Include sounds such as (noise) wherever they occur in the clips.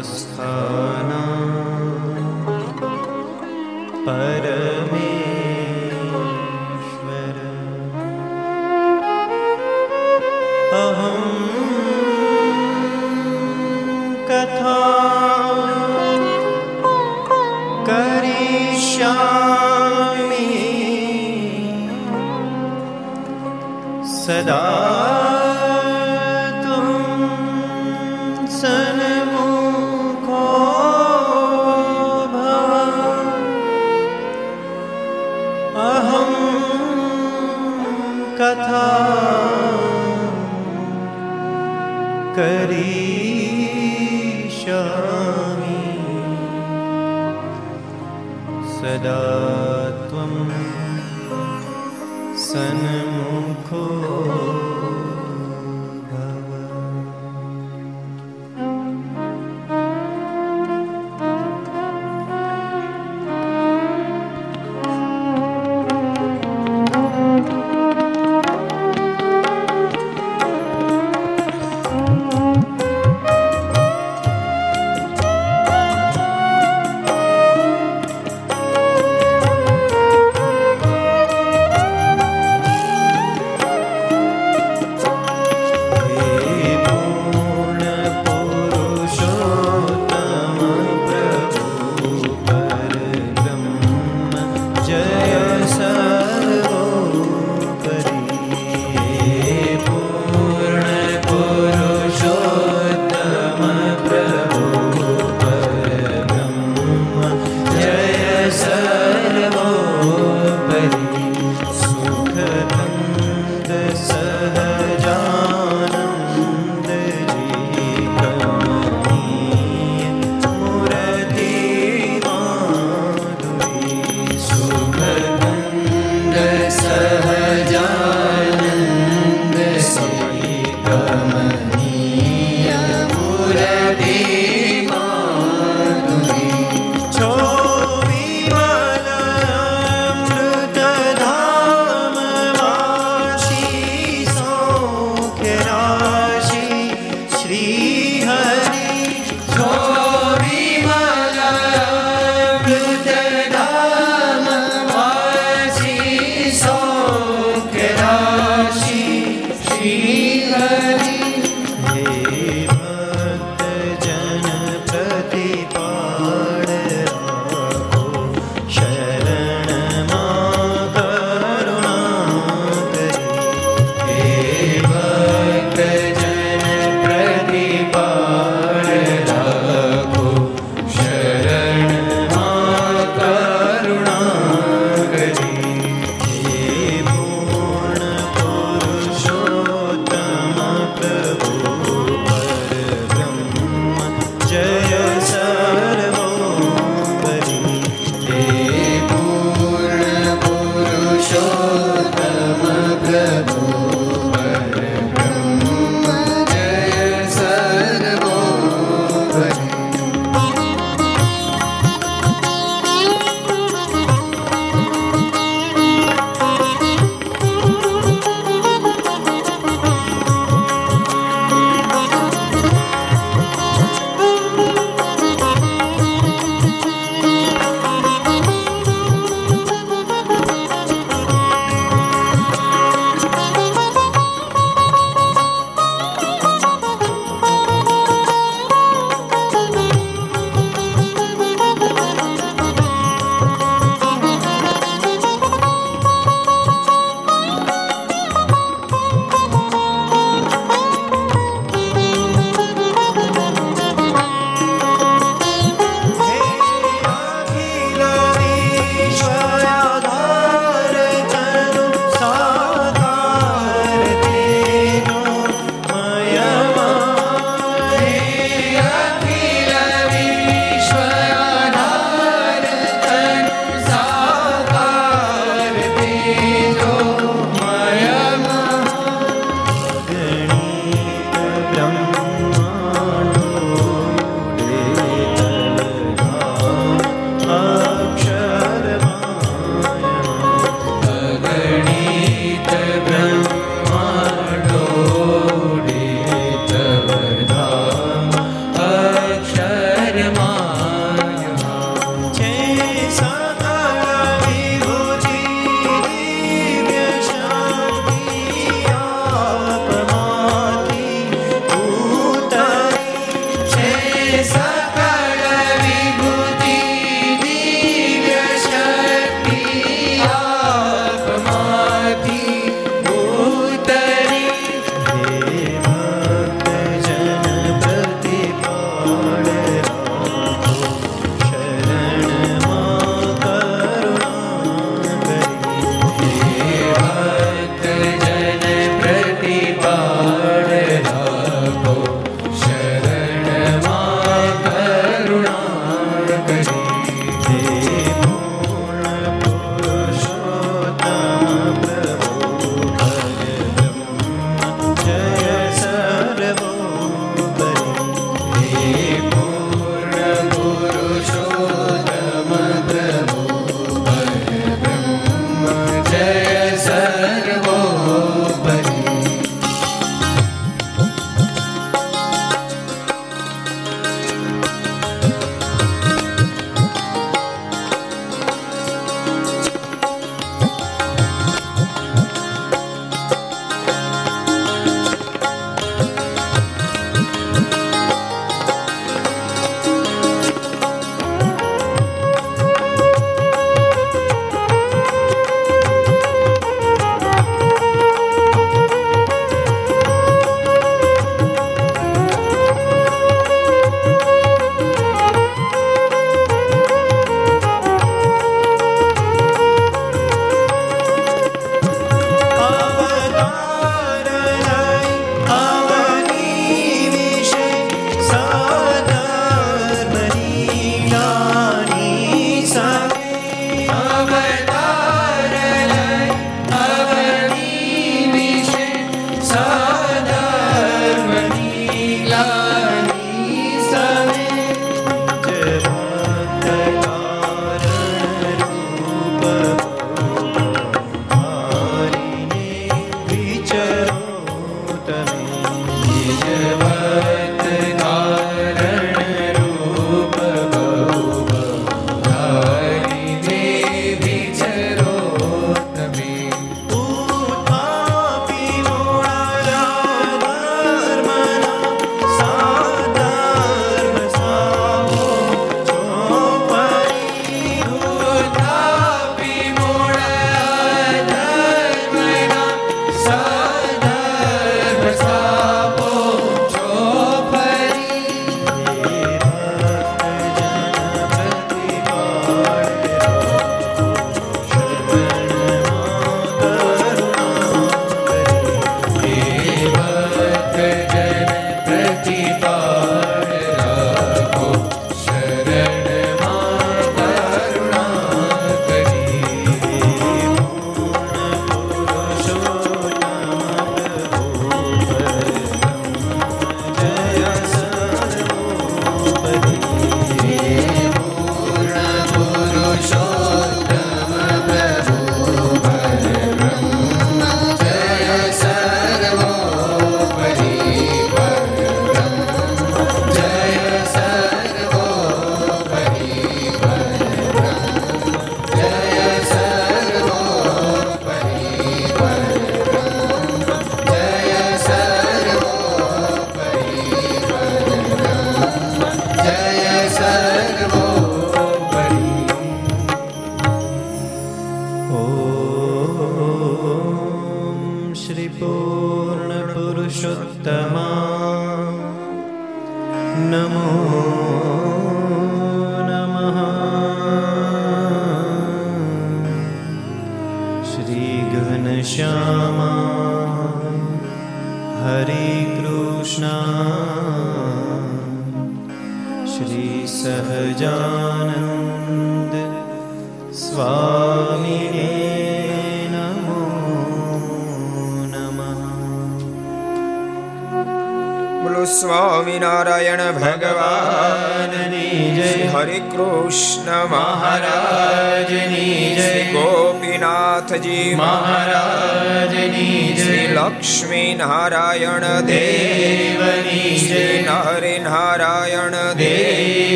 स्थान अहं कथा करिष्यामि। सदा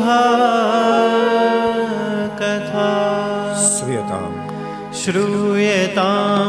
शुभा कथा श्रूयताम् श्रूयताम्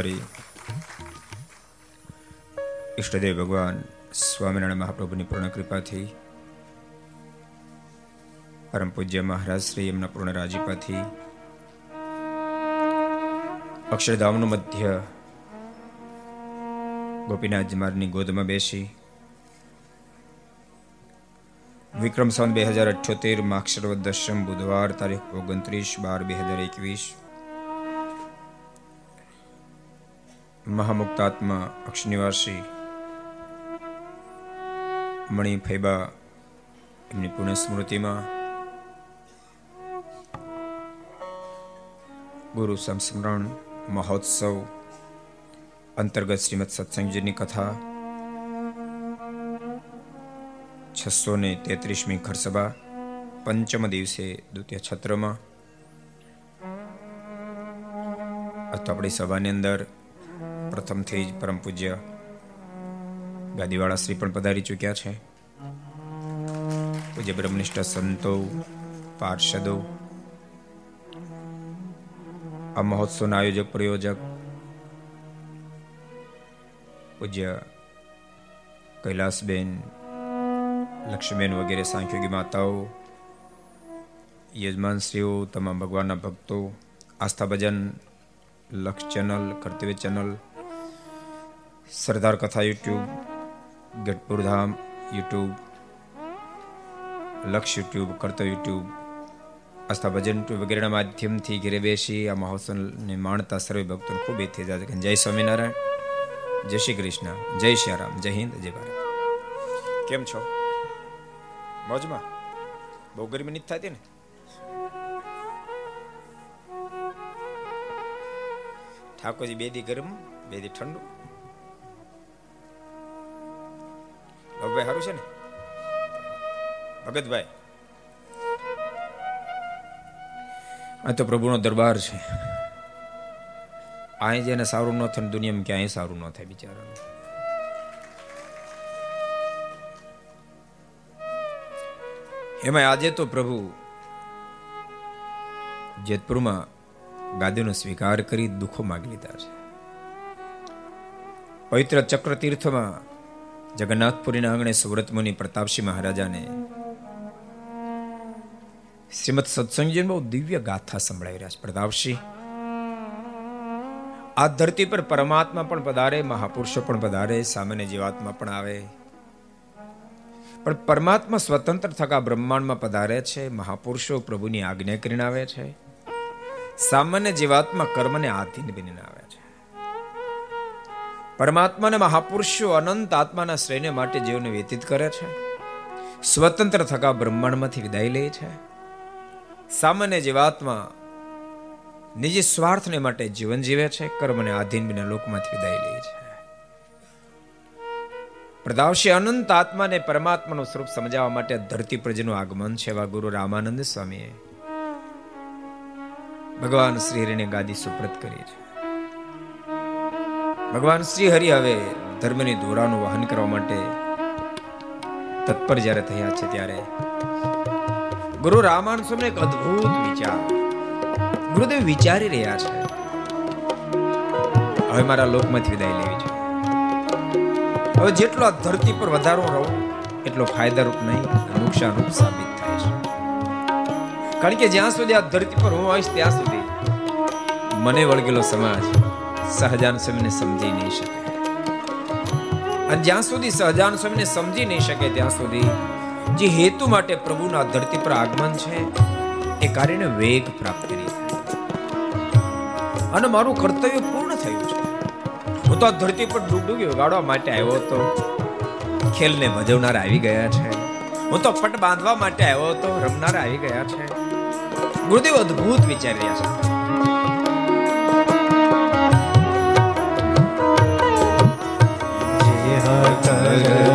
અવતારી ઈષ્ટદેવ ભગવાન સ્વામિનારાયણ મહાપ્રભુની પૂર્ણ કૃપાથી, પરમ પૂજ્ય મહારાજ શ્રી એમના પૂર્ણ રાજીપાથી, અક્ષરધામનું મધ્ય ગોપીનાથ મારની ગોદમાં બેસી વિક્રમ સંત બે હજાર અઠ્યોતેર માક્ષર દશમ બુધવાર તારીખ ઓગણત્રીસ બાર બે હજાર એકવીસ મહામુક્તાત્મા અક્ષનિવાસી મણિ ફૈબા એમની પુણ્ય સ્મૃતિમાં ગુરુ સંસ્મરણ મહોત્સવ અંતર્ગત શ્રીમદ સત્સંગજીની કથા છસો ને તેત્રીસમી ખરસભા પંચમ દિવસે દ્વિતીય છત્રમાં. અથવા આપણી સભાની અંદર પ્રથમથી જ પરમ પૂજ્ય ગાદીવાળા શ્રી પણ પધારી ચૂક્યા છે. પૂજ્ય બ્રહ્મનિષ્ઠ સંતો, પાર્ષદો, આ મહોત્સવના આયોજક, પ્રયોજક, પૂજ્ય કૈલાસબેન, લક્ષ્મીબેન વગેરે સાંખ્યોગી માતાઓ, યજમાનશ્રીઓ, તમામ ભગવાનના ભક્તો આસ્થા ભજન લક્ષ channel, Kartavya channel Sardar Katha YouTube Gadhpurdham YouTube, Laksh YouTube, કરતો યુટ્યુબ, આસ્થા ભજન વગેરેના માધ્યમથી ઘેરે બેસી આ મહોત્સવને માણતા સર્વે ભક્તોને ખૂબ એથી જાય જય સ્વામિનારાયણ, જય શ્રી કૃષ્ણ, જય શ્રી રામ, જય હિન્દ, જય ભારત. કેમ છો? મોજમાં? બહુ ગરમી નથી થતી ને? ઠાકોરજી બે દી ગરમ, બે દી ઠંડુ. ભગભાઈ સારું છે ને? ભગતભાઈ. આ તો પ્રભુનો દરબાર છે. અહીં જેને સારું ન થાય દુનિયામાં ક્યાંય સારું ન થાય બિચારા એમાં આજે તો પ્રભુ જેતપુરમાં ગાદીનો સ્વીકાર કરી દુઃખો માગી લીધા છે. પવિત્ર ચક્ર તીર્થમાં જગન્નાથપુરીના આંગણે સુવ્રત મુનિ પ્રતાપસિંહ મહારાજાને શ્રીમદ સત્સંગજી બહુ દિવ્ય ગાથા સંભળાવી રહ્યા છે. પ્રતાપસિંહ, આ ધરતી પર પરમાત્મા પણ પધારે, મહાપુરુષો પણ પધારે, સામાન્ય જીવાત્મા પણ આવે. પણ પરમાત્મા સ્વતંત્ર થકા બ્રહ્માંડમાં પધારે છે, મહાપુરુષો પ્રભુની આજ્ઞા કરીને આવે છે. સામાન્ય જીવાત્મા કર્મને આધીન બનીને આવે. પરમાત્માને મહાપુરુષો અનંત આત્માના શ્રેય માટે જીવન વ્યતીત કરે છે. સ્વતંત્ર થકા બ્રહ્માંડમાંથી વિદાય લે છે. સામાન્ય જીવાત્મા નિજી સ્વાર્થને માટે જીવન જીવે છે કર્મને આધીન બિના લોકમાંથી વિદાય લે છે. પ્રદાવશે અનંત આત્માને પરમાત્માનું સ્વરૂપ સમજાવવા માટે ધરતી પ્રજનું આગમન છે, એવા ગુરુ રામાનંદ સ્વામીએ ભગવાન શ્રી હરિને ગાદી સુપ્રત કરી છે. ભગવાન શ્રી હરિ હવે ધર્મની ધોરાનું વહન કરવા માટે તત્પર જ્યારે થયા છે ત્યારે ગુરુ રામાનુ સ્વામી એક અદ્ભુત વિચાર ગુરુદેવ વિચારી રહ્યા છે. હવે મારા લોકમાંથી વિદાય લેવી છે. હવે જેટલો આ ધરતી પર વધારો રહો, એટલો ફાયદારૂપ નહીં, નુકસાનરૂપ સાબિત થાય છે. કારણ કે જ્યાં સુધી આ ધરતી પર હું આવીશ ત્યાં સુધી મને વળગેલો સમાજ સહજાન સ્વામીને સમજી નહીં શકે. અને જ્યાં સુધી સહજાન સ્વામીને સમજી નહીં શકે, ત્યાં સુધી જે હેતુ માટે પ્રભુના ધરતી પર આગમન છે, એ કાર્યને વેગ પ્રાપ્ત કરી અને મારું કર્તવ્ય પૂર્ણ થયું છે. હું તો આ ધરતી પર ડૂબડૂબી વગાડવા માટે આવ્યો હતો. ખેલને ભજવનાર આવી ગયા છે. હું તો પટ બાંધવા માટે આવ્યો હતો. રમનાર આવી ગયા છે. ગુરુદેવ અદ્ભુત વિચારી રહ્યા છે. કરવા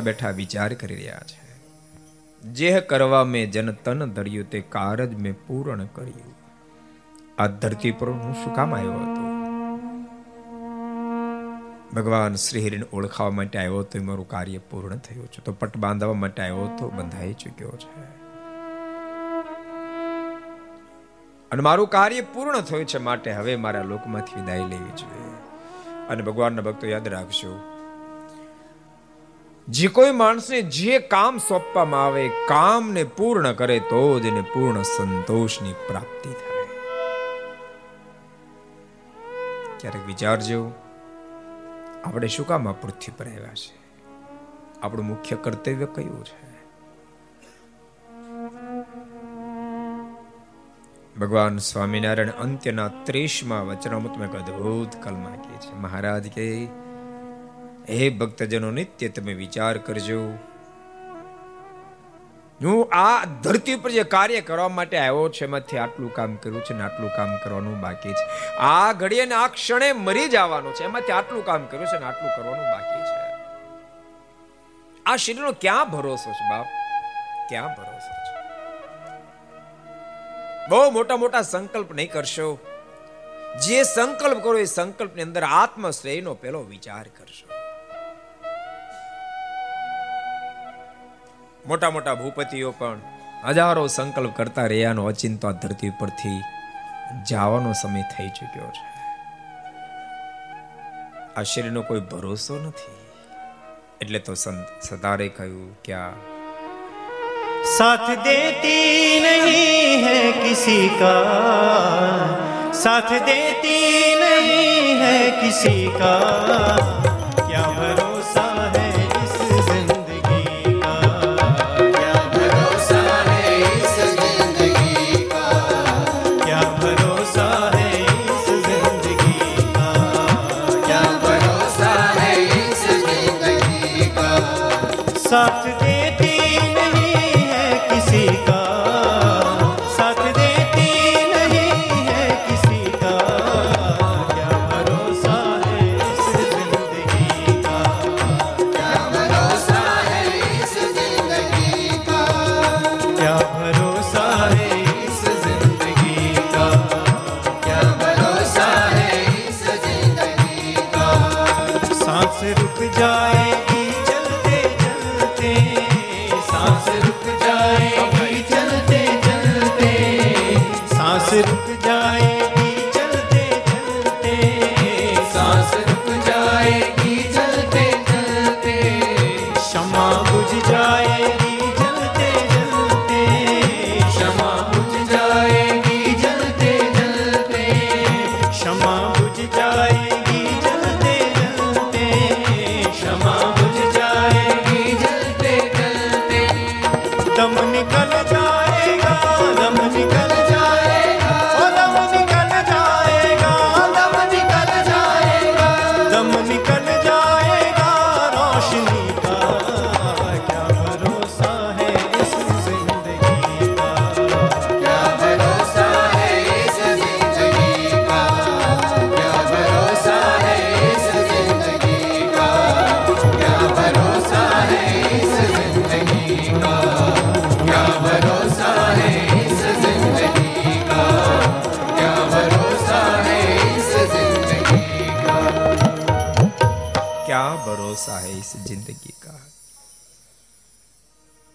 બેઠા બેઠા વિચાર કરી રહ્યા છે. જે કરવા મેં જન તન ધર્યું તે કારજ મેં પૂર્ણ કર્યું. આ ધરતી પર હું શું કામ આવ્યો હતો? ભગવાન શ્રી હરિને ઓળખાવા માટે આવ્યો તો મારું કાર્ય પૂર્ણ થયું છે. તો પટ બાંધવા માટે આવ્યો તો બંધાઈ ચૂક્યો છે. અને મારું કાર્ય પૂર્ણ થયું છે માટે હવે મારા લોકમાંથી વિદાય લેવી જોઈએ. અને ભગવાનના ભક્તો યાદ રાખજો જે કોઈ માણસને જે કામ સોંપવામાં આવે, કામને પૂર્ણ કરે, તો જ એને પૂર્ણ સંતોષની પ્રાપ્તિ થાય. ક્યારેક વિચારજો, આપણે શું કામ આ પૃથ્વી પર આવ્યા છે? આપણું મુખ્ય કર્તવ્ય કયું છે? ભગવાન સ્વામિનારાયણ અંત્યના ત્રીસમાં વચનામૃતમાં એક અદ્ભુત કલમા કહે છે. મહારાજ કે હે ભક્તજનો, નિત્ય તમે વિચાર કરજો. હું આ ધરતી ઉપર જે કાર્ય કરવા માટે આવ્યો છે, એમાંથી આટલું કામ કર્યું છે ને આટલું કામ કરવાનું બાકી છે. આ ઘડીએ આ ક્ષણે મરી જવાનું છે, એમાંથી આટલું કામ કર્યું છે ને આટલું કરવાનું બાકી છે. આ શરીરનો ક્યાં ભરોસો છે બાપ? ક્યાં ભરોસો છે? બહુ મોટા મોટા સંકલ્પ નહીં કરશો. જે સંકલ્પ કરો એ સંકલ્પની અંદર આત્મશ્રેયનો પેલો વિચાર કરશો. મોટા મોટા ભૂપતિઓ પણ હજારો સંકલ્પ કરતા રહ્યાનો અચિંતો આ ધરતી ઉપરથી જવાનો સમય થઈ ચૂક્યો છે. આ શરીરનો કોઈ ભરોસો નથી. એટલે તો સંત સદારે કહ્યું કે આ સાથ દેતી નહીં હે કિસી કા. સાથ દેતી નહીં હે કિસી કા. 사랑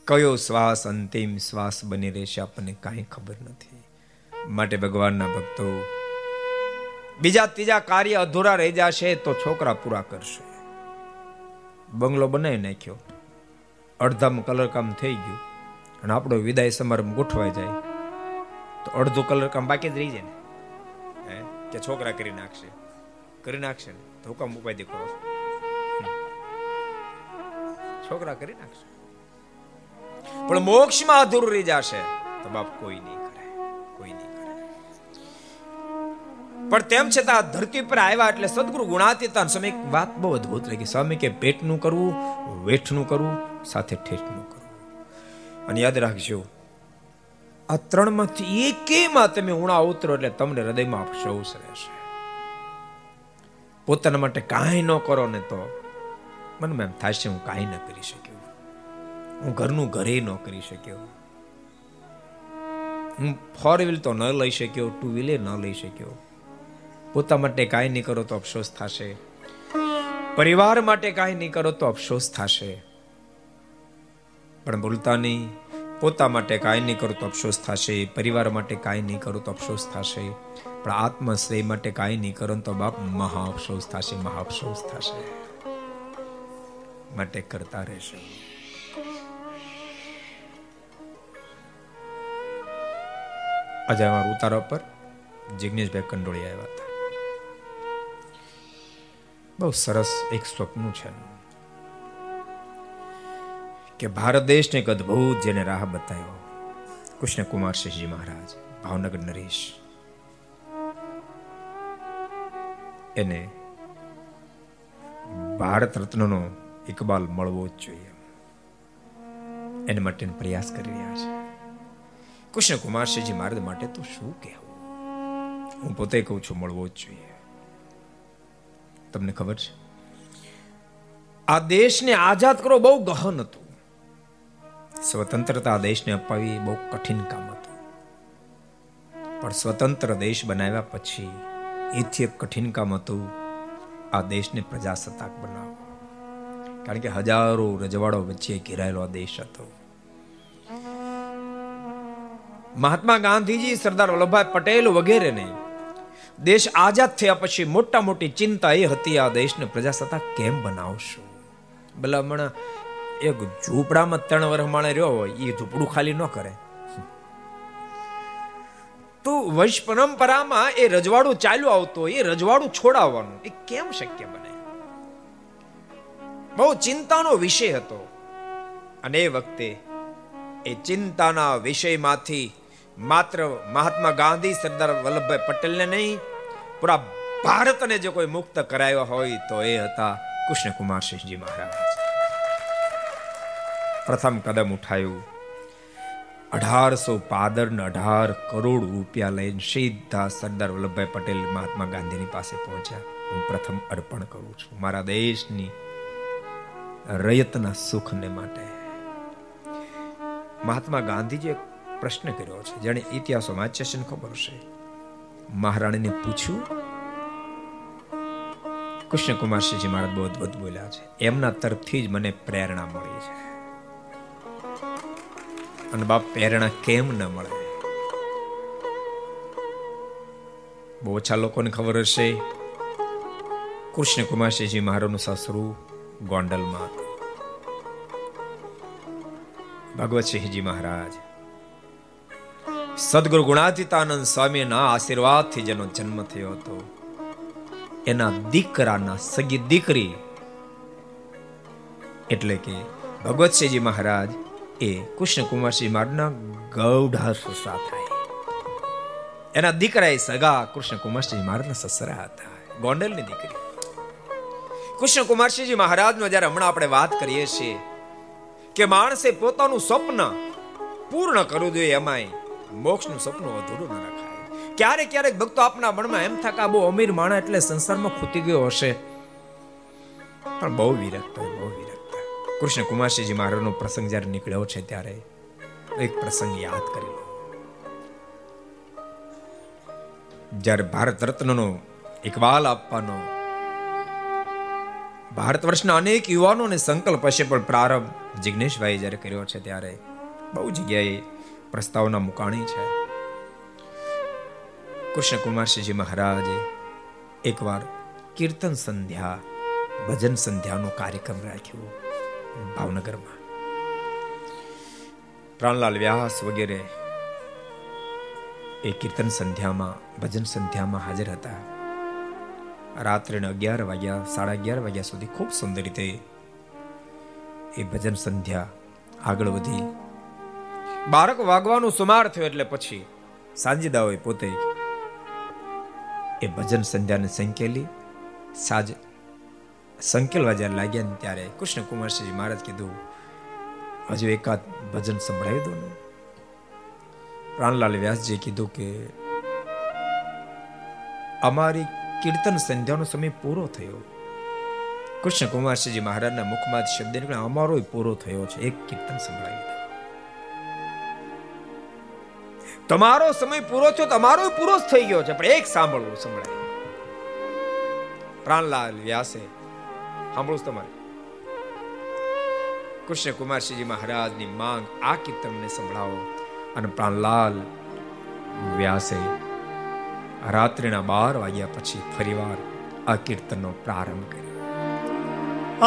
કયો શ્વાસ અંતિમ શ્વાસ બની રહેશે આપણને કાંઈ ખબર નથી. માટે ભગવાનના ભક્તો, બીજા ત્રીજા કાર્ય અધૂરા રહી જશે તો છોકરા પૂરા કરશે. બંગલો બનાવી નાખ્યો. અડધામ કલર કામ થઈ ગયું. અને આપણો વિદાય સમારંભ ગોઠવાઈ જાય. તો અડધું કલર કામ બાકી જ રહી જાય ને? કે છોકરા કરી નાખશે. કરી નાખશે ને? તો હુકમ ઉપાય કરો છોકરા કરી નાખશે. પણ મોક્ષમાં અધૂરું રહી જશે. તો બાપ કોઈ નહીં કરે, કોઈ નહીં કરે. પણ તેમ છતાં ધરતી પર આવ્યા એટલે સદગુરુ ગુણાતીતા સ્વામી, એક વાત બહુ અદભુત લાગી. સ્વામી કે પેટનું કરવું, વેઠનું કરવું, સાથે ઠેઠનું કરવું. અને યાદ રાખજો, આ ત્રણમાંથી એકેમાં તમે ઉણા ઉતરો એટલે તમને હૃદયમાં અફસોસ રહેશે. પોતાના માટે કાંઈ ન કરો ને તો મનમાં એમ થશે હું કાંઈ ન કરી શક્યો હું ઘરનું ઘરે ન કરી શક્યો. હું ફોર વ્હીલ તો ન લઈ શક્યો ટુ વ્હીલે ન લઈ શક્યો. પોતા માટે કાંઈ નહીં કરો તો અફસોસ થશે. પરિવાર માટે કાંઈ નહીં કરો તો અફસોસ થશે. પણ ભૂલતા નહીં, પોતા માટે કાંઈ નહીં કરો તો અફસોસ થશે, પરિવાર માટે કાંઈ નહીં કરો તો અફસોસ થશે. પણ આત્મશ્રેય માટે કાંઈ નહીં કરો તો બાપ મહા અફસોસ થશે મહા અફસોસ થશે. માટે કરતા રહેશે. અમારા ઉતારા પર જિજ્ઞેશભાઈ કંડોળી આવ્યા હતા. બહુ સરસ એક સ્વપ્ન છે. કે ભારત દેશને એક અદ્ભુત જેને રાહ બતાવ્યો કૃષ્ણ કુમાર શેષજી મહારાજ, ભાવનગર નરેશ. એને ભારત રત્નનો ઇકબાલ મળવો જ જોઈએ. એને માટે પ્રયાસ કરી રહ્યા છે. કૃષ્ણ કુમારસિંહજી મહારાજ માટે તો શું કહેવું? હું પોતે કહું છું, મળવો જ જોઈએ. તમને ખબર છે? આ દેશને આઝાદ કરવો બહુ ગહન હતું. સ્વતંત્રતા દેશને અપાવી બહુ કઠિન કામ હતું. પણ સ્વતંત્ર દેશ બનાવ્યા પછી એથી એક કઠિન કામ હતું આ દેશને પ્રજાસત્તાક બનાવવો. કારણ કે હજારો રજવાડો વચ્ચે ઘેરાયેલો આ દેશ હતો. મહાત્મા ગાંધીજી, સરદાર વલ્લભભાઈ પટેલ વગેરેને દેશ આઝાદ થયા પછી મોટા મોટી ચિંતા એ હતી, આ દેશને પ્રજાસત્તા કેમ બનાવશું? ભલામણ એક ઝૂંપડામાં ત્રણ વર્ષ માણે રહ્યો હોય એ ઝૂંપડું ખાલી ન કરે. તો વંશ પરંપરામાં એ રજવાડું ચાલ્યું આવતું એ રજવાડું છોડાવવાનું, એ કેમ શક્ય બને? બહુ ચિંતાનો વિષય હતો. અને એ વખતે એ ચિંતાના વિષયમાંથી માત્ર મહાત્મા ગાંધી, સરદાર વલ્લભભાઈ પટેલને નહીં, પૂરા ભારતને જે કોઈ મુક્ત કરાયો હોય તો એ હતા કૃષ્ણકુમાર સિંહજી મહારાજ. પ્રથમ કદમ ઉઠાયું. અઢારસો પાદર ને અઢાર કરોડ રૂપિયા લઈને સીધા સરદાર વલ્લભભાઈ પટેલ મહાત્મા ગાંધીની પાસે પહોંચ્યા. હું પ્રથમ અર્પણ કરું છું મારા દેશની રયતના સુખને માટે. મહાત્મા ગાંધીજીએ પ્રશ્ન કર્યો છે. જેને ઇતિહાસો વાંચે છે ખબર હશે. મહારાણીને પૂછ્યું કૃષ્ણકુમારસિંહજી મહારાજ બહુ અદભુત બોલ્યા છે. એમના તરફથી જ મને પ્રેરણા મળી છે. અને બાપ, પ્રેરણા કેમ ન મળે? બહુ ઓછા લોકોને ખબર હશે. કૃષ્ણકુમારસિંહજી મહારાજનું સસરું ગોંડલમાં હતું. ભગવતસિંહજી મહારાજ સદગુરુ ગુણાતીતાનંદ સ્વામીના આશીર્વાદથી જેનો જન્મ થયો હતો. એના દીકરાના સગી દીકરી એટલે કે ભગવતસિંહજી મહારાજ એ કૃષ્ણકુમારસિંહ મહારાજના ગૌઢા સસરા થાય. એના દીકરા એ સગા કૃષ્ણકુમારસિંહ મહારાજના સસરા હતા. ગોંડલની દીકરી. કૃષ્ણકુમારસિંહજી મહારાજનો જ્યારે હમણાં આપણે વાત કરીએ છીએ કે માણસે પોતાનું સ્વપ્ન પૂર્ણ કરવું જોઈએ એમાંય મોક્ષનું સપનું અધૂરું ન રખાય. ક્યારેક ક્યારેક ભક્તો આપના મનમાં એમ થાય કે આ બહુ અમીર માણસ એટલે સંસારમાં ખૂટી ગયો હશે. પણ બહુ વિરક્ત બહુ વિરક્ત કૃષ્ણ કુમારસિંહજી મહારાજનો પ્રસંગ જ્યારે નીકળ્યો છે ત્યારે એક પ્રસંગ યાદ કરી લો. જ્યારે ભારત રત્નનો ઇકબાલ આપવાનો, ભારત વર્ષના અનેક યુવાનોને સંકલ્પ હશે, પણ પ્રારંભ જિગ્નેશભાઈ જ્યારે કર્યો છે ત્યારે બહુ જગ્યાએ પ્રસ્તાવના મુકાણી છે. કૃષ્ણકુમારસિંહજી મહારાજે એકવાર કીર્તન સંધ્યા, ભજન સંધ્યાનો કાર્યક્રમ રાખ્યો ભાવનગરમાં. પ્રાણલાલ વ્યાસ વગેરે એ કીર્તન સંધ્યામાં, ભજન સંધ્યામાં હાજર હતા. રાત્રે અગિયાર વાગ્યા, સાડા અગિયાર વાગ્યા સુધી ખૂબ સુંદર રીતે એ ભજન સંધ્યા આગળ વધી. બારક વાગવાનું સુમાર થયો એટલે પછી સાંજીદાઓએ પોતે એ ભજન સંધ્યાને સંકેલી. સાજ સંકેલવા જ્યારે લાગ્યા ને ત્યારે કૃષ્ણ કુમારસિંહજી મહારાજ કીધું, હજુ એકાદ ભજન સંભળાવી દો ને. પ્રાણલાલ વ્યાસજીએ કીધું કે, અમારી કીર્તન સંધ્યાનો સમય પૂરો થયો. કૃષ્ણ કુમારસિંહજી મહારાજના મુખમાં શબ્દ નીકળ્યા અમારો પૂરો થયો છે, એક કીર્તન સંભળાવી તમારો સમય પૂરો થયો તમારો પૂરો થઈ ગયો છે. પણ એક સાંભળવું, સંભળાય. પ્રાણલાલ વ્યાસે, સાંભળું તમારે? કૃષ્ણ કુમારસિંહજી મહારાજની માંગ આ કીર્તનને સંભળાવો. અને પ્રાણલાલ વ્યાસે, રાત્રિના બાર વાગ્યા પછી ફરીવાર આ કીર્તનનો પ્રારંભ કર્યો.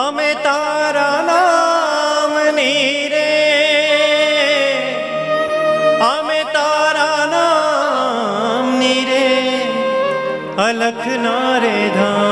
અમે તારા નામની રે अलख नारे धाम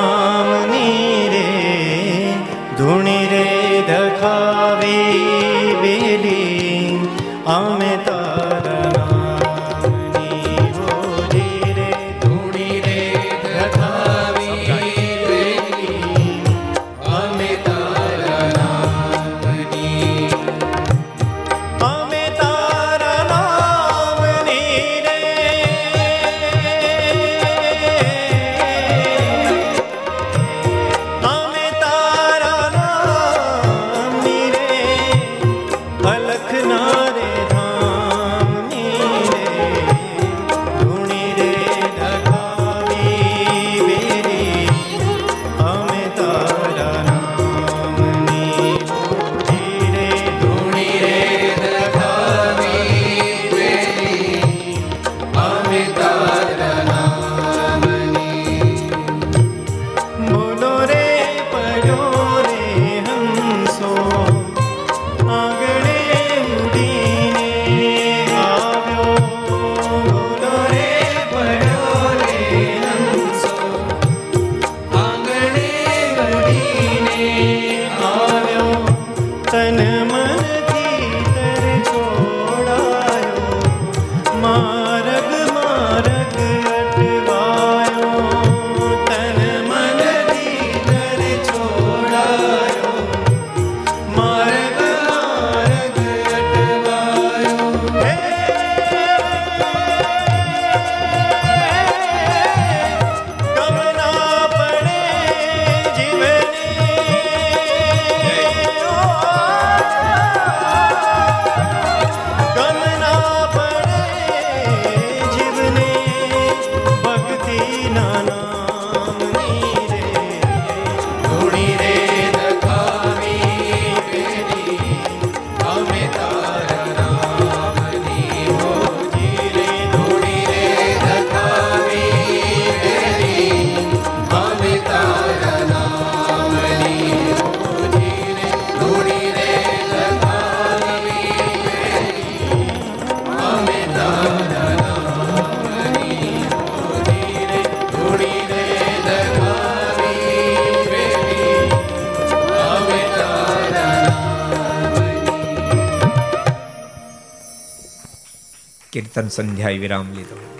સંધ્યાએ વિરામ લીધો.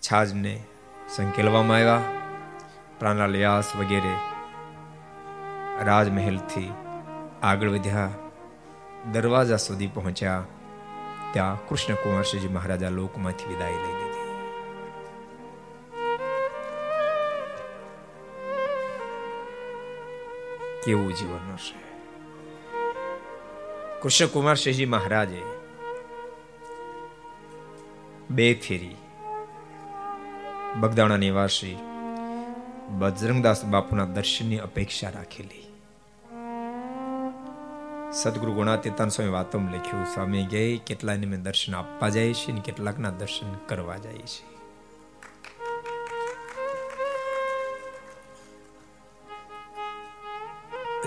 છાજને સંકેલવામાં આવ્યા. પ્રાણાલ વ્યાસ વગેરે રાજમહેલથી આગળ વધ્યા. દરવાજા સુધી પહોંચ્યા. ત્યાં કૃષ્ણ કુંવરસિંહજી મહારાજા લોકમાંથી વિદાય લઈ લીધી. કેવું જીવન હશે? કૃષ્ણ કુમારસિંહજી મહારાજે બે ફેરી બગદાણા નિવાસી બજરંગદાસ બાપુના દર્શનની અપેક્ષા રાખેલી. સદગુરુ ગુણાતીતાન સ્વામી વાતો લખ્યું, સ્વામી કહે કેટલાને મેં દર્શન આપવા જાય છે ને કેટલાકના દર્શન કરવા જાય છે.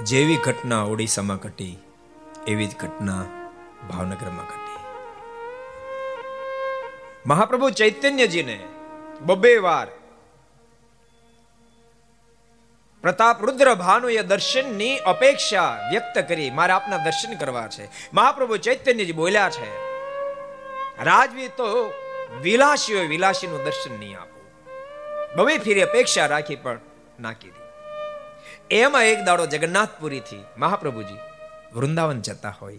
જેવી ઘટના ઓડિશામાં ઘટી, એવી જ ઘટના ભાવનગરમાં ઘટી. મહાપ્રભુ ચૈતન્યજીને બબે વાર પ્રતાપ રુદ્ર ભાનુએ દર્શનની અપેક્ષા વ્યક્ત કરી, મારે આપના દર્શન કરવા છે. મહાપ્રભુ ચૈતન્યજી બોલ્યા છે, રાજવી તો વિલાસીઓ વિલાસીનું દર્શન નહીં આપવું. બબે ફીરી અપેક્ષા રાખી પણ ના કીધી. એમાં એક દાડો જગન્નાથપુરીથી મહાપ્રભુજી વૃંદાવન જતા હોય.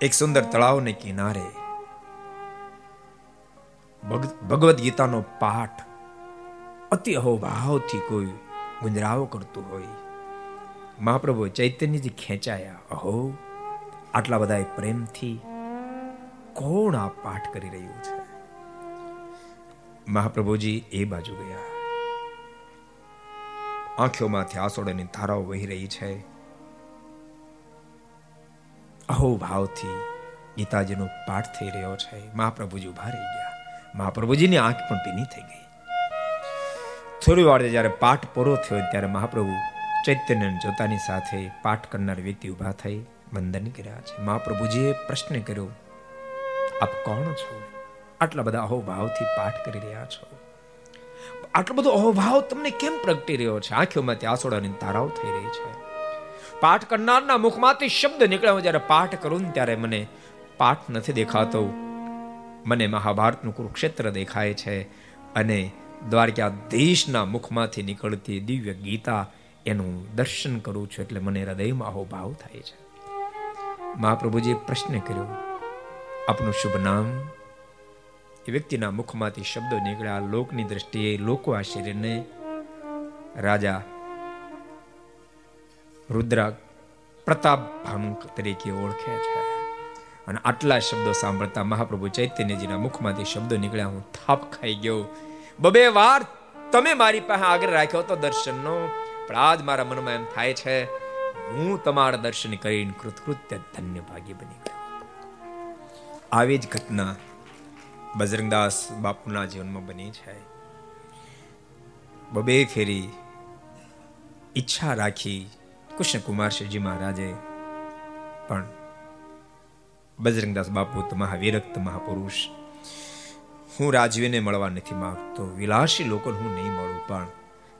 એક સુંદર તળાવને કિનારે ભગવદ્ ગીતાનો પાઠ અતિ અહોભાવથી કોઈ ગુંજરાવો કરતું હોય. મહાપ્રભુ ચૈતન્યજી ખેંચાયા, અહો, આટલા બધા પ્રેમથી કોણ આ પાઠ કરી રહ્યું છે? મહાપ્રભુજી એ બાજુ ગયા. આંખોમાંથી આસોડની ધારાઓ વહી રહી છે. અહો ભાવથી ગીતાજીનો પાઠ થઈ રહ્યો છે. મહાપ્રભુજી ઊભા રહી ગયા. મહાપ્રભુજીની આંખ પણ ભીની થઈ ગઈ. થોડી વાર જ્યારે પાઠ પૂરો થયો ત્યારે મહાપ્રભુ ચૈતન્ય જોતાની સાથે પાઠ કરનાર વ્યક્તિ ઊભા થઈ વંદન કર્યા છે. મહાપ્રભુજીએ પ્રશ્ન કર્યો, આપ કોણ છો? આટલા બધા અહોભાવથી પાઠ કરી રહ્યા છો. આટલો બધો અહોભાવ તમને કેમ પ્રગટી રહ્યો છે? આંખોમાંથી આસોડાની તારાઓ થઈ રહી છે. પાઠ કરનારના મુખમાંથી શબ્દ નીકળ્યો જ્યારે પાઠ કરું ત્યારે મને પાઠ નથી દેખાતો. મને મહાભારતનું કુરુક્ષેત્ર દેખાય છે અને દ્વારકા દેશના મુખમાંથી નીકળતી દિવ્ય ગીતા એનું દર્શન કરું છું એટલે મને હૃદયમાં અહોભાવ થાય છે. મહાપ્રભુજીએ પ્રશ્ન કર્યો, આપનું શુભ નામ? એ વ્યક્તિના મુખમાંથી શબ્દો નીકળ્યા. લોકની દ્રષ્ટિએ લોકો આ શરીરને રાજા રુદ્ર પ્રતાપ ભાનુક તરીકે ઓળખે છે. અને આટલા શબ્દો સાંભળતા મહાપ્રભુ ચૈતન્યજીના મુખમાંથી શબ્દો નીકળ્યા, હું થાપ ખાઈ ગયો. બબે વાર તમે મારી પાસે આગળ રાખ્યો તો દર્શનનો. પણ આજ મારા મનમાં એમ થાય છે, હું તમારા દર્શન કરીને કૃતકૃત્ય ધન્ય ભાગી બની ગયો. આવી જ ઘટના બજરંગદાસ બાપુના જીવનમાં બની છે. બબે ફેરી ઈચ્છા રાખી કૃષ્ણ કુમાર શિવજી મહારાજે પણ બજરંગદાસ બાપુ તો મહાવિરક્ત મહાપુરુષ. હું રાજવીને મળવા નથી માગતો. વિલાસી લોકોને હું નહીં મળું, પણ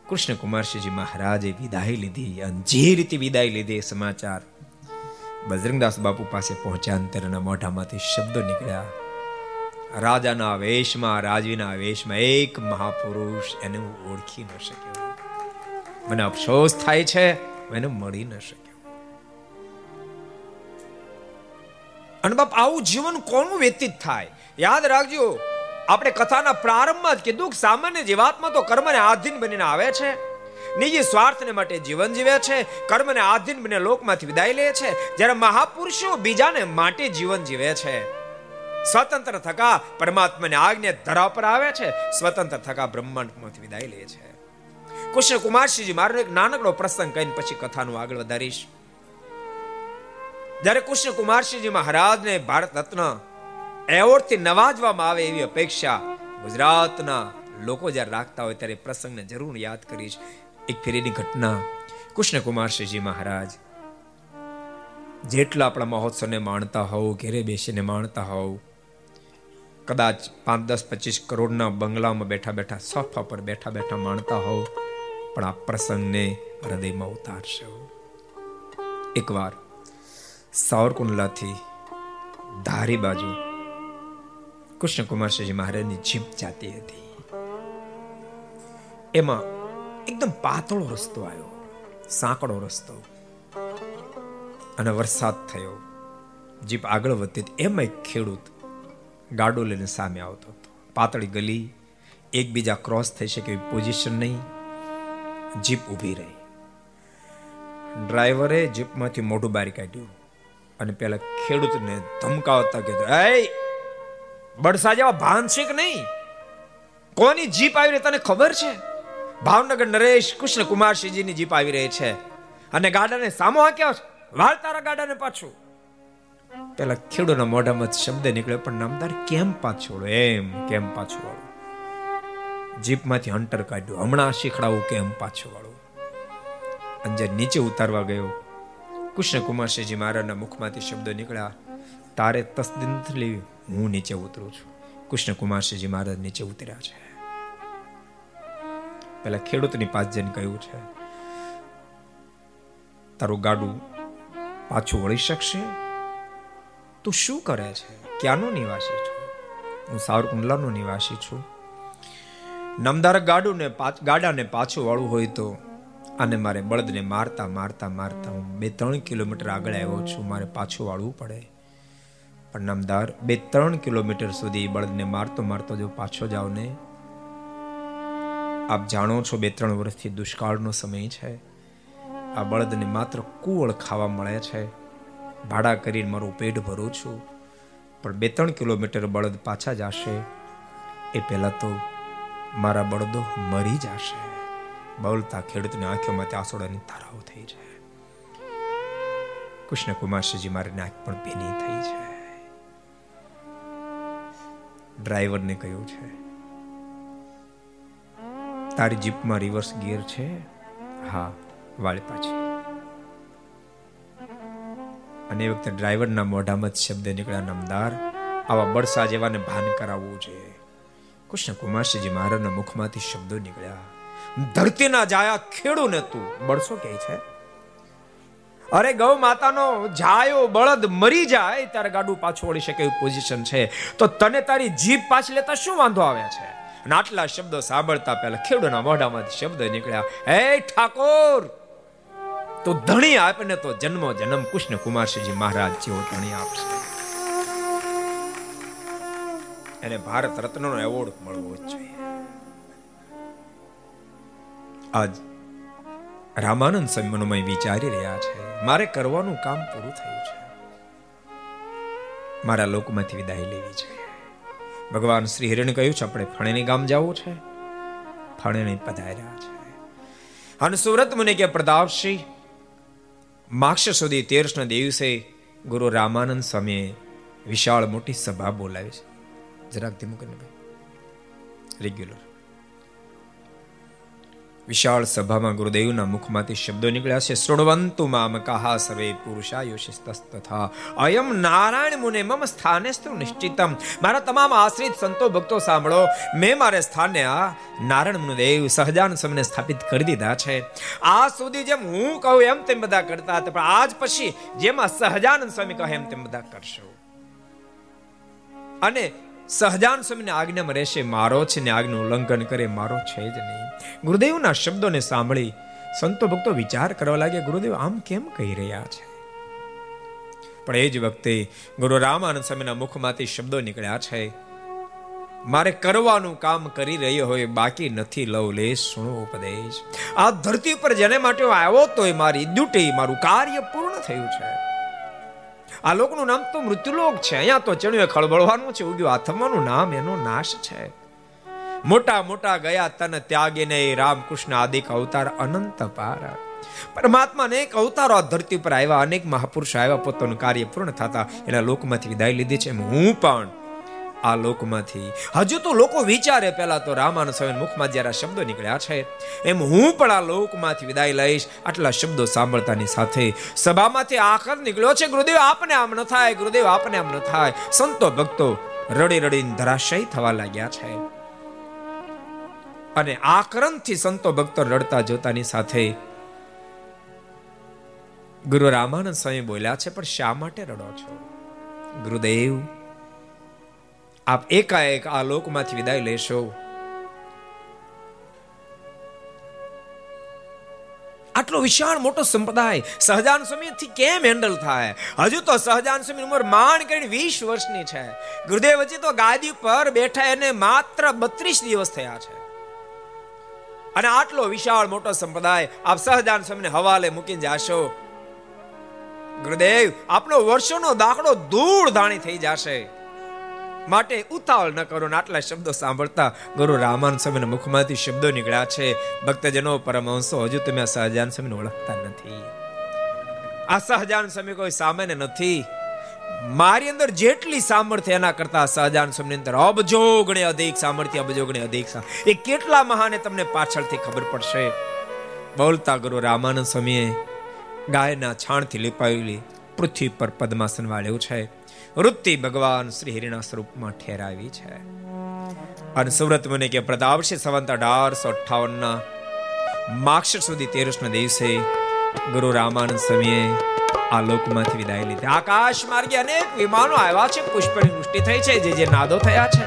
કૃષ્ણ કુમારસિંહજી મહારાજે વિદાય લીધી અને જે રીતે વિદાય લીધી સમાચાર બજરંગદાસ બાપુ પાસે પહોંચ્યા અંતરના મોઢામાંથી શબ્દો નીકળ્યા. રાજાના વેશમાં, રાજવીના વેશમાં એક મહાપુરુષ એને હું ઓળખી ન શક્યો. મને અફસોસ થાય છે એને મળી ન શક્યો. અને બાપ, આવું જીવન કોનું વ્યતીત થાય? યાદ રાખજો, આપણે કથાના પ્રારંભમાં જ કીધું કે સામાન્ય જીવાત્મા તો કર્મને આધીન બનીને આવે છે. નિજી સ્વાર્થને માટે જીવન જીવે છે, કર્મને આધીન બને લોકમાંથી વિદાય લે છે. જ્યારે મહાપુરુષો બીજાને માટે જીવન જીવે છે. સ્વતંત્ર થકા પરમાત્માની આજ્ઞા ધરા પર આવે છે, સ્વતંત્ર થકા બ્રહ્માંડમાંથી વિદાય લે છે. કૃષ્ણ કુમારસિંહજી, મારો એક નાનકડો પ્રસંગ કહીને પછી કથાનું આગળ વધારીશ. જ્યારે કૃષ્ણ કુમારસિંહજી મહારાજને ભારત રત્ન એવોર્ડથી નવાજવામાં આવે એવી અપેક્ષા ગુજરાતના લોકો જ્યારે રાખતા હોય ત્યારે પ્રસંગને જરૂર યાદ કરીશ. એક ફેરીની ઘટના. કૃષ્ણ કુમારસિંહજી મહારાજ, જેટલા આપણા મહોત્સવને માણતા હોવ, ઘેરે બેસીને માણતા હોવ, કદાચ પાંચ, દસ, પચીસ કરોડના બંગલામાં બેઠા બેઠા સોફા પર બેઠા બેઠા માણતા હોવ, પણ આ પ્રસંગને હૃદયમાં ઉતારશો. એકવાર સાવરકુંડલાથી ધારી બાજુ કૃષ્ણકુમારસિંહજી મહારાજની જીપ જાતી હતી. એમાં એકદમ પાતળો રસ્તો આવ્યો સાંકડો રસ્તો. અને વરસાદ થયો જીપ આગળ વધતી એમાં એક ખેડૂત ગાડો લઈને સામે આવતો હતો. પાતળી ગલી, એકબીજા ક્રોસ થઈ શકે એવી પોઝિશન નહીં જીપ ઊભી રહી. ડ્રાઈવરે જીપમાંથી મોઢું બારી કાઢ્યું. અને પેલા ખેડૂતને ધમકાવતા કે એ બડસા જેવા ભાનસિક નહીં? કોની જીપ આવી રહી તને ખબર છે? ભાવનગર નરેશ કૃષ્ણ કુમારસિંહજીની જીપ આવી રહી છે. અને ગાડાને સામો હાક્યો છે? વાળ તારા ગાડાને પાછું. પેલા ખેડૂતના મોઢામાં શબ્દ નીકળ્યો, પણ નામદાર કેમ પાછોડો? એમ કેમ પાછું વાળું જીપમાંથી હંટર કાઢ્યું, હમણાં શીખડાવું કેમ પાછું વાળું અંજર નીચે ઉતારવા ગયો કૃષ્ણ કુમારસિંહજી મહારાજના મુખમાંથી શબ્દો નીકળ્યા, તારે તસ્દિન હું નીચે ઉતરું છું. કૃષ્ણ કુમારસિંહજી મહારાજ નીચે ઉતર્યા છે. પેલા ખેડૂતની પાસે કહ્યું છે, તારું ગાડું પાછું વળી શકશે? તું શું કરે છે? ક્યાંનો નિવાસી છું? હું સાવરકુંડલાનો નિવાસી છું. નમદાર ગાડું ને ગાડાને પાછું વાળું હોય તો અને મારે બળદને મારતા મારતા મારતા હું બે ત્રણ કિલોમીટર આગળ આવ્યો છું. મારે પાછું વાળવું પડે. પણ નામદાર, બે ત્રણ કિલોમીટર સુધી બળદને મારતો મારતો જો પાછો જાઓ ને. આપ જાણો છો બે ત્રણ વર્ષથી દુષ્કાળનો સમય છે. આ બળદને માત્ર કુવળ ખાવા મળે છે. ભાડા કરીને મારું પેટ ભરું છું. પણ બે ત્રણ કિલોમીટર બળદ પાછા જશે. એ પહેલાં તો મારા બળદો મરી જશે. બોલતા ખેડૂતની આંખોમાંથી આસોડાની ધારાઓ થઈ છે. કૃષ્ણ કુમારસિંહજી મારી આંખ પણ ભીની થઈ છે. ડ્રાઈવરને કહ્યું છે, તારી જીપમાં રિવર્સ ગિયર છે? હા. વાળી પાછી. અને એ વખતે ડ્રાઈવરના મોઢામાં શબ્દ નીકળ્યા, નામદાર, આવા બળસા જેવાને ભાન કરાવવું જોઈએ કૃષ્ણ કુમારસિંહજી મહારાજના મુખમાંથી શબ્દો નીકળ્યા. ધરતીના જાયા ખેડૂને તું. બળસો કે છે? અરે ગૌ માતાનો જાયો બળદ મરી જાય, ત્યારે ગાડું પાછું વળી શકે એવી પોઝિશન છે. તો તને તારી જીભ પાછી લેતા શું વાંધો આવે છે? અને આટલા શબ્દો સાંભળતા પહેલા ખેડૂના મોઢામાં શબ્દ નીકળ્યા. હે ઠાકોર! તો ધણી આપને તો જન્મ જન્મ કૃષ્ણ કુમારસિંહજી મહારાજ જેવો ધણી આપશે. એને ભારત રત્નનો એવોર્ડ મળવો જ જોઈએ. આજ રામાનંદ સ્વામી વિચારી રહ્યા છે. મારે કરવાનું કામ પૂરું થયું છે. મારા લોકમાંથી વિદાય લેવી છે. ભગવાન શ્રી હિરણ કહ્યું છે, આપણે ફણેની ગામ જવું છે. ફણેની પધાર્યા છે. અને સુરત મને કે, પ્રતાપસિંહ, માક્ષ સુધી તેરસના દિવસે ગુરુ રામાનંદ સ્વામીએ વિશાળ મોટી સભા બોલાવી છે. જરાક ધીમું કરીને ભાઈ રેગ્યુલર વિશાળ સભામાં ગુરુદેવના મુખમાંથી શબ્દો નીકળ્યા છે, શૃણવંતુ મામ કહા સર્વે પુરુષાયુષિસ્તથા અયમ નારાયણ મુને મમ સ્થાને નિશ્ચિતમ. મારા તમામ આશ્રિત સંતો, ભક્તો, સાંભળો, મેં મારે સ્થાને આ નારાયણ મુનિદેવ સહજાન સમને સ્થાપિત કરી દીધા છે. આ સુધી જેમ હું કહું એમ તેમ બધા કરતા હતા, પણ આજ પછી જેમાં સહજાનંદ સ્વામી કહે એમ તેમ બધા કરશો. અને સહજાન સ્વામીની આજ્ઞામાં રહેશે, મારો છે ને આજ્ઞાનું ઉલ્લંઘન કરે, મારો છે જ નહીં. ગુરુદેવના શબ્દોને સાંભળી સંતો ભક્તો વિચાર કરવા લાગ્યા, ગુરુદેવ, આમ કેમ કહી રહ્યા છે? પણ એ જ વખતે ગુરુ રામાનંદ સ્વામીના મુખમાંથી શબ્દો નીકળ્યા છે, મારે કરવાનું કામ કરી રહ્યો હોય, બાકી નથી લવ લે સુણો ઉપદેશ. આ ધરતી પર જેને માટે આવ્યો તો મારી ડ્યુટી, મારું કાર્ય પૂર્ણ થયું છે. આ લોકનું નામ તો મૃત્યુલોક છે. અહીંયા તો ચણ્યું ખળબળવાનું છે, ઉગ્યું આથમવાનું નામ, એનો નાશ છે. મોટા મોટા ગયા તન ત્યાગીને રામકૃષ્ણ આદિક અવતાર અનંત પાર. પરમાત્મા અનેક અવતારો આ ધરતી ઉપર આવ્યા, અનેક મહાપુરુષ આવ્યા, પોતાનું કાર્ય પૂર્ણ થતા એના લોકમાંથી વિદાય લીધી છે. હું પણ આ લોકમાંથી? હજુ તો લોકો વિચારે, પહેલા તો રામાનંદ સ્વામી મુખમાં જ્યારે શબ્દો નીકળ્યા છે, એમ હું પણ આ લોકમાંથી વિદાય લઈશ, આટલા શબ્દો સાંભળતાની સાથે સભામાંથી આખર નીકળ્યો છે. ગુરુદેવ, આપને આમ ન થાય, ગુરુદેવ, આપને આમ ન થાય. સંતો ભક્તો રડી રડીને ધરાશય થવા લાગ્યા છે. અને આકરણથી સંતો ભક્તો રડતા જોતાની સાથે ગુરુ રામાનંદ સ્વામી બોલ્યા છે, પણ શા માટે રડો છો? ગુરુદેવ આપ એકાએક આ લોકમાંથી વિદાય લેશો. આટલો વિશાળ મોટો સંપ્રદાય સહજાન સ્વામીથી કેમ હેન્ડલ થાય? હજુ તો સહજાન સ્વામી ઉંમર માંડ કરીને વીસ વર્ષની છે. ગુરુદેવ હજી તો ગાદી પર બેઠા એને માત્ર બત્રીસ દિવસ થયા છે. અને આટલો વિશાળ મોટો સંપ્રદાય આપ સહજાન સ્વામીને હવાલે મૂકીને જાશો. ગુરુદેવ, આપનો વર્ષોનો દાખલો દૂર ધાણી થઈ જશે. માટે ઉતાવળ ન કરો ને આટલા શબ્દો સાંભળતા ગુરુ રામાન સ્વામીના મુખમાંથી શબ્દો નીકળ્યા છે. ભક્તજનો, પરમહંસો, હજુ તમે આ સહજાન સ્વામીને ઓળખતા નથી. આ સહજાન સ્વામી કોઈ સામાન્ય નથી. મારી અંદર જેટલી સામર્થ્ય એના કરતા સહજાન સ્વામીની અંદર અબજો ગણે અધિક સામર્થ્ય અબજો ગણે અધિક એ કેટલા મહાને તમને પાછળથી ખબર પડશે? બોલતા ગુરુ રામાનંદ સ્વામીએ ગાયના છાણથી લીપાયેલી પૃથ્વી પર પદ્માસન વાળ્યું છે. વૃત્તિ ભગવાન શ્રી હરિના સ્વરૂપમાં ઠેરાવી છે. અને સુરત મને કે પ્રતાપશી સંવંત અઢારસો અઠાવન ના માક્ષર સુધી તેરસ ના દિવસે ગુરુ રામાનંદ સ્વામીએ આ લોકમાંથી વિદાય લીધી. આકાશ માર્ગે અનેક વિમાનો આવ્યા છે. પુષ્પની વૃષ્ટિ થઈ છે. જે જે નાદો થયા છે.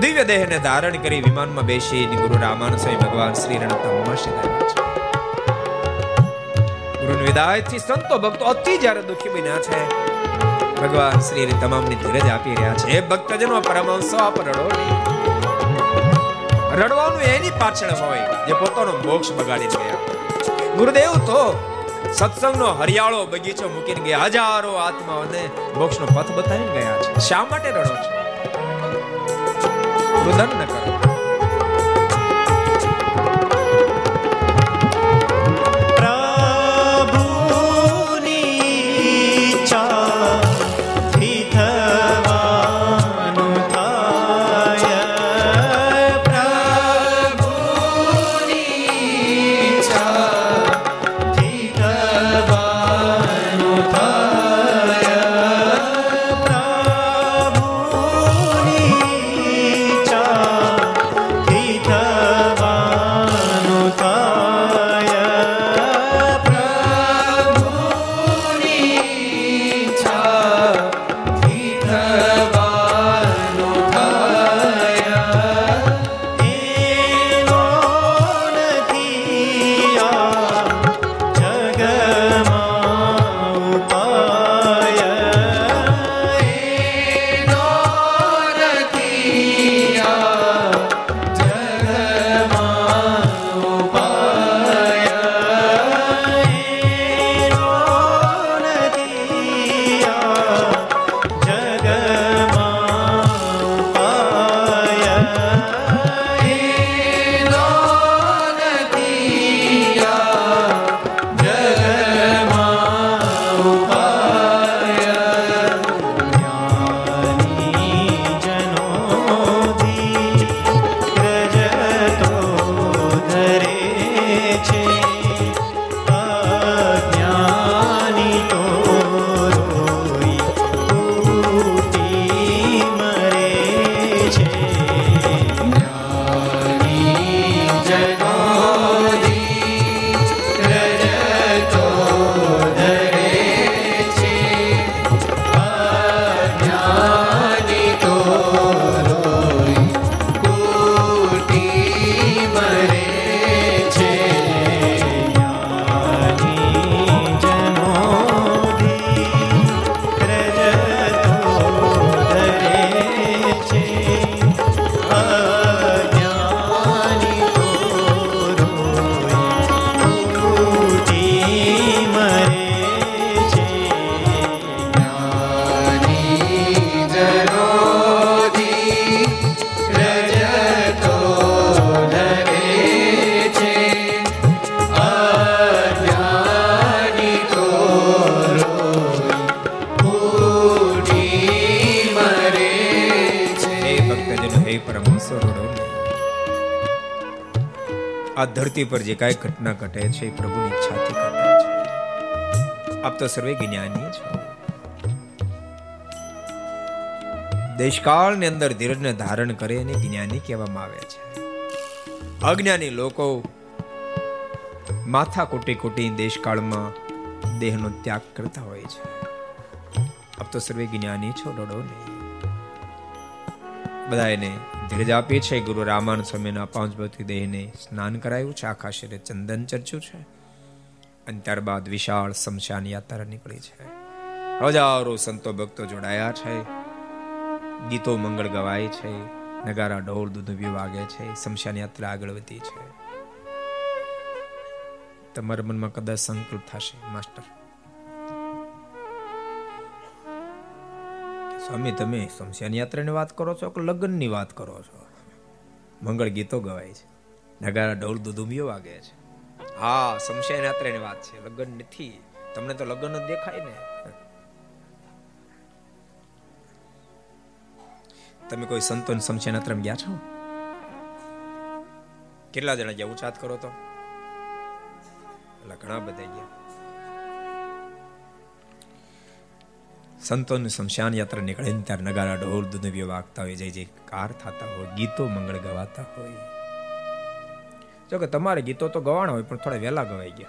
દિવ્ય દેહને ધારણ કરી વિમાનમાં બેસી ગુરુ રામાનંદ સ્વામી ભગવાન શ્રી રણતમમાં આવ્યા છે. ગુરુની વિદાયથી સંતો ભક્તો અતિ જ્યારે દુખી બન્યા છે. ભગવાન શ્રી તમામની ધીરજ આપી રહ્યા છે. ભક્તજનો, પરમહંસો આપ રડો રડવાનું એની પાછળ હોય જે પોતાનો મોક્ષ બગાડી ગયા ગુરુદેવ તો સત્સંગનો હરિયાળો બગીચો મૂકીને ગયા. હજારો આત્માઓને મોક્ષનો પથ બતાવીને ગયા છે. શા માટે રડો છો? રુદન ન કરો. ધરતી પર જે કાંઈ ઘટના ઘટે છે પ્રભુની ઈચ્છાથી ઘટે છે. આપ તો સર્વે જ્ઞાની છો. દેશકાળની અંદર ધીરજને ધારણ કરે એને જ્ઞાની કહેવામાં આવે છે. અજ્ઞાની લોકો માથા કોટી કોટી દેશકાળમાં દેહનો ત્યાગ કરતા હોય છે. આપ તો સર્વે જ્ઞાની છો, ડોડો નહીં. બધા ધીરજ આપી છે ગુરુ રામાન સ્વામીના પાંચ ભક્તિ દેહને સ્નાન કરાયું છે. આખા શરીરે ચંદન ચર્ચ્યું છે. અને ત્યારબાદ વિશાળ શમશાન યાત્રા નીકળી છે. હજારો સંતો ભક્તો જોડાયા છે. ગીતો મંગળ ગવાય છે. નગારા, ઢોલ દૂધ વાગે છે. શમશાન યાત્રા આગળ વધી છે. તમારા મનમાં કદાચ સંકલ્પ થશે, માસ્ટર. સ્વામી તમે શમશાન યાત્રાની વાત કરો છો કે લગ્નની વાત કરો છો? મંગળ ગીતો ગવાય છે. નગારા ઢોલ દુધુમીઓ વાગે છે. હા, શમશાન યાત્રાની વાત છે. લગ્ન નથી. તમને તો લગ્ન જ દેખાય ને. તમે કોઈ સંતોન શમશાન યાત્રામાં ગયા છો? કેટલા જણા ગયા ઉચાત કરો તો? એટલે ઘણા બધા ગયા. સંતોની શમશાન યાત્રા નીકળે ત્યારે નગારા, ઢોલ દુનિયા વાગતા હોય, જય જય કાર થતા હોય, ગીતો મંગળ ગવાતા હોય. જો કે તમારે ગીતો તો ગવાના હોય, પણ થોડા વહેલા ગવાઈ ગયા.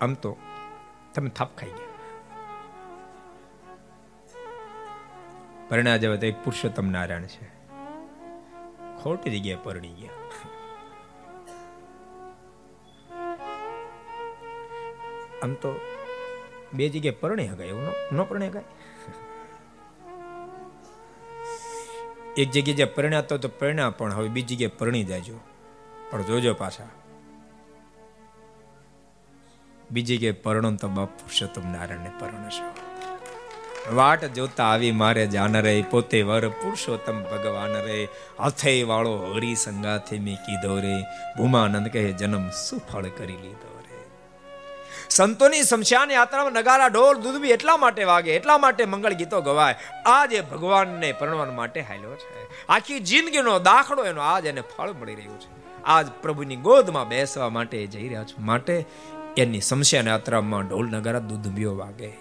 આમ તો તમે થાપ ખાઈ ગયા. પરણ્યા જવા તો એક પુરુષોત્તમ નારાયણ છે. ખોટી જગ્યાએ પરણી ગયા. આમ તો બે જગ્યાએ પરણે હગાય એવું ન પરણે હગાય એક જગ્યાએ જે પરણ્યા તો પરણ્યા પણ હવે બીજી જગ્યાએ પરણી જાયજો પણ જોજો પાછા. બીજી કે પરણો તો બાપ પુરુષોત્તમ નારાયણને પરણશો વાટ જોતા આવી મારે જાન રે, પોતે વર પુરુષોત્તમ ભગવાન રે. હથે વાળો હરી સંગાથે મેં કીધો રે. ભૂમાનંદ કહે, જન્મ સુફળ કરી લીધો. સંતોની શમશાન યાત્રામાં નગારા, ઢોલ દૂધબી એટલા માટે વાગે, એટલા માટે મંગળ ગીતો ગવાય. આજ એ ભગવાનને પરણવા માટે હાલ્યો છે. આખી જિંદગીનો દાખલો એનો આજ એને ફળ મળી રહ્યું છે. આજ પ્રભુની ગોદમાં બેસવા માટે જઈ રહ્યા છું. માટે એની શમશાન યાત્રામાં ઢોલ, નગારા દૂધબીઓ વાગે.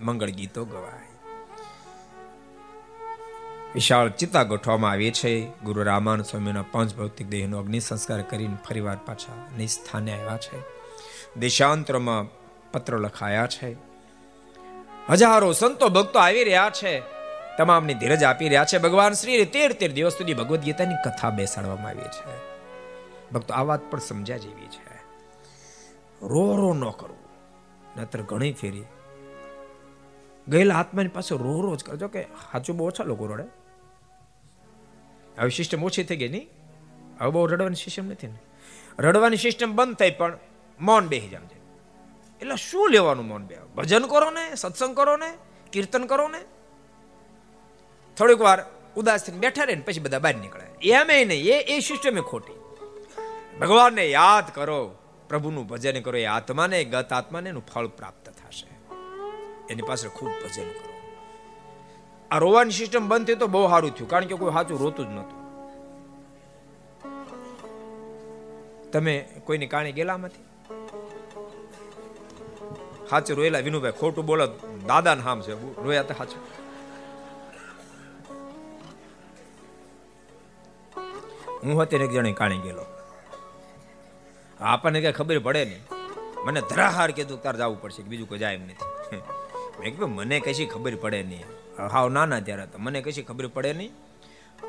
મંગળ ગીતો ગવાય. વિશાળ ચિતા ગોઠવામાં આવી છે. ગુરુ રામાન સ્વામીના પાંચ ભૌતિક દેહનો અગ્નિ સંસ્કાર કરીને ફરીવાર પાછા નિસ્થાને આવ્યા છે. દેશાંતરમાં પત્ર લખાયા છે. હજારો સંતો ભક્તો આવી રહ્યા છે. તમામની ધીરજ આપી રહ્યા છે. ભગવાન શ્રી તેર તેર દિવસ સુધી ભગવદ્ ગીતાની કથા બેસાડવામાં આવી છે. ભક્તો આ વાત પણ સમજ્યા જેવી છે. રો રો ન કરવું નતર ઘણી ફેરી. ગયેલા આત્માની પાસે રો રો જ કરજો કે સાચું બહુ ઓછા લોકો રડે. હવે સિસ્ટમ ઓછી થઈ ગઈ નહીં? હવે બહુ રડવાની સિસ્ટમ નથી ને? રડવાની સિસ્ટમ બંધ થઈ પણ મૌન બેહી જામ છે. એટલે શું લેવાનું મૌન બે ભજન કરો ને સત્સંગ કરો ને કીર્તન કરો ને થોડીક વાર ઉદાસ થઈને બેઠા રહે ને પછી બધા બહાર નીકળે એમ નહીં, એ એ સિસ્ટમ ખોટી. ભગવાનને યાદ કરો, પ્રભુનું ભજન કરો, એ આત્માને ગત આત્માને એનું ફળ પ્રાપ્ત થશે. એની પાસે ખૂબ ભજન કરો. આ રોવાની સિસ્ટમ બંધ થઈ તો બહુ સારું થયું, કારણ કે કોઈ સાચું રોતું જ નહોતું. તમે કોઈની કાણી ગયેલામાંથી સાચું રોયેલા વિનુભાઈ ખોટું બોલો દાદા નામ છે. રોયા તો સાચું હું હતી એક જણે કાણી ગયેલો. આપણને કઈ ખબર પડે નહીં. મને ધરાહાર કીધું તાર જવું પડશે બીજું કોઈ જાય એમ નથી. મેં કીધું, મને કશી ખબર પડે નહીં. હાવ નાના ત્યારે તો મને કશી ખબર પડે નહીં.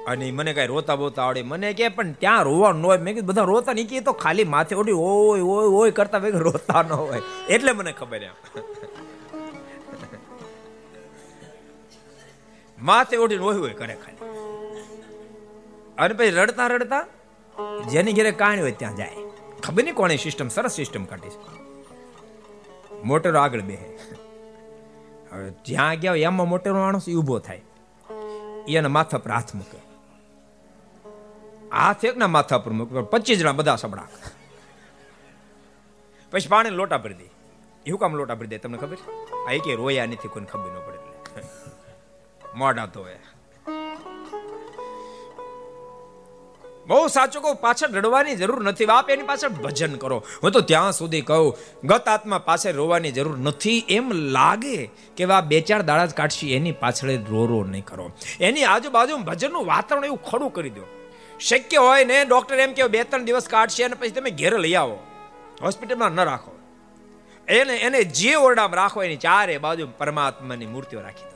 અને મને કઈ રોતા બોતા આવડે. મને કે, પણ ત્યાં રોવા ન હોય. મેં કીધું, બધા રોતા નહીં. કે તો ખાલી માથે ઓડી ઓય ઓય ઓય કરતા ભાઈ રોતા ન હોય. એટલે મને ખબર એમ. માથે ઓઢીને ઓય ઓય કરે ખાલી. અને પછી રડતા રડતા જેની ઘેરે કાણી હોય ત્યાં જાય. ખબર નહીં કોણે સિસ્ટમ સરસ સિસ્ટમ કાઢી છે. મોટરો આગળ બેહે. હવે જ્યાં ગયા એમાં મોટેરો માણસ ઊભો થાય. એના માથા પર હાથ મૂકે. હાથ એક ના માથા પર મૂક પચીસ જણા બધા સબડા પછી પાણી લોટા ભરી દે. એવું કામ લોટા ભરી દે, તમને ખબર? આ કે રોયા નથી, કોઈને ખબર ન પડે એટલે. તો બહુ સાચું કહું, પાછળ રડવાની જરૂર નથી. બાપ, એની પાછળ ભજન કરો. હું તો ત્યાં સુધી કહું, ગત આત્મા પાસે રોવાની જરૂર નથી. એમ લાગે કે આ બે ચાર દાડા જ કાઢશી, એની પાછળ રો રો નહીં કરો. એની આજુબાજુ ભજનનું વાતાવરણ એવું ખડું કરી દો. શક્ય હોય ને ડોક્ટર એમ કે બે ત્રણ દિવસ કાઢશે અને પછી તમે ઘેર લઈ આવો. હોસ્પિટલમાં ન રાખો. એને એને જે ઓરડામાં રાખો, એની ચારે બાજુ પરમાત્માની મૂર્તિઓ રાખી દો.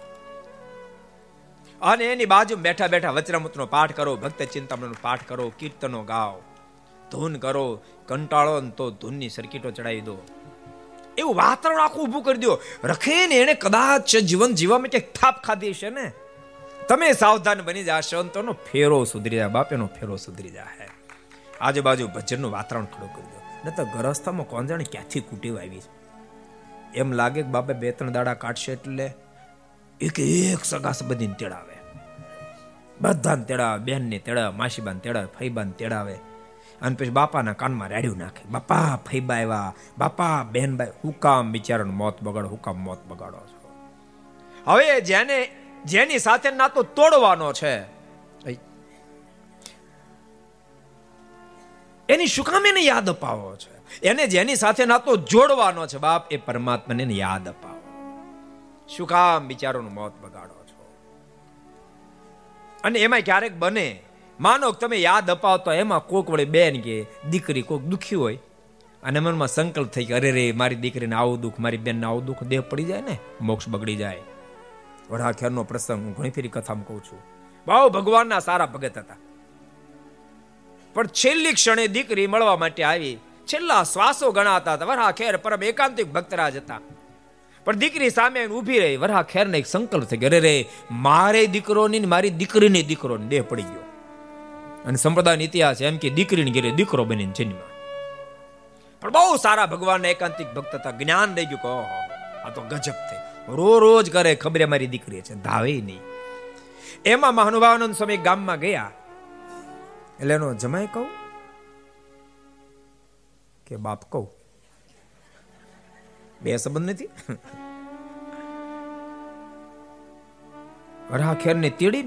અને એની બાજુ બેઠા બેઠા વચરામૃતનો પાઠ કરો, ભક્ત ચિંતામણનો પાઠ કરો, કીર્તનો ગાઓ. ધૂન કરો, કંટાળો તો ધૂનની સર્કિટો ચડાવી દો. એવું વાતાવરણ આખું ઊભું કરી દો. રખે ને એને કદાચ જીવન જીવવામાં ક્યાંક થાપ ખાધી છે ને? તમે સાવધાન બની જાશો તો ફેરો સુધરી જાય, બાપેનો ફેરો સુધરી જાય આજુબાજુ ભજનનું વાતાવરણ ખડું કરી દો. ન તો ગરસ્થામાં કોણ જાણે ક્યાંથી કુટીવ આવી છે? એમ લાગે કે બાપે બે ત્રણ દાડા કાઢશે એટલે એક એક સગા સંબંધીને તેડાવે. બધાને તેડાવે, બેનને તેડાવે, માસીબાને તેડાવે, ફઈબાને તેડાવે. અને પછી બાપાના કાનમાં રેડ્યું નાખે. બાપા, ફઈબા આવ્યા. બાપા બેનભાઈ હુકામ બિચારાનું મોત બગાડો હુકામ મોત બગાડો છો. હવે જેને જેની સાથે નાતો તોડવાનો છે. એની શું કામ એને યાદ અપાવો છે. એને જેની સાથે નાતો જોડવાનો છે બાપ એ પરમાત્માને યાદ અપાવો. શું કામ બિચારોનું મોત બગાડો છો. અને એમાં ક્યારેક બને માનો તમે યાદ અપાવતો એમાં કોક વડે બેન કે દીકરી કોક દુખી હોય અને મનમાં સંકલ્પ થઈ કે અરે રે મારી દીકરીને આવું દુઃખ મારી બેનને આવું દુઃખ દેહ પડી જાય ને મોક્ષ બગડી જાય. વઢાખેરનો પ્રસંગ હું ઘણી ફેરી કથામાં કહું છું. બહુ ભગવાનના સારા ભગત હતા. પણ છેલ્લી ક્ષણે દીકરી મળવા માટે આવી. છેલ્લા શ્વાસો ગણાતા હતા. વરહા ખેર પરમ એકાંતિક ભક્તરાજ હતા. પણ દીકરી સામે ઊભી રહી. વરહા ખેર ને એક સંકલ્પ થઈ ગયો. રે મારે દીકરોની મારી દીકરીની દીકરો દેહ પડી ગયો. અને સંપ્રદાય ઇતિહાસ એમ કે દીકરીને ઘેરે દીકરો બનીને જન્મ પણ બહુ સારા ભગવાનના એકાંતિક ભક્ત હતા. જ્ઞાન રહી ગયું કહો આ તો ગજબ થઈ રો રોજ કરે, ખબરે મારી દીકરી છે, ધાવે નહીં. એમાં મહાનુભાવાનંદ સ્વામી ગામમાં ગયા. એટલે એનો જમાય કહું કે બાપ કહું? બે સંબંધ નથી? રાહ ખેર ને તીડી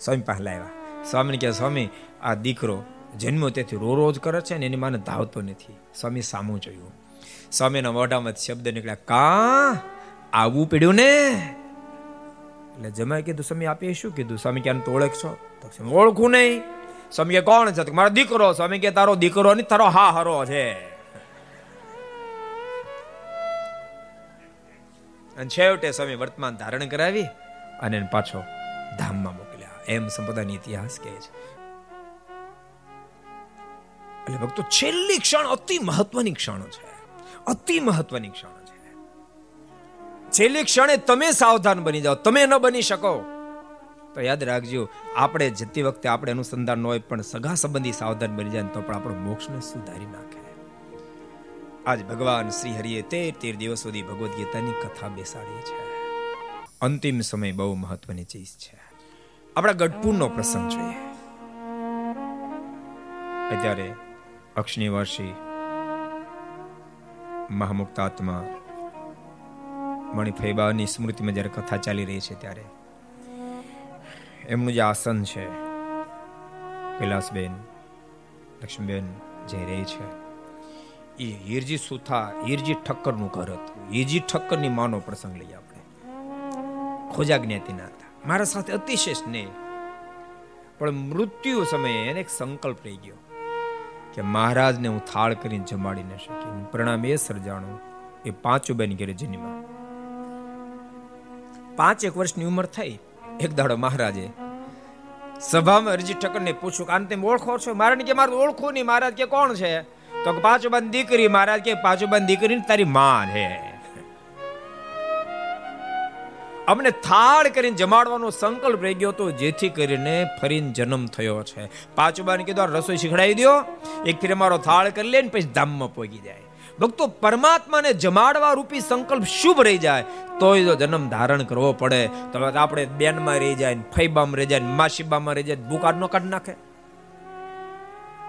સ્વામી પાસે લાવ્યા. સ્વામીને કહે, સ્વામી, આ દીકરો જન્મ્યો તેથી રો રોજ કરે છે ને, એની માને ધાવતો નથી. સ્વામી સામું જોયું. સ્વામીના મોઢામાં શબ્દ નીકળ્યા, કા? આવું પડ્યું ને? એટલે જમાઈ કીધું, સ્વામી, આપે શું કીધું? સ્વામી ક્યાં તો ઓળખશો? તો ઓળખું નહીં. સ્વામી કે, કોણ છે? મારો દીકરો. સ્વામી કે, તારો દીકરો નહીં, તારો હા હરો છે. અને છેવટે સ્વામી વર્તમાન ધારણ કરાવી અને પાછો ધામમાં મોકલ્યા. એમ સંપ્રદાયનો ઇતિહાસ કહે છે. એટલે ભક્તો, છેલ્લી ક્ષણ, અતિ મહત્વની ક્ષણો છે. અતિ મહત્વની ક્ષણ છે. છેલ્લી ક્ષણે તમે સાવધાન બની જાઓ. તમે ન બની શકો. તો યાદ રાખજો, આપણે જતી વખતે આપણે અનુસંધાન હોય પણ સગા સંબંધી સાવધાન બની જાય તો પણ આપણો મોક્ષને સુધારી નાખે. આજ ભગવાન શ્રી હરિએ તેર તેર દિવસ સુધી ભગવદ્ ગીતાની કથા બેસાડી છે. અંતિમ સમય બહુ મહત્વની ચીજ છે. આપણા ગઢપુરનો પ્રસંગ જોઈએ. અત્યારે અક્ષની વર્ષી મહામુક્તાત્મા મણિફૈબાની સ્મૃતિમાં જ્યારે કથા ચાલી રહી છે ત્યારે. એમનું જે આસન છે, કૈલાસબેન, લક્ષ્મીબેન જે રહે છે, એ હીરજી સુથા, હીરજી ઠક્કરનું ઘર હતું. હીરજી ઠક્કરની માનો પ્રસંગ લઈએ આપણે. ખોજા જ્ઞાતિના હતા મારા સાથે અતિશય સ્નેહ. પણ મૃત્યુ સમયે એને એક સંકલ્પ રહી ગયો. કે મહારાજને હું થાળ કરીને જમાડી ન શકી. પ્રણામ એ સર્જાણું. એ પાંચો બેન ઘેરે જન્મા પાંચ એક વર્ષની ઉંમર થઈ. એક દાડો મહારાજે સભામાં અરજી ઠક્કરને પૂછ્યું કે, આને તેમ ઓળખો છો? મારા કે મારે ઓળખું નહીં? મહારાજ કે, કોણ છે? તો બંધ દીકરી. મહારાજ કે, પાંચો બંધ દીકરી તારી માં છે અમને થાળ કરીને જમાડવાનો સંકલ્પ રહી ગયો હતો જેથી કરીને ફરીને જન્મ થયો છે. પાંચબાને કીધું રસોઈ શીખડાવી દો એક ફેર મારો થાળ કરી લે ને પછી ધામમાં પોગી જાય. ભક્તો, પરમાત્માને જમાડવા રૂપી સંકલ્પ શુભ રહી જાય, તોય જો જન્મ ધારણ કરવો પડે. તો આપણે બેનમાં રહી જાય ફૈબામાં રહી જાય માસીબામાં રહી જાય બુકાડ નો કાઢ નાખે.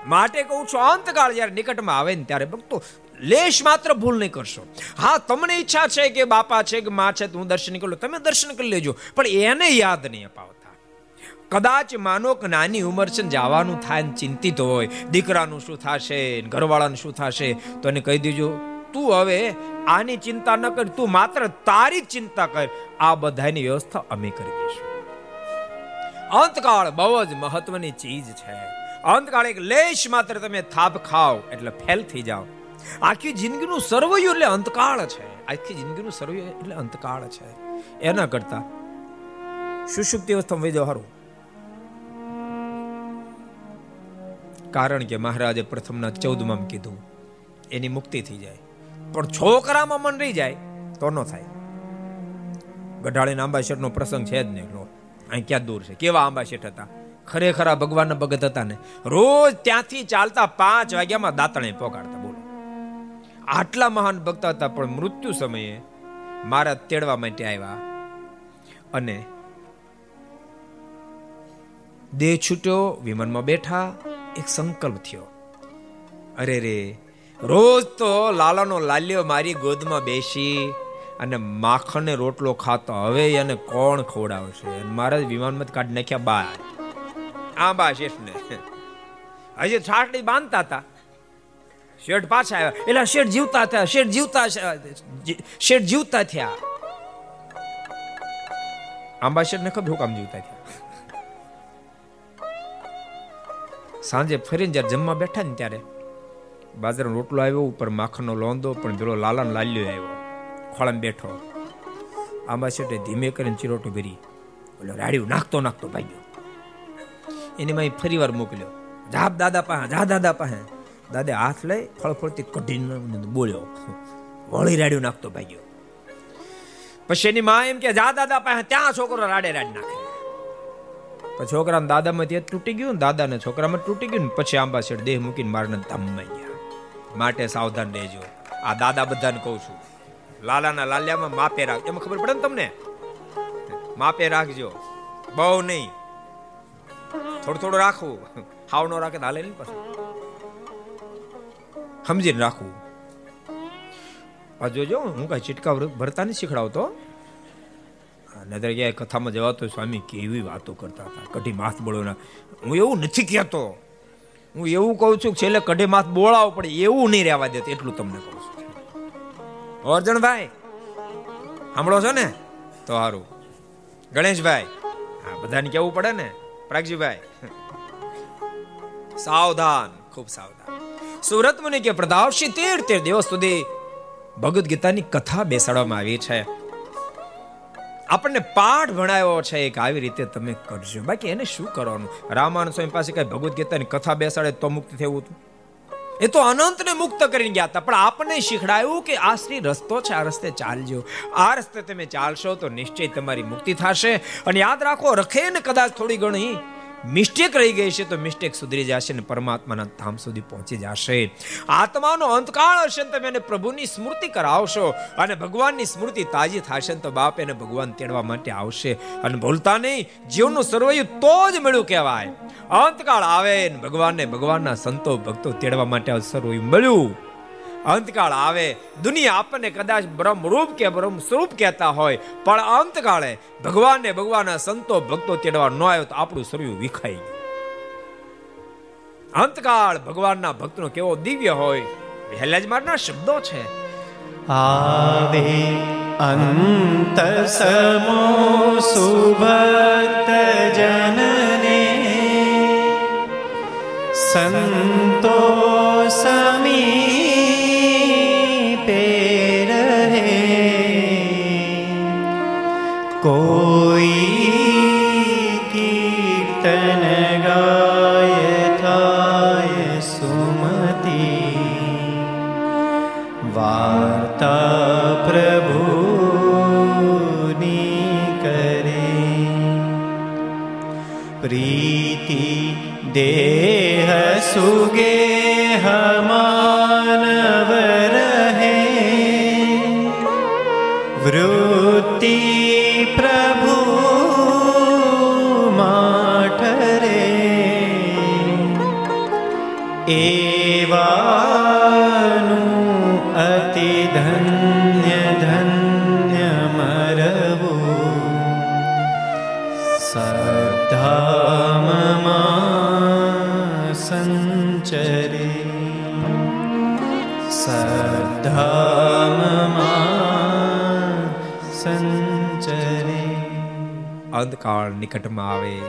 માટે કહું છું, અંતકાળ જ્યારે નિકટમાં આવે ને ત્યારે ભક્તો લેશ માત્ર ભૂલ નહીં કરશો. હા, તમને ઈચ્છા છે કે બાપા છે કે માં છે, તો હું દર્શન કરી લઉં. તમે દર્શન કરી લેજો. પણ એને યાદ નહીં અપાવતા. કદાચ માનો કે નાની ઉંમર છે જવાનું થાય ને ચિંતિત હોય, દીકરાનું શું થશે ઘરવાળાનું શું થશે, તો એને કહી દેજો, તું હવે આની ચિંતા ન કર, તું માત્ર તારી ચિંતા કર. આ બધાની વ્યવસ્થા અમે કરી દઈશું. અંતકાળ બહુ જ મહત્વની ચીજ છે. અંતકાળ એક લેશ માત્ર તમે થાપ ખાઓ, એટલે ફેલ થઈ જાઓ. આખી જિંદગીનું સર્વયું એટલે અંતકાળ છે. આખી જિંદગીનું સર્વયું એટલે અંતકાળ છે. એના કરતા સુષુપ્તિ અવસ્થામાં વહી જાઓ કારણ કે મહારાજે પ્રથમના ચૌદમાં કીધું, એની મુક્તિ થઈ જાય. પણ છોકરામાં મન રહી જાય તો ન થાય. ગઢાળીના આંબા નો પ્રસંગ છે જ નહીં લો. અહીં ક્યાં દૂર છે? કેવા આંબાશેઠ હતા? ખરેખર ભગવાનના ભગત હતા ને. રોજ ત્યાંથી ચાલતા પાંચ વાગ્યામાં દાંતણે પોકાડતા બોલો આટલા મહાન ભક્ત હતા, પણ મૃત્યુ સમયે મારા તેડવા માટે આવ્યા. અને દેહ છૂટ્યો, વિમાનમાં બેઠા, એક સંકલ્પ થયો. અરે રે, રોજ તો લાલાનો લાલ્યો મારી ગોદમાં બેસી અને માખણને રોટલો ખાતો, હવે એને કોણ ખવડાવશે? મારા વિમાનમાં કાઢી નાખ્યા બાર. આ બા શેઠને. હજી છાટડી બાંધતા હતા. શેઠ પાછા આવ્યા. એટલે શેઠ જીવતા થયા, શેઠ જીવતા શેઠ જીવતા થયા. આંબા શેઠ ને ખબર કામ જીવતા થયા? સાંજે ફરીને જ્યારે જમવા બેઠા ને ત્યારે બાજરાનો રોટલો આવ્યો, ઉપર માખણનો લોંદો, પણ પેલો લાલાનો લાલ્યો આવ્યો. ખોળામાં બેઠો. આંબા શેઠે ધીમે કરીને ચિરોટો ભરી. ઓલો રાડ્યું નાખતો નાખતો ભાગ્યો. એને માં ફરી વાર મોકલ્યો. જાપ દાદા પાસે જા દાદા પાસે. દાદા હાથ લઈ ફળફળતી કઢીને બોલ્યો, વળી રાડ્યું નાખતો ભાગ્યો પછી એની માં એમ કે, જા દાદા પાસે, ત્યાં છોકરો રાડે રાડ નાખે. પછી છોકરા દાદામાં ત્યાં તૂટી ગયું ને, દાદાને છોકરામાં તૂટી ગયું ને, પછી આંબા શેઠ દેહ મૂકીને મારને ધામમાં ગયા માટે સાવધાન રહેજો. આ દાદા બધાને કહું છું, લાલાના લાલ્યામાં માપે રાખ, એમાં ખબર પડે ને તમને? માપે રાખજો. બહુ નહીં. થોડું થોડું રાખવું. હાવ નો રાખે હાલે નહીં પછી. સમજીને રાખવું આ જોજો, હું કઈ ચીટકા ભરતા નહીં શીખડાવતો. નદર ક્યાંય કથામાં જવાતો સ્વામી, કેવી વાતો કરતા હતા? કઢી માથ બોળોના હું એવું નથી કહેતો. હું એવું કહું છું છેલ્લે કઢી માથ બોળાવો પડે, એવું નહીં રહેવા દેતો, એટલું તમને કહું છું. અર્જણભાઈ સાંભળો છો ને? તો સારું ગણેશભાઈ, હા, બધાને કેવું પડે ને? પ્રાગજીભાઈ સાવધાન, ખૂબ સાવધાન. સુરત મુનિ કે પ્રદાવશી તેર તેર દિવસ સુધી ભગવદ ગીતાની કથા બેસાડવામાં આવી છે. આપણને પાઠ ભણાવ્યો છે એક આવી રીતે તમે કરજો. બાકી એને શું કરવાનું? રામાનંદ સ્વામી પાસે કઈ ભગવદ ગીતાની કથા બેસાડે તો મુક્ત થયું હતું? એ તો અનંતને મુક્ત કરીને ગયા હતા. પણ આપણને શીખડાયું કે આ શ્રી રસ્તો છે, આ રસ્તે ચાલજો. આ રસ્તે તમે ચાલશો તો નિશ્ચય તમારી મુક્તિ થશે. અને યાદ રાખો રખે ને કદાચ થોડી ઘણી મિસ્ટેક રહી ગઈ છે તો મિસ્ટેક સુધરી જશે ને પરમાત્માના ધામ સુધી પહોંચી જશે. આત્માનો અંતકાળ હશે ને તમે એને પ્રભુની સ્મૃતિ કરાવશો અને ભગવાનની સ્મૃતિ તાજી થશે તો બાપ એને ભગવાન તેડવા માટે આવશે. અને ભૂલતા નહીં જીવનું સર્વયુ તો જ મળ્યું કહેવાય. અંતકાળ આવે ને ભગવાનને ભગવાનના સંતો ભક્તો તેડવા માટે સર્વયું મળ્યું. અંતકાળ આવે. દુનિયા આપણને કદાચ બ્રહ્મરૂપ કે બ્રહ્મ સ્વરૂપ કહેતા હોય, પણ અંતકાળે ભગવાનને ભગવાનના સંતો ભક્તો તેડવા ન આવ્યો તો આપણું શરીર વિખાઈ ગયું. અંતકાળ ભગવાનના ભક્તનો કેવો દિવ્ય હોય હેલેજ મારના શબ્દો છે. આવે અંત સમો સુભક્ત જનને. સંતો અંતકાળ નિકટમાં આવે.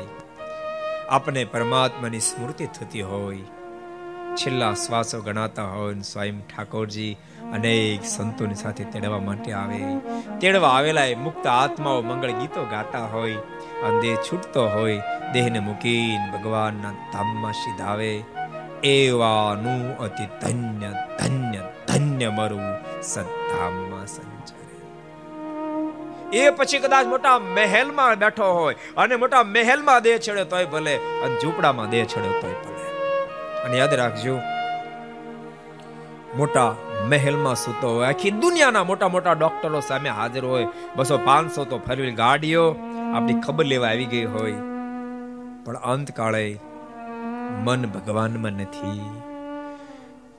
આપણે પરમાત્માની સ્મૃતિ થતી હોય. છેલ્લા શ્વાસો ગણાતા હોય સ્વયં ઠાકોરજી અનેક સંતોની સાથે તેડવા માટે આવે. તેડવા આવેલા એ મુક્ત આત્માઓ મંગળ ગીતો ગાતા હોય. અને દેહ છૂટતો હોય, દેહને મૂકીને ભગવાનના ધામમાં સીધાવે. એવાનું અતિ ધન્ય ધન્ય ધન્ય મરું સદ્ધામમાં સંચરે એ પછી કદાચ મોટા મહેલમાં બેઠો હોય અને મોટા મહેલમાં દેહ છેડે તોય ભલે અને ઝૂંપડામાં દેહ છેડે તોય ભલે. અને યાદ રાખજો, મોટા મહેલમાં સૂતો હોય, આખી દુનિયાના મોટા મોટા ડોક્ટરો સામે હાજર હોય, બસો પાંચસો તો ફરવી ગાડીઓ, આપણી ખબર લેવા આવી ગઈ હોય. પણ અંતકાળે મન ભગવાનમાં નથી.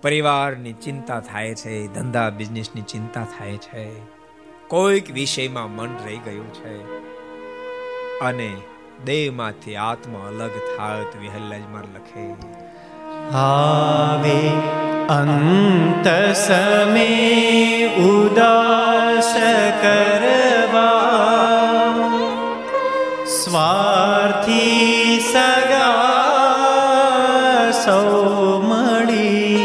પરિવારની ચિંતા થાય છે, ધંધા બિઝનેસની ચિંતા થાય છે. કોઈક વિષયમાં મન રહી ગયું છે. અને દેહમાંથી આત્મા અલગ થાય તો વિહલ્લાજમાં લખે. આવે અંત સમે ઉદાસ કરવા. સ્વાર્થી સગા સૌ મળી.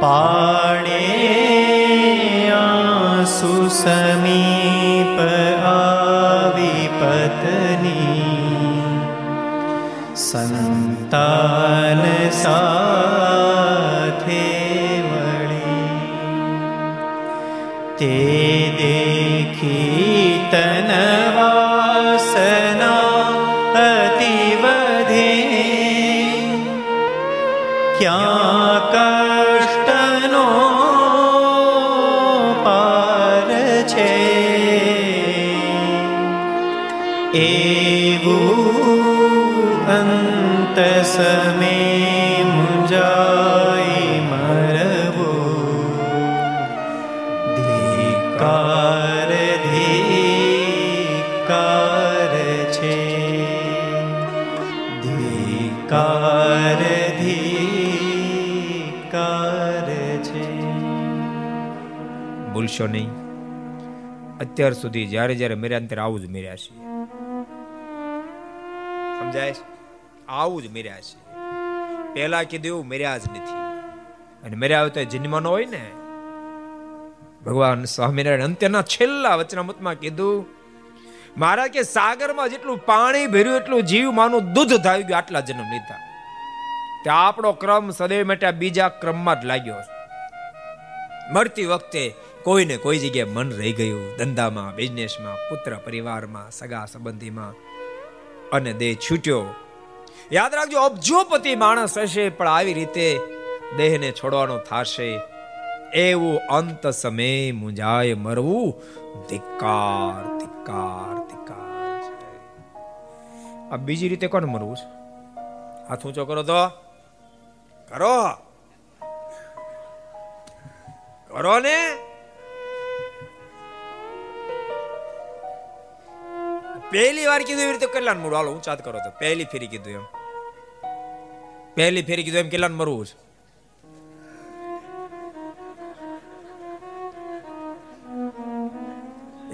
પાડે સંતાન સાથે વળી. તે ભૂલશો નહીં. અત્યાર સુધી જ્યારે જ્યારે મેર્યા ત્યારે આવું જ મેર્યા છે. સમજાય? આવું જ મેર્યા છે. પહેલા કીધું એવું મેર્યા જ નથી. અને મેર્યા તો જન્મનો હોય ને. ભગવાન સ્વામિનારાયણ અંત્યના છેલ્લા વચનામૃતમાં કીધું, મારા કે સાગરમાં જેટલું પાણી ભર્યું એટલું જીવ માનું દૂધ ધાવી ગયું આટલા જન્મ લીધા. તે આપણો ક્રમ સદૈવ માટે બીજા ક્રમમાં જ લાગ્યો મળતી વખતે કોઈને કોઈ જગ્યાએ મન રહી ગયું, ધંધામાં બિઝનેસમાં પુત્ર પરિવારમાં, સગા સંબંધીમાં. અને દેહ છૂટ્યો. યાદ રાખજો, અબજોપતિ માણસ હશે, પણ આવી રીતે દેહને છોડવાનો થાશે. એવું અંત સમય મુંજાય મરવું, ધિક્કાર ધિક્કાર ધિક્કાર આ બીજી રીતે કોણ મરવું છે? હાથ ઊંચો કરો તો. કરો. કરો ને. પહેલી વાર કીધું એવી રીતે કેટલા મરવું હાલો ઊંચાત કરો તો. પહેલી ફેરી કીધું એમ. પહેલી ફેરી કીધું એમ કેટલા મરવું છે?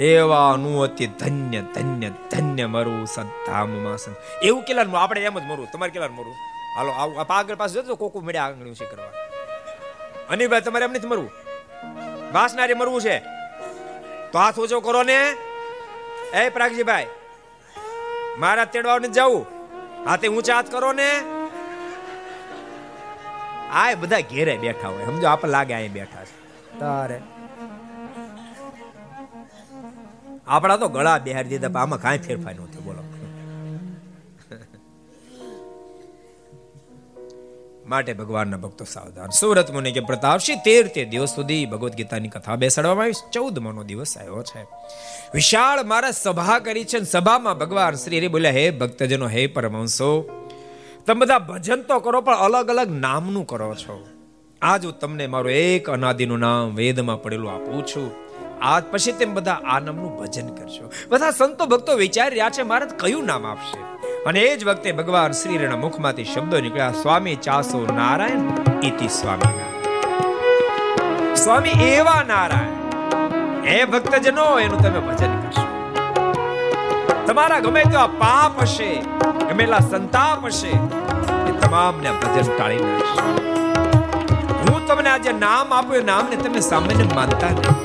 એવા નું અતિ ધન્ય ધન્ય ધન્ય મરવું સદ્ધામમાં સન એવું કેટલા આપણે એમ જ મરવું. તમારે કેટલા મરવું? હાલો, આવું આગળ પાસે જતો કોકુ મળ્યા આંગણી છે કરવા. અનિભાઈ તમારે એમ નથી મરવું? વાસનારે મરવું છે? તો હાથ ઓછો કરો ને. એ પ્રાગજીભાઈ મારા તેડવા નથી જવું. હાથે ઊંચા હાથ કરો ને. આ બધા ઘેરે બેઠા હોય. સમજો આપણે લાગે આ બેઠા છે. તારે. આપણા તો ગળા બેહારી દીધા આમાં કાંઈ ફેરફાર નથી બોલો. માટે ભગવાનના ભક્તો સાવધાન. સુરત મુનિ કે પ્રતાપસિંહ તેર તે દિવસ સુધી ભગવદ્ ગીતાની કથા બેસાડવામાં આવી. ચૌદ નો દિવસ આવ્યો છે. વિશાળ મારા સભા કરી છે સભામાં ભગવાન શ્રી હરિ બોલ્યા, હે ભક્તજનો, હે પરમહંસો, તમે બધા ભજન તો કરો, પણ અલગ અલગ નામનું કરો છો. આજ હું તમને મારું એક અનાદિનું નામ વેદમાં પડેલું આપું છું. આજ પછી તેમ બધા આ નામનું ભજન કરશો બધા સંતો ભક્તો વિચારી રહ્યા છે મહારાજ કયું નામ આપશે? અને એ જ વખતે ભગવાન શ્રીના મુખમાંથી શબ્દો નીકળ્યા, સ્વામી ચાસો નારાયણ ઇતિ સ્વામી સ્વામી, એવા નારાયણ. હે ભક્તજનો, એનું તમે ભજન કરશો. તમારા ગમે તેવા પાપ હશે ગમેલા સંતાપ હશે, એ તમામને ભજન ટાળી નાખશે. હું તમને આજે નામ આપ્યું એ નામને તમે સામાન્ય માનતા નહીં.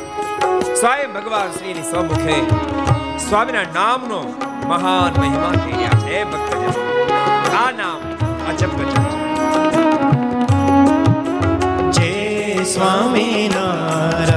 સ્વયં ભગવાન શ્રીની સ્વમુખે સ્વામીના નામનો મહાન મહિમા થઈ રહ્યા છે ભક્ત આ નામ અજબ ગજબ. સ્વામી નારાયણ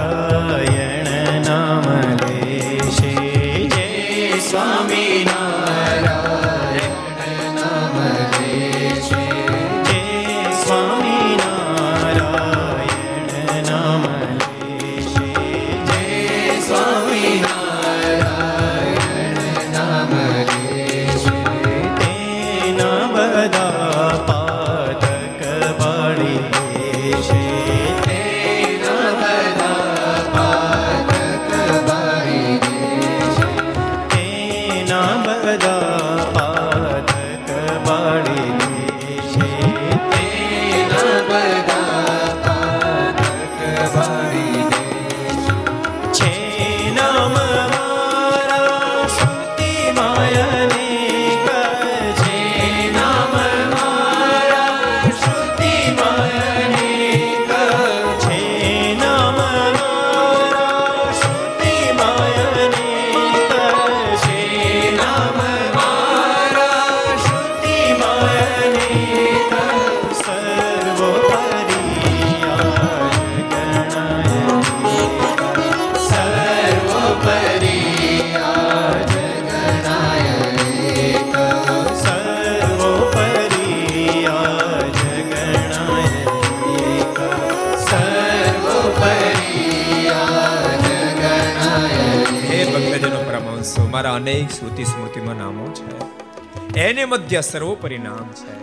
અનેક શ્રુતિ સ્મૃતિમાં નામો છે. એને મધ્ય સર્વોપરી નામ છે.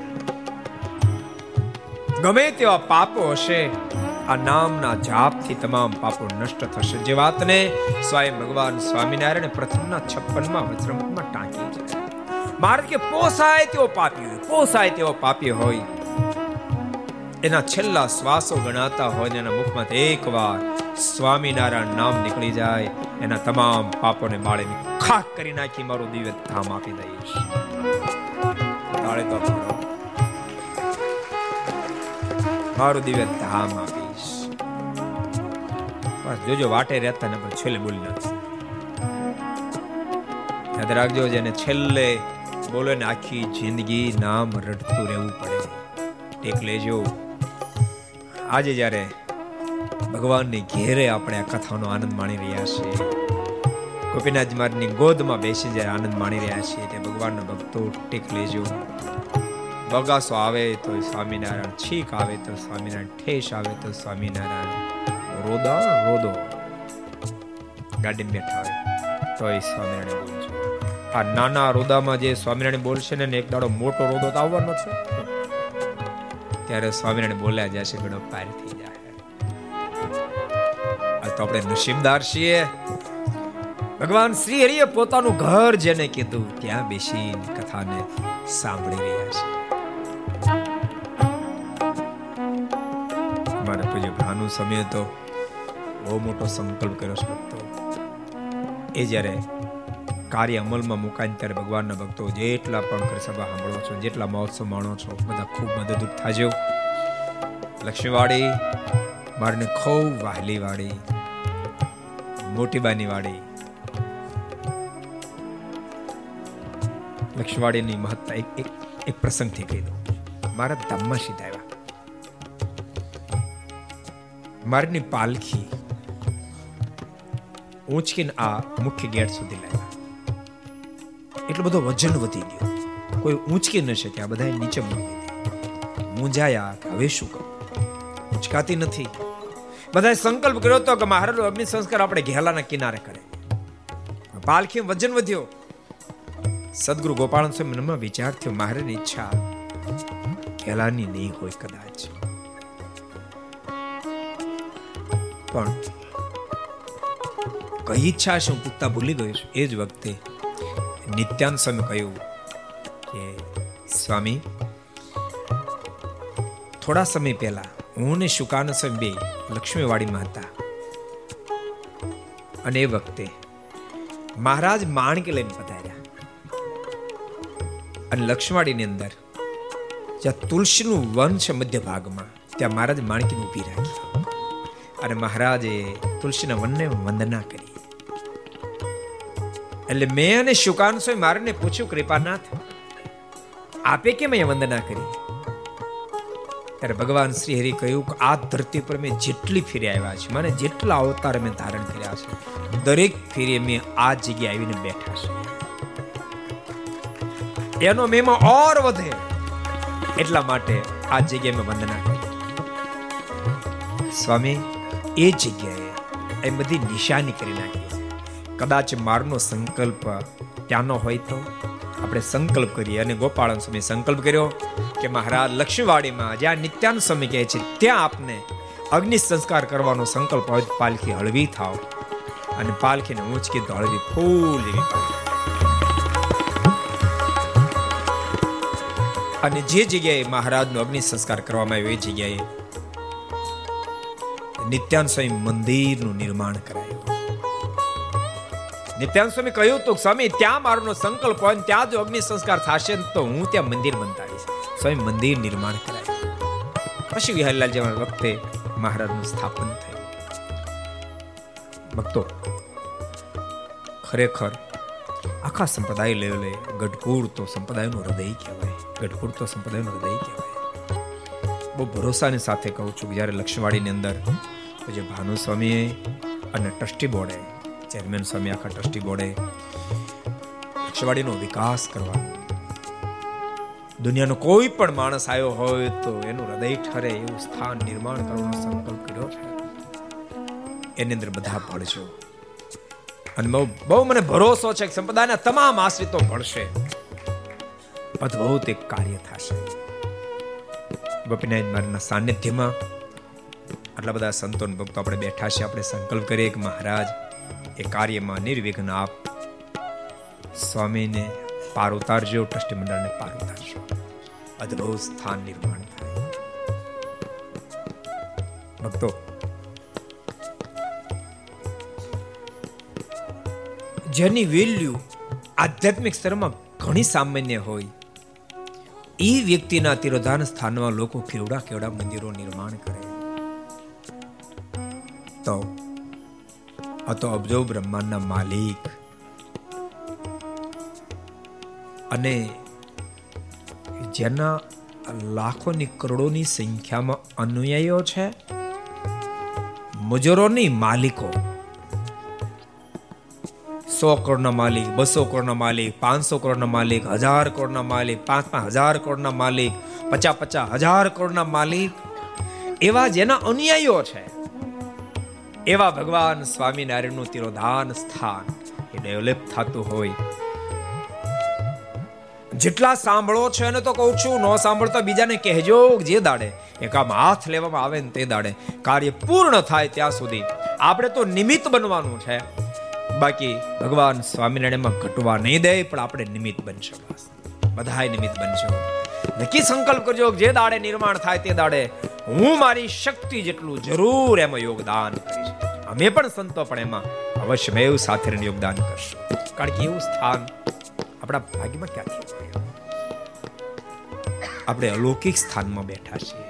ગમે તેવા પાપો હશે, આ નામના જાપથી તમામ પાપો નષ્ટ થશે. જે વાતને સ્વયં ભગવાન સ્વામિનારાયણ પ્રથમના છપ્પનમાં વજ્રમુખમાં ટાંકી છે. મારે કે પોસાય તેવો પાપી હોય, પોસાય તેવો પાપી હોય. એના છેલ્લા શ્વાસો ગણાતા હોય એના મુખમાંથી એકવાર સ્વામિનારાયણ નામ નીકળી જાય, એના તમામ પાપોને બાળીને ખાક કરી નાખી, મારું દિવ્ય ધામ આપી દઈશ તાળે તો. મારું દિવ્ય ધામ આપીશ બસ, જોજો, વાટે રહેતા ને પણ છેલ્લે બોલી નાખશે. યાદ રાખજો, જેને છેલ્લે બોલે ને આખી જિંદગી નામ રડતું રહેવું પડે. ટેક લેજો. આજે જ્યારે ભગવાનની ઘેરે આપણે આ કથાનો આનંદ માણી રહ્યા છીએ ગોપીનાથ મારની ગોદમાં બેસી જ્યારે આનંદ માણી રહ્યા છીએ તે ભગવાનના ભક્તો ટેક લેજો. બગાસો આવે તો સ્વામિનારાયણ, છીક આવે તો સ્વામિનારાયણ, ઠેસ આવે તો સ્વામિનારાયણ. રોદા, રોદો. ગાડી બેઠા હોય તો એ સ્વામિનારાયણ બોલજો આ નાના રોદામાં જે સ્વામિનારાયણ બોલશે ને એક દાડો મોટો રોદો તો આવવાનો છે. ત્યારે સ્વામિનારાયણ બોલ્યા જશે ગળો પાર થઈ જાય. આ તો આપણે નસીબદાર છીએ. ભગવાન શ્રી હરિએ પોતાનું ઘર જેને કીધું, ત્યાં બેસી કથાને સાંભળી રહ્યા છે. મારા પૂજ્ય ભાનુ, સમય તો બહુ મોટો સંકલ્પ કર્યો છે ભક્તો. એ જ્યારે કાર્ય અમલમાં મુકાય ત્યારે ભગવાનના ભક્તો જેટલા પણ કરી સભા સાંભળો છો, જેટલા મહોત્સવ માણો છો, બધા ખૂબ મદદરૂપ થાજો. લક્ષ્મીવાડી મારને ખૂબ વહાલી વાડી મોટીબાની વાડી લક્ષ્મીવાડીની મહત્તા એક એક એક પ્રસંગથી કહી દઉં. મારા ધામમાં સીધા આવ્યા મારની પાલખી ઊંચકીને આ મુખ્ય ગેટ સુધી લાવ્યા. એટલો બધો વજન વધી ગયો. કોઈ ઊંચકી ન શક્યા બધા નીચે મૂકી દીધી. મૂંઝાયા હવે શું કરું? ઊંચકાતી નથી. બધાએ સંકલ્પ કર્યો હતો કે મહારાજ અગ્નિ સંસ્કાર આપણે ઘેલાના કિનારે કરે. પાલખી વજન વધ્યો. સદગુરુ ગોપાલ સ્વામી મનમાં વિચાર થયો મહારાજની ઈચ્છા ખેલાની નહીં હોય કદાચ. પણ કઈ ઈચ્છા છે, હું પૂછતા ભૂલી ગયો છું એ જ વખતે નિત્યાન સ્વામી કહ્યું કે, સ્વામી, થોડા સમય પહેલા હું ને શુકાન સ્વામી બે લક્ષ્મીવાડીમાં હતા. અને એ વખતે મહારાજ માણકે લઈને પધાર્યા. અને લક્ષ્માડીની અંદર જ્યાં તુલસીનું વન છે મધ્ય ભાગમાં, ત્યાં મહારાજ માણકીને ઊભી રાખી. અને મહારાજે તુલસીના વનને વંદના કરી. એટલે મેં અને શુકાન મારને પૂછ્યું, કૃપાનાથ, આપે કેમ અહીંયા વંદના કરી? ત્યારે ભગવાન શ્રી હરિ કહ્યું કે, આ ધરતી પર મેં જેટલી ફેરી આવ્યા છે, મને જેટલા અવતાર મેં ધારણ કર્યા છે, દરેક ફેરી મેં આ જગ્યાએ આવીને બેઠા છે. એનો મહિમા ઓર વધે એટલા માટે આ જગ્યાએ મેં વંદના કરી. સ્વામી, એ જગ્યાએ એ બધી નિશાની કરી નાખી કદાચ મારનો સંકલ્પ ત્યાંનો હોય તો આપણે સંકલ્પ કરીએ. અને ગોપાળન સ્વામી સંકલ્પ કર્યો કે મહારાજ લક્ષ્મીવાડીમાં જ્યાં નિત્યાન સ્વામી કહે છે, ત્યાં આપને અગ્નિ સંસ્કાર કરવાનો સંકલ્પ હોય પાલખી હળવી થાવ. અને પાલખીને ઊંચકી તો હળવી ફૂલ એવી અને જે જગ્યાએ મહારાજનો અગ્નિ સંસ્કાર કરવામાં આવ્યો એ જગ્યાએ નિત્યાન સ્વામી મંદિરનું નિર્માણ કરાયું. નિત્યાન સ્વામી કહ્યું તો સ્વામી, ત્યાં મારો સંકલ્પ હોય ત્યાં જો અગ્નિ સંસ્કાર થશે તો હું ત્યાં મંદિર બંધાવીશ. સ્વામી મંદિર નિર્માણ કરાયું. પછી વિહરલાલ જેવા વખતે મહારાજનું સ્થાપન થયું. ભક્તો, ખરેખર આખા સંપ્રદાય લેવલે ગઢપુર તો સંપ્રદાયનું હૃદય કહેવાય. ગઢપુર તો સંપ્રદાયનો હૃદય કહેવાય. બહુ ભરોસાની સાથે કહું છું જ્યારે લક્ષ્મવાડીની અંદર જે ભાનુ અને ટ્રસ્ટી બોર્ડે, ચેરમેન સ્વામી આખા ટ્રસ્ટી બોર્ડે લક્ષ્મવાડીનો વિકાસ કરવાનો, દુનિયાનો કોઈ પણ માણસ આવ્યો હોય તો એનું હૃદય ઠરે, એવું સ્થાન નિર્માણ કરવાનો સંકલ્પ કર્યો છે. એની અંદર બધા ભળજો. અને બહુ મને ભરોસો છે કે સંપ્રદાયના તમામ આશ્રિતો ભળશે. અદ્ભુત એક કાર્ય થશે. ગોપીનાથ મારના સાનિધ્યમાં આટલા બધા સંતો ભક્તો આપણે બેઠા છે આપણે સંકલ્પ કરીએ કે મહારાજ, એ કાર્યમાં નિર્વિઘ્ન આપ સ્વામીને પાર ઉતારજો, ટ્રસ્ટી મંડળને પાર ઉતારજો. અદ્ભુત સ્થાન નિર્માણ થાય. ભક્તો, જેની વેલ્યુ આધ્યાત્મિક સ્તરમાં ઘણી સામાન્ય હોય એ વ્યક્તિના તિરોધાન સ્થાનમાં લોકો કેવડા કેવડા મંદિરો નિર્માણ કરે. તો, આ તો અબજો બ્રહ્માંડના માલિક. અને જેના લાખોની કરોડોની સંખ્યામાં અનુયાયીઓ છે, મજૂરોની માલિકો. સો કરોડના માલિક, બસો કરોડના માલિક, પાંચસો કરોડના માલિક, હજાર કરોડના માલિક પાંચ પાંચ હજાર કરોડના માલિક, પચાસ પચાસ હજાર કરોડના માલિક. એવા જેના અનુયાયીઓ છે, એવા ભગવાન સ્વામિનારાયણનું તિરોધાન સ્થાન એ ડેવલપ થતું હોય. જેટલા સાંભળો છે એને તો કહું છું, ન સાંભળતો બીજાને કહેજો જે દાડે. એક આમ હાથ લેવામાં આવે ને તે દાડે. કાર્ય પૂર્ણ થાય ત્યાં સુધી. આપણે તો નિમિત્ત બનવાનું છે. બાકી ભગવાન સ્વામિનારાયણમાં ઘટવા નહીં દે, પણ આપણે નિમિત્ત બનશો બધાય નિમિત્ત બનશો નક્કી સંકલ્પ કરજો જે દાડે નિર્માણ થાય તે દાડે હું મારી શક્તિ જેટલું જરૂર એમાં યોગદાન કરીશ. અમે પણ સંતો પણ એમાં અવશ્યમેવ સાથે યોગદાન કરશું. કારણ કે એવું સ્થાન આપણા ભાગ્યમાં ક્યાંથી આપણે અલૌકિક સ્થાનમાં બેઠા છીએ.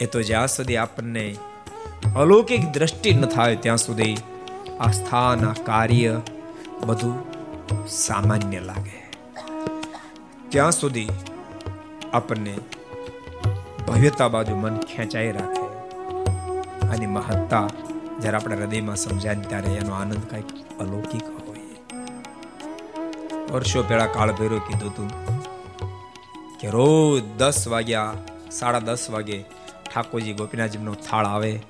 એ તો જ્યાં સુધી આપણને અલૌકિક દ્રષ્ટિ ન થાય ત્યાં સુધી આ સ્થાન આ કાર્ય બધું સામાન્ય લાગે. ત્યાં સુધી આપણને ભવ્યતા બાજુ મન ખેંચાઈ રાખે. અને મહત્તા જ્યારે આપણા હૃદયમાં સમજાય ત્યારે એનો આનંદ કંઈક અલૌકિક હોય. વર્ષો પહેલા કાળ ભૈરવ કીધું હતું કે રોજ દસ વાગ્યા, સાડા દસ વાગે ઠાકોરજી ગોપીનાથજીનો થાળ આવે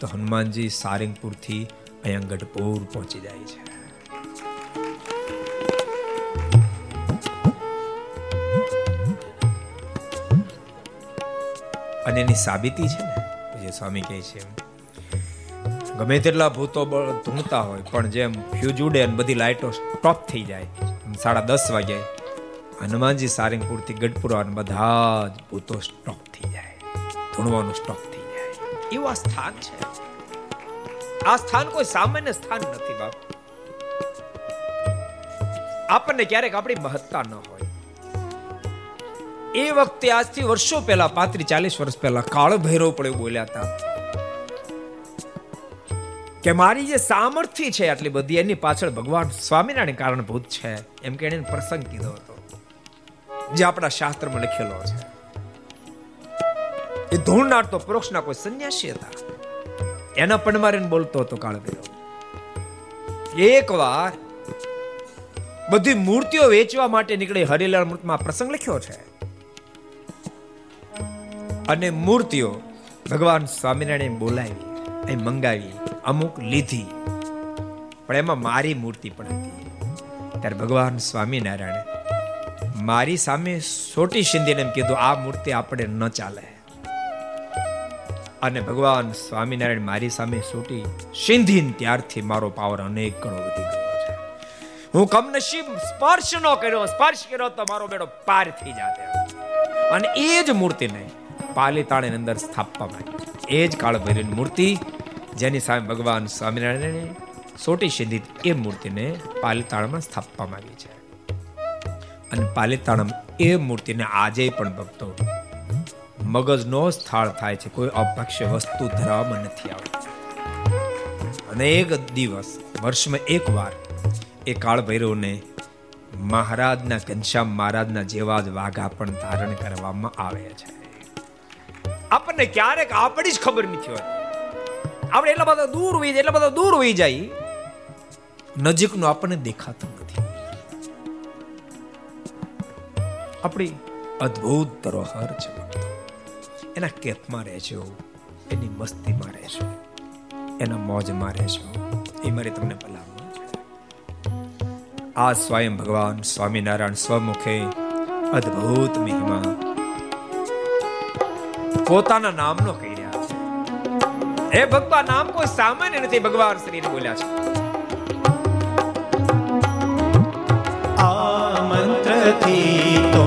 તો હનુમાનજી સારંગપુરથી અહીંયા ગઢપુર પહોંચી જાય છે. અને એની સાબિતી છે ને જે સ્વામી કહે છે, ગમે તેટલા ભૂતો ધૂણતા હોય, પણ જેમ ફ્યુજ ઉડે અને બધી લાઇટો સ્ટોપ થઈ જાય સાડા દસ વાગે હનુમાનજી સારંગપુરથી ગઢપુર અને બધા જ ભૂતો સ્ટોપ થઈ જાય, ધૂણવાનું સ્ટોપ થઈ જાય. એવું સ્થાન છે? આ સ્થાન કોઈ સામાન્ય સ્થાન નથી, બાપ. આપણને ક્યારેક આપણી મહત્તા ન હોય. એ વખતે આજથી વર્ષો પહેલા, પાંત્રીસ ચાલીસ વર્ષ પહેલા કાળ ભૈરવ પણ બોલ્યા હતા કે મારી જે સામર્થ્ય છે, આટલી બધી, એની પાછળ ભગવાન સ્વામિનારાયણ કારણભૂત છે, એમ કે એને પ્રસંગ કીધો હતો, જે આપણા શાસ્ત્રમાં લખેલો છે. એ ધૂળનાર તો પરોક્ષના કોઈ સંન્યાસી હતા. એના પણ મારીને બોલતો હતો કાળ ભૈરવ એક વાર બધી મૂર્તિઓ વેચવા માટે નીકળી હરિલાલ મૃતમાં પ્રસંગ લખ્યો છે. અને મૂર્તિઓ ભગવાન સ્વામિનારાયણ બોલાવી, એ મંગાવી, અમુક લીધી. પણ એમાં મારી મૂર્તિ પણ હતી. ત્યારે ભગવાન સ્વામિનારાયણ મારી સામે સોટી સિંધીને એમ કીધું, આ મૂર્તિ આપણે ન ચાલે. અને ભગવાન સ્વામિનારાયણ મારી સામે સૂટી સિંધીન ત્યારથી મારો પાવર અનેક ગણો વધી ગયો છે. હું કમનસીબ સ્પર્શ ન કર્યો, સ્પર્શ કર્યો તો મારો બેડો પાર થઈ જાતે. અને એ જ મૂર્તિને પાલીતાણી અંદર સ્થાપવામાં આવી એ જ કાળભૈરવની મૂર્તિ જેની સામે ભગવાન સ્વામિનારાયણે સોટી સિંધી એ મૂર્તિને પાલીતાણમાં સ્થાપવામાં આવી છે. અને પાલીતાણમ એ મૂર્તિને આજે પણ ભક્તો મગજનો સ્થળ થાય છે. કોઈ અપક્ષ વસ્તુ ધરાવવામાં નથી આવતી. અને એક દિવસ, વર્ષમાં એક વાર એ કાળ ભૈરવને મહારાજના, ઘનશ્યામ મહારાજના જેવા જ વાઘા પણ ધારણ કરવામાં આવે છે. આપણને ક્યારેક આપણી જ ખબર નથી હોતી. આપણે એટલા બધા દૂર હોઈ જાય, એટલા બધા દૂર હોઈ જાય, નજીકનું આપણને દેખાતું નથી. આપણી અદ્ભુત ધરોહર છે એના કેફમાં રહેજો એની મસ્તીમાં રહેજો એના મોજમાં રહેજો એ મારી તમને ભલામણ છે. આ સ્વયં ભગવાન સ્વામિનારાયણ સ્વમુખે અદ્ભુત મહિમા પોતાના નામનો કહી રહ્યા છે. હે ભગવાન નામ કોઈ સામાન્ય નથી ભગવાન શ્રીને બોલ્યા છે. આ મંત્રથી તો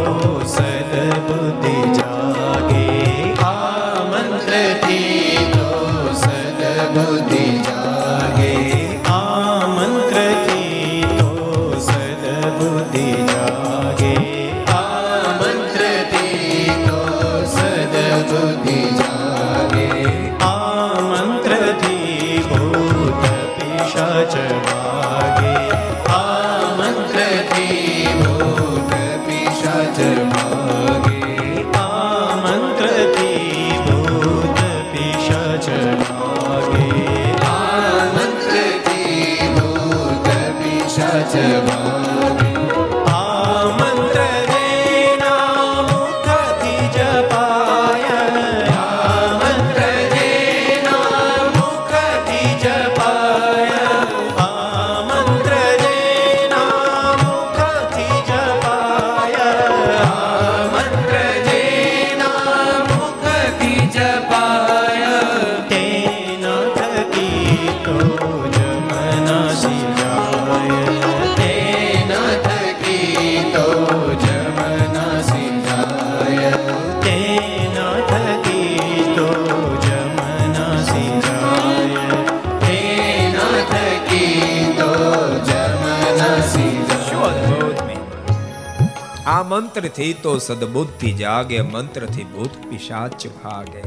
મંત્રથી તો સદબુદ્ધિ જાગે, મંત્રથી ભૂત પિશાચ ભાગે.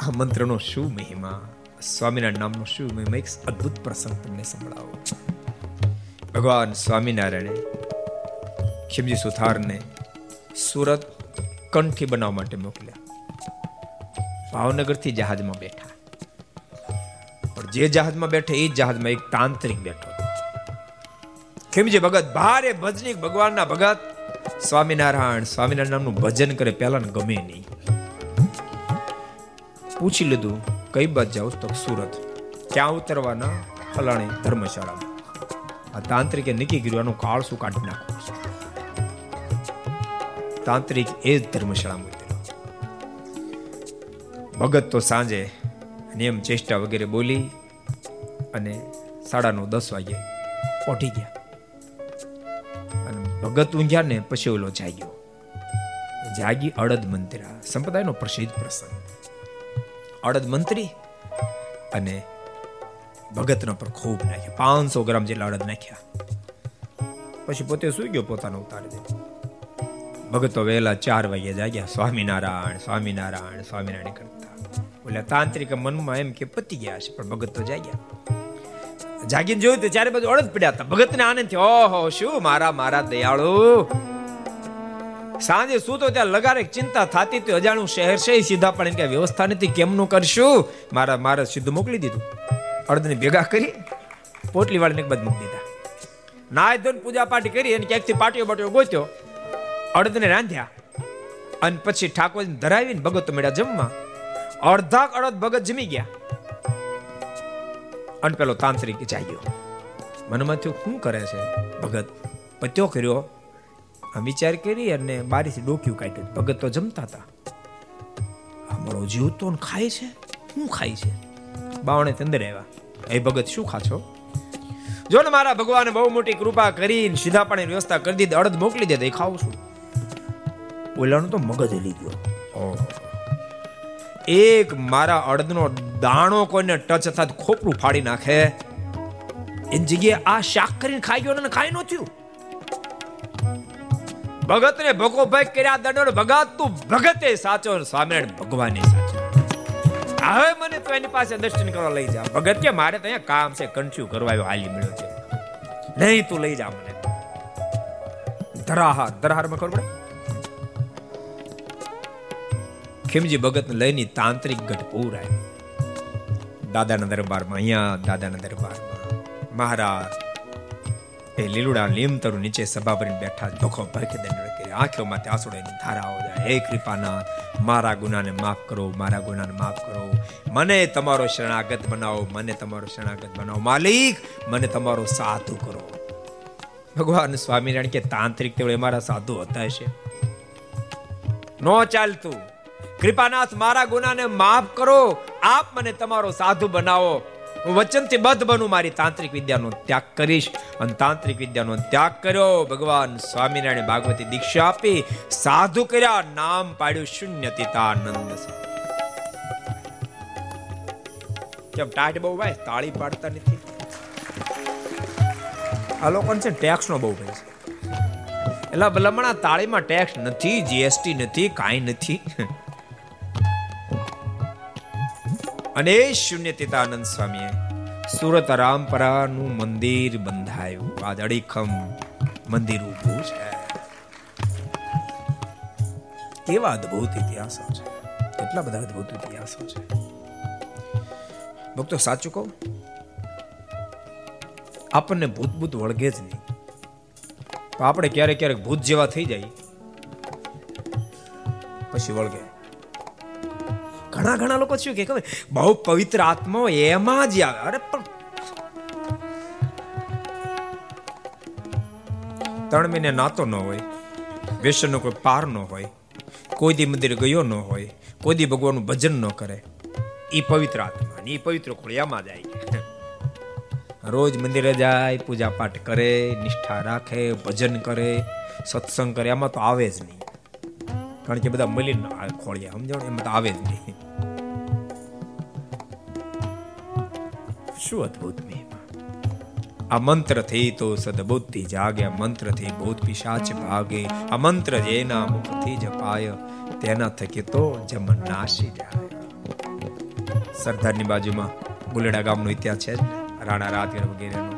આ મંત્રનો શું મહિમા? સ્વામિનારાયણ નામનો શું મહિમા? એક અદ્ભુત પ્રસંગ તમને સંભળાવો. ભગવાન સ્વામિનારાયણે ખીમજી સુથારને સુરત કંઠી બનાવવા માટે મોકલ્યા. ભાવનગરથી જહાજમાં બેઠા. પણ જે જહાજમાં બેઠા, એ જહાજમાં એક તાંત્રિક બેઠો. ખીમજી ભગત? ભારે ભજની ભગવાનના ભગત. સ્વામિનારાયણ સ્વામિનારાયણ નામનું ભજન કરે પહેલા ગમે નહીં. પૂછી લીધું, કઈ બાદ જાવ તો સુરત. ક્યાં ઉતરવાના? ફલાણી ધર્મશાળામાં. આ તાંત્રિકે નક્કી કર્યું, આનું કાળ શું કાઢી નાખો તાંત્રિક એ જ ધર્મશાળામાં ભગત તો સાંજે નિયમ, ચેષ્ટા વગેરે બોલી અને સાડા નવ, દસ વાગે પહોંચી ગયા. ભગત ઊંઘ્યા ને પછી ઓલો જાગ્યો. જાગી અડદ મંત્રા, સંપ્રદાયનો પ્રસિદ્ધ પ્રસંગ. અડદ મંત્રી અને ભગતના પર ખૂબ નાખ્યા, પાંચસો ગ્રામ જેટલા અડદ નાખ્યા. પછી પોતે સુઈ ગયો પોતાનો ઉતારી દે. ભગતો વહેલા ચાર વાગ્યે જાગ્યા, સ્વામિનારાયણ સ્વામિનારાયણ સ્વામિનારાયણ કરતા. ઓલા તાંત્રિક મનમાં એમ કે પતી ગયા છે, પણ ભગત તો જાગ્યા. જાગીને જોયું તો ચારે બધું અડદ પડ્યા હતા. ભગતને આનંદ થયો. ઓહો, શું મારા મારા દયાળુ? સાંજે સૂતો ત્યાં લગારે ચિંતા થતી તો અજાણું શહેર છે સીધા પણ કે વ્યવસ્થા નથી. કેમનું કરશું? મારા મારા સીધું મોકલી દીધું. અડધને ભેગા કરી પોટલી વાળીને બાદ મૂકી દીધા. નાય ધોન પૂજા પાઠ કરી અને ક્યાંકથી પાટીઓ બાટીઓ ગોત્યો. અડધને રાંધ્યા. અને પછી ઠાકોરને ધરાવીને ભગત મેળા જમવા. અડધા અડધ ભગત જમી ગયા. અને પેલો તાંત્રિક જાગ્યો. મનમાં થયું શું કરે છે? ભગત પત્યો કર્યો. આ વિચાર કરી અને બારીથી ડોક્યું કાઢ્યું. ભગત તો જમતા હતા. અમારો જીવ તો ને ખાય છે? શું ખાય છે? બાવણે તંદર આવ્યા. એ ભગત, શું ખાશો જો ને મારા ભગવાને બહુ મોટી કૃપા કરીને સીધા પાણી વ્યવસ્થા કરી દીધી. અડદ મોકલી દે એ ખાવું છું. ઓલાનું તો મગજ હલી ગયો. ઓહો. એક મારા અડદનો દાણો કોઈને ટચ થતા ખોપરું ફાડી નાખે. એની જગ્યાએ આ શાક કરીને ખાઈ ગયો ને ખાઈ નો થયું. ભગો ભાઈ કર્યા દંડો ભગત તું ભગતે સાચો સ્વામિનારાયણ ભગવાને સાચો. હવે મને તો એની પાસે દર્શન કરવા લઈ જા. ભગત કે, મારે તો અહીંયા કામ છે, કંઠ્યું કરવા આવ્યો, હાલી મળ્યો છે. નહીં, તું લઈ જા મને. ધરાહાર ધરાહાર ખબર પડે? ખીમજી ભગત લઈને તાંત્રિક ગઢપુર આવ્યો દાદાના દરબારમાં, અહીંયા દાદાના દરબારમાં. મહારાજ, એ લીલુડા લીમતરુ નીચે સભા ભરીને બેઠા ધોખો ભરકે દંડ કરી આંખોમાંથી આંસુડાની ધારાઓ જાય. હે કૃપાનાથ, મારા ગુનાને માફ કરો, મારા ગુનાને માફ કરો. મને તમારો શરણાગત બનાવો, મને તમારો શરણાગત બનાવો. માલિક, મને તમારો સાધુ કરો. ભગવાન સ્વામિનારાયણ કે તાંત્રિક તેવડે મારા સાધુ હતા છે નો ચાલતું. કૃપાનાથ, મારા ગુનાને માફ કરો. આપ મને તમારો સાધુ બનાવો. હું વચનથી બદ્ધ બનું, મારી તાંત્રિક વિદ્યાનો ત્યાગ કરીશ. અને તાંત્રિક વિદ્યાનો ત્યાગ કર્યો. ભગવાન સ્વામિનારાયણ ભાગવતી દીક્ષા આપી, સાધુ કર્યા, નામ પાડ્યું શૂન્ય તીતાનંદ કેમ ટાટ બહુ ભાઈ? તાળી પાડતા નથી. આ લોકોને છે ટેક્સ નો બહુ ભાઈ છે. એટલે ભલામણા તાળીમાં ટેક્સ નથી જીએસટી નથી, કાંઈ નથી. અને શૂન્ય તીતાનંદ સ્વામીએ સુરત રામપરાનું મંદિર બંધાયું. આ અડીખમ મંદિર ઊભું છે. કેવા અદ્ભુત ઇતિહાસો છે. કેટલા બધા અદ્ભુત ઇતિહાસો છે. ભક્તો, સાચું કહું? આપણને ભૂત ભૂત વળગે જ નહીં. આપણે ક્યારેક ક્યારેક ભૂત જેવા થઈ જાય. પછી વળગે. ઘણા ઘણા લોકો શું કે ખબર? બહુ પવિત્ર આત્માઓ એમાં જ આવે. અરે, પણ ત્રણ મહિને નાતો ન હોય વ્યસનનો કોઈ પાર ન હોય, કોઈ દી મંદિર ગયો ન હોય, કોઈ દી ભગવાનનું ભજન ન કરે એ પવિત્ર આત્મા એ પવિત્ર ખોળિયામાં જાય રોજ મંદિરે જાય પૂજા પાઠ કરે, નિષ્ઠા રાખે, ભજન કરે, સત્સંગ કરે, એમાં તો આવે જ નહીં. કારણ કે બધા મલિન ખોળિયા સમજાવ એમ તો આવે જ નહીં. શું અદભુત મહિમા. આ મંત્રથી તો સદબુદ્ધિ જાગે, આ મંત્રથી ભૂત પિશાચ ભાગે, આ મંત્ર જેના મુખથી જપાય, તેના થકી તો જમ નાશી જાય. સરદારની બાજુમાં ગુલેડા ગામનો ઇતિહાસ છે રાણા રાતગર વગેરેનો.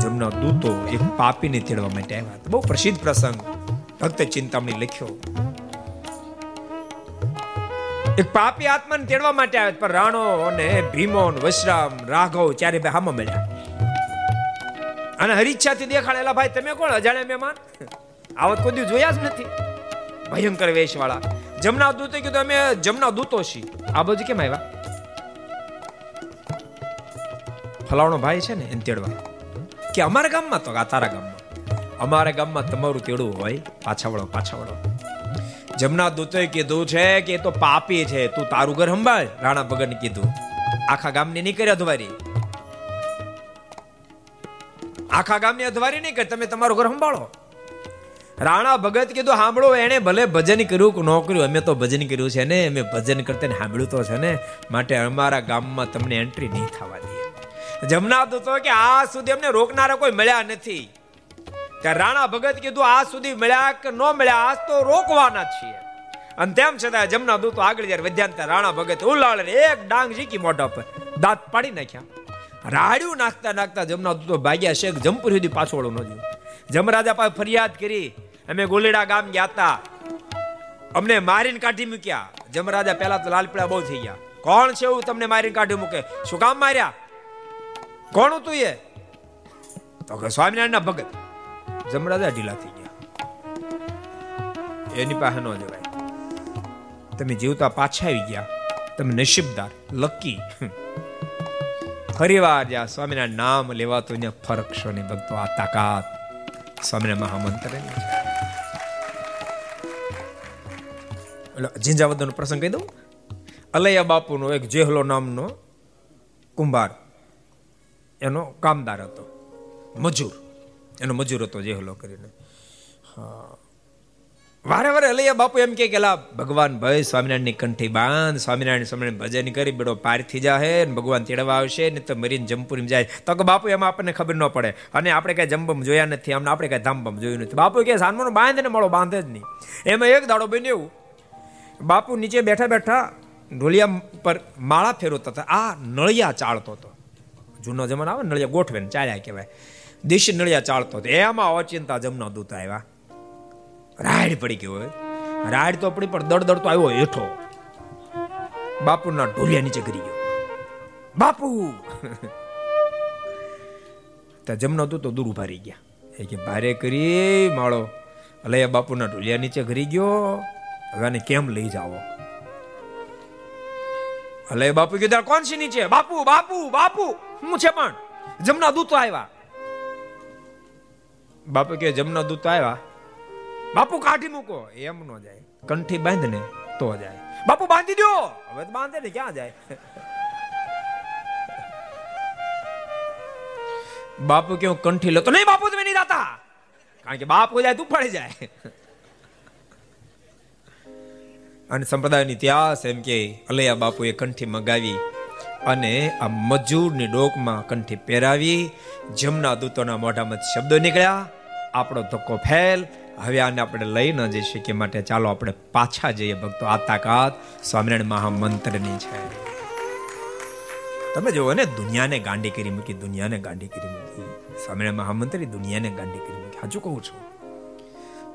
જમના દૂતો એક પાપીને તેડવા માટે આવ્યા બહુ પ્રસિદ્ધ પ્રસંગ. ભક્ત ચિંતામણી લખ્યો. એક પાપી આત્માને તેડવા માટે આવ્યા પણ રાણો અને ભીમો વશરામ, રાઘવ ચારે ભાઈ હામાં મળ્યા. અને હરિચ્છાથી દેખાડેલા ભાઈ, તમે કોણ? અજાણ્યા મહેમાન? આવત કોઈ જોયા જ નથી. ભયંકર વેશવાળા. જમના દૂતે કીધું, અમે જમના દૂતો છીએ. આ બાજુ કેમ આવ્યા? ફલાવણો ભાઈ છે ને, એને તેડવા. કે અમારા ગામમાં તો? આ તારા ગામમાં? અમારા ગામમાં તમારું તેડું હોય. પાછા વળો પાછા વળો. જમના દૂતે કીધું છે કે એ તો પાપી છે. તું તારું ઘર સંભાળ. રાણા ભગત કીધું. આખા ગામની નહીં કરી અધવારી. આખા ગામની અધવારી નહીં કરી. તમે તમારું ઘર સંભાળો. રાણા ભગત કીધું સાંભળો એને ભલે ભજન કર્યું કે ન કર્યું, અમે તો ભજન કર્યું છે ને. અમે ભજન કરતા સાંભળ્યું તો છે ને. માટે અમારા ગામમાં તમને એન્ટ્રી નહીં થવા દઈએ જમના દૂતો કે, આ સુધી અમને રોકનારા કોઈ મળ્યા નથી. ત્યાં રાણા ભગત કીધું આજ સુધી મળ્યા કે ન મળ્યા, આજ તો રોકવાના છીએ. અને તેમ છતાં જમના દૂતો આગળ જ્યારે વધ્યા ત્યાં રાણા ભગત ઉલાળ એક ડાંગ ઝીકી મોઢા પર દાંત પાડી નાખ્યા. રાડ્યું નાખતા નાખતા જમના દૂતો ભાગ્યા શેખ જમપુર સુધી પાછોડો ન થયું. જમરાજા પાસે ફરિયાદ કરી, અમે ગોલેડા ગામ ગયા હતા. અમને મારીને કાઢી મૂક્યા. જમરાજા પહેલા તો લાલપીળા બહુ થઈ ગયા. કોણ છે એવું તમને મારીને કાઢી મૂકે? શું કામ માર્યા? કોણ હતું એ? તો કે સ્વામિનારાયણના ભગત. જમરાજા ઢીલા થઈ ગયા. એની પાસે ન જવાય. તમે જીવતા પાછા આવી ગયા. તમે નસીબદાર, લકી. ફરી વાર જ્યાં સ્વામીના નામ લેવાતું ને ફરક ને ભક્તો, આ તાકાત સ્વામિનારાયણ મહામંત્ર એટલે ઝીંઝાવદરનો પ્રસંગ કહી દઉં. અલૈયા બાપુનો એક જેહલો નામનો કુંભાર, એનો કામદાર હતો, મજૂર. એનો મજૂર હતો જેહલો કરીને. હા. વારે વારે અલૈયા બાપુ એમ કે કેલા ભગવાન ભાઈ સ્વામિનારાયણની કંઠી બાંધ, સ્વામિનારાયણ સ્વામિનારાયણ ભજન કરી બેડો પાર થઈ જાહે ને ભગવાન તેડવા આવશે ને તો મરીને જમપુરી જાય. તો કે, બાપુ, એમાં આપણને ખબર ન પડે. અને આપણે કઈ જમબમ જોયા નથી અમને આપણે કઈ ધામબમ જોયું નથી. બાપુ કે સાનમાનો બાંધે ને મળો બાંધે જ નહીં. એમાં એક દાડો બન્યું બાપુ નીચે બેઠા બેઠા ઢોલિયા પર માળા ફેરવતા હતા. આ નળિયા ચાળતો હતો. જૂનો જમાનો આવે નળિયા ગોઠવે ને, ચાલ્યા કહેવાય. દેશી નળિયા ચાળતો હતો. એમાં અચિંતા જમના દૂત આવ્યા. રાડ પડી ગયો હોય. રાડ તો પડી, પણ દડ દડ તો આવ્યો હેઠો. બાપુના ઢોલિયા નીચે ગરી ગયો. બાપુ! (laughs) ત્યાં જમનો હતું તો દૂર ઊભા ગયા. એ કે, ભારે કરી, માળો. અલૈયા બાપુના ઢોલિયા નીચે ઘરી ગયો. હવે આને કેમ લઈ જાવો અલે, બાપુ કીધા કોણ છે નીચે? બાપુ બાપુ બાપુ, હું છે પણ. જમના દૂતો આવ્યા. બાપુ કે જમના દૂત આવ્યા. બાપુ કાઢી મૂકો. એમ ન જાય. કંઠી બાંધ ને તો જાય. બાપુ બાંધી દો હવે તો બાંધે ને ક્યાં જાય? બાપુ કે હું કંઠી લો તો નહીં બાપુ તમે નહીં જાતા કારણ કે બાપુ જાય તું પડી જાય. અને સંપ્રદાયનો ઇતિહાસ એમ કે અલૈયા બાપુએ કંઠી મગાવી અને આ મજૂરની ડોકમાં કંઠી પહેરાવી. જમના દૂતોના મોઢામાં શબ્દો નીકળ્યા. આપણો ધક્કો ફેલ. હવે આને આપણે લઈ ન જઈ શકીએ માટે ચાલો આપણે પાછા જઈએ ભક્તો. આ તાકાત સ્વામિનારાયણ મહામંત્રની છે. તમે જુઓ ને, દુનિયાને ગાંડી કરી મૂકી, દુનિયાને ગાંડી કરી મૂકી. સ્વામિનારાયણ મહામંત્રી દુનિયાને ગાંડી કરી મૂકી. હાજુ કહું છું.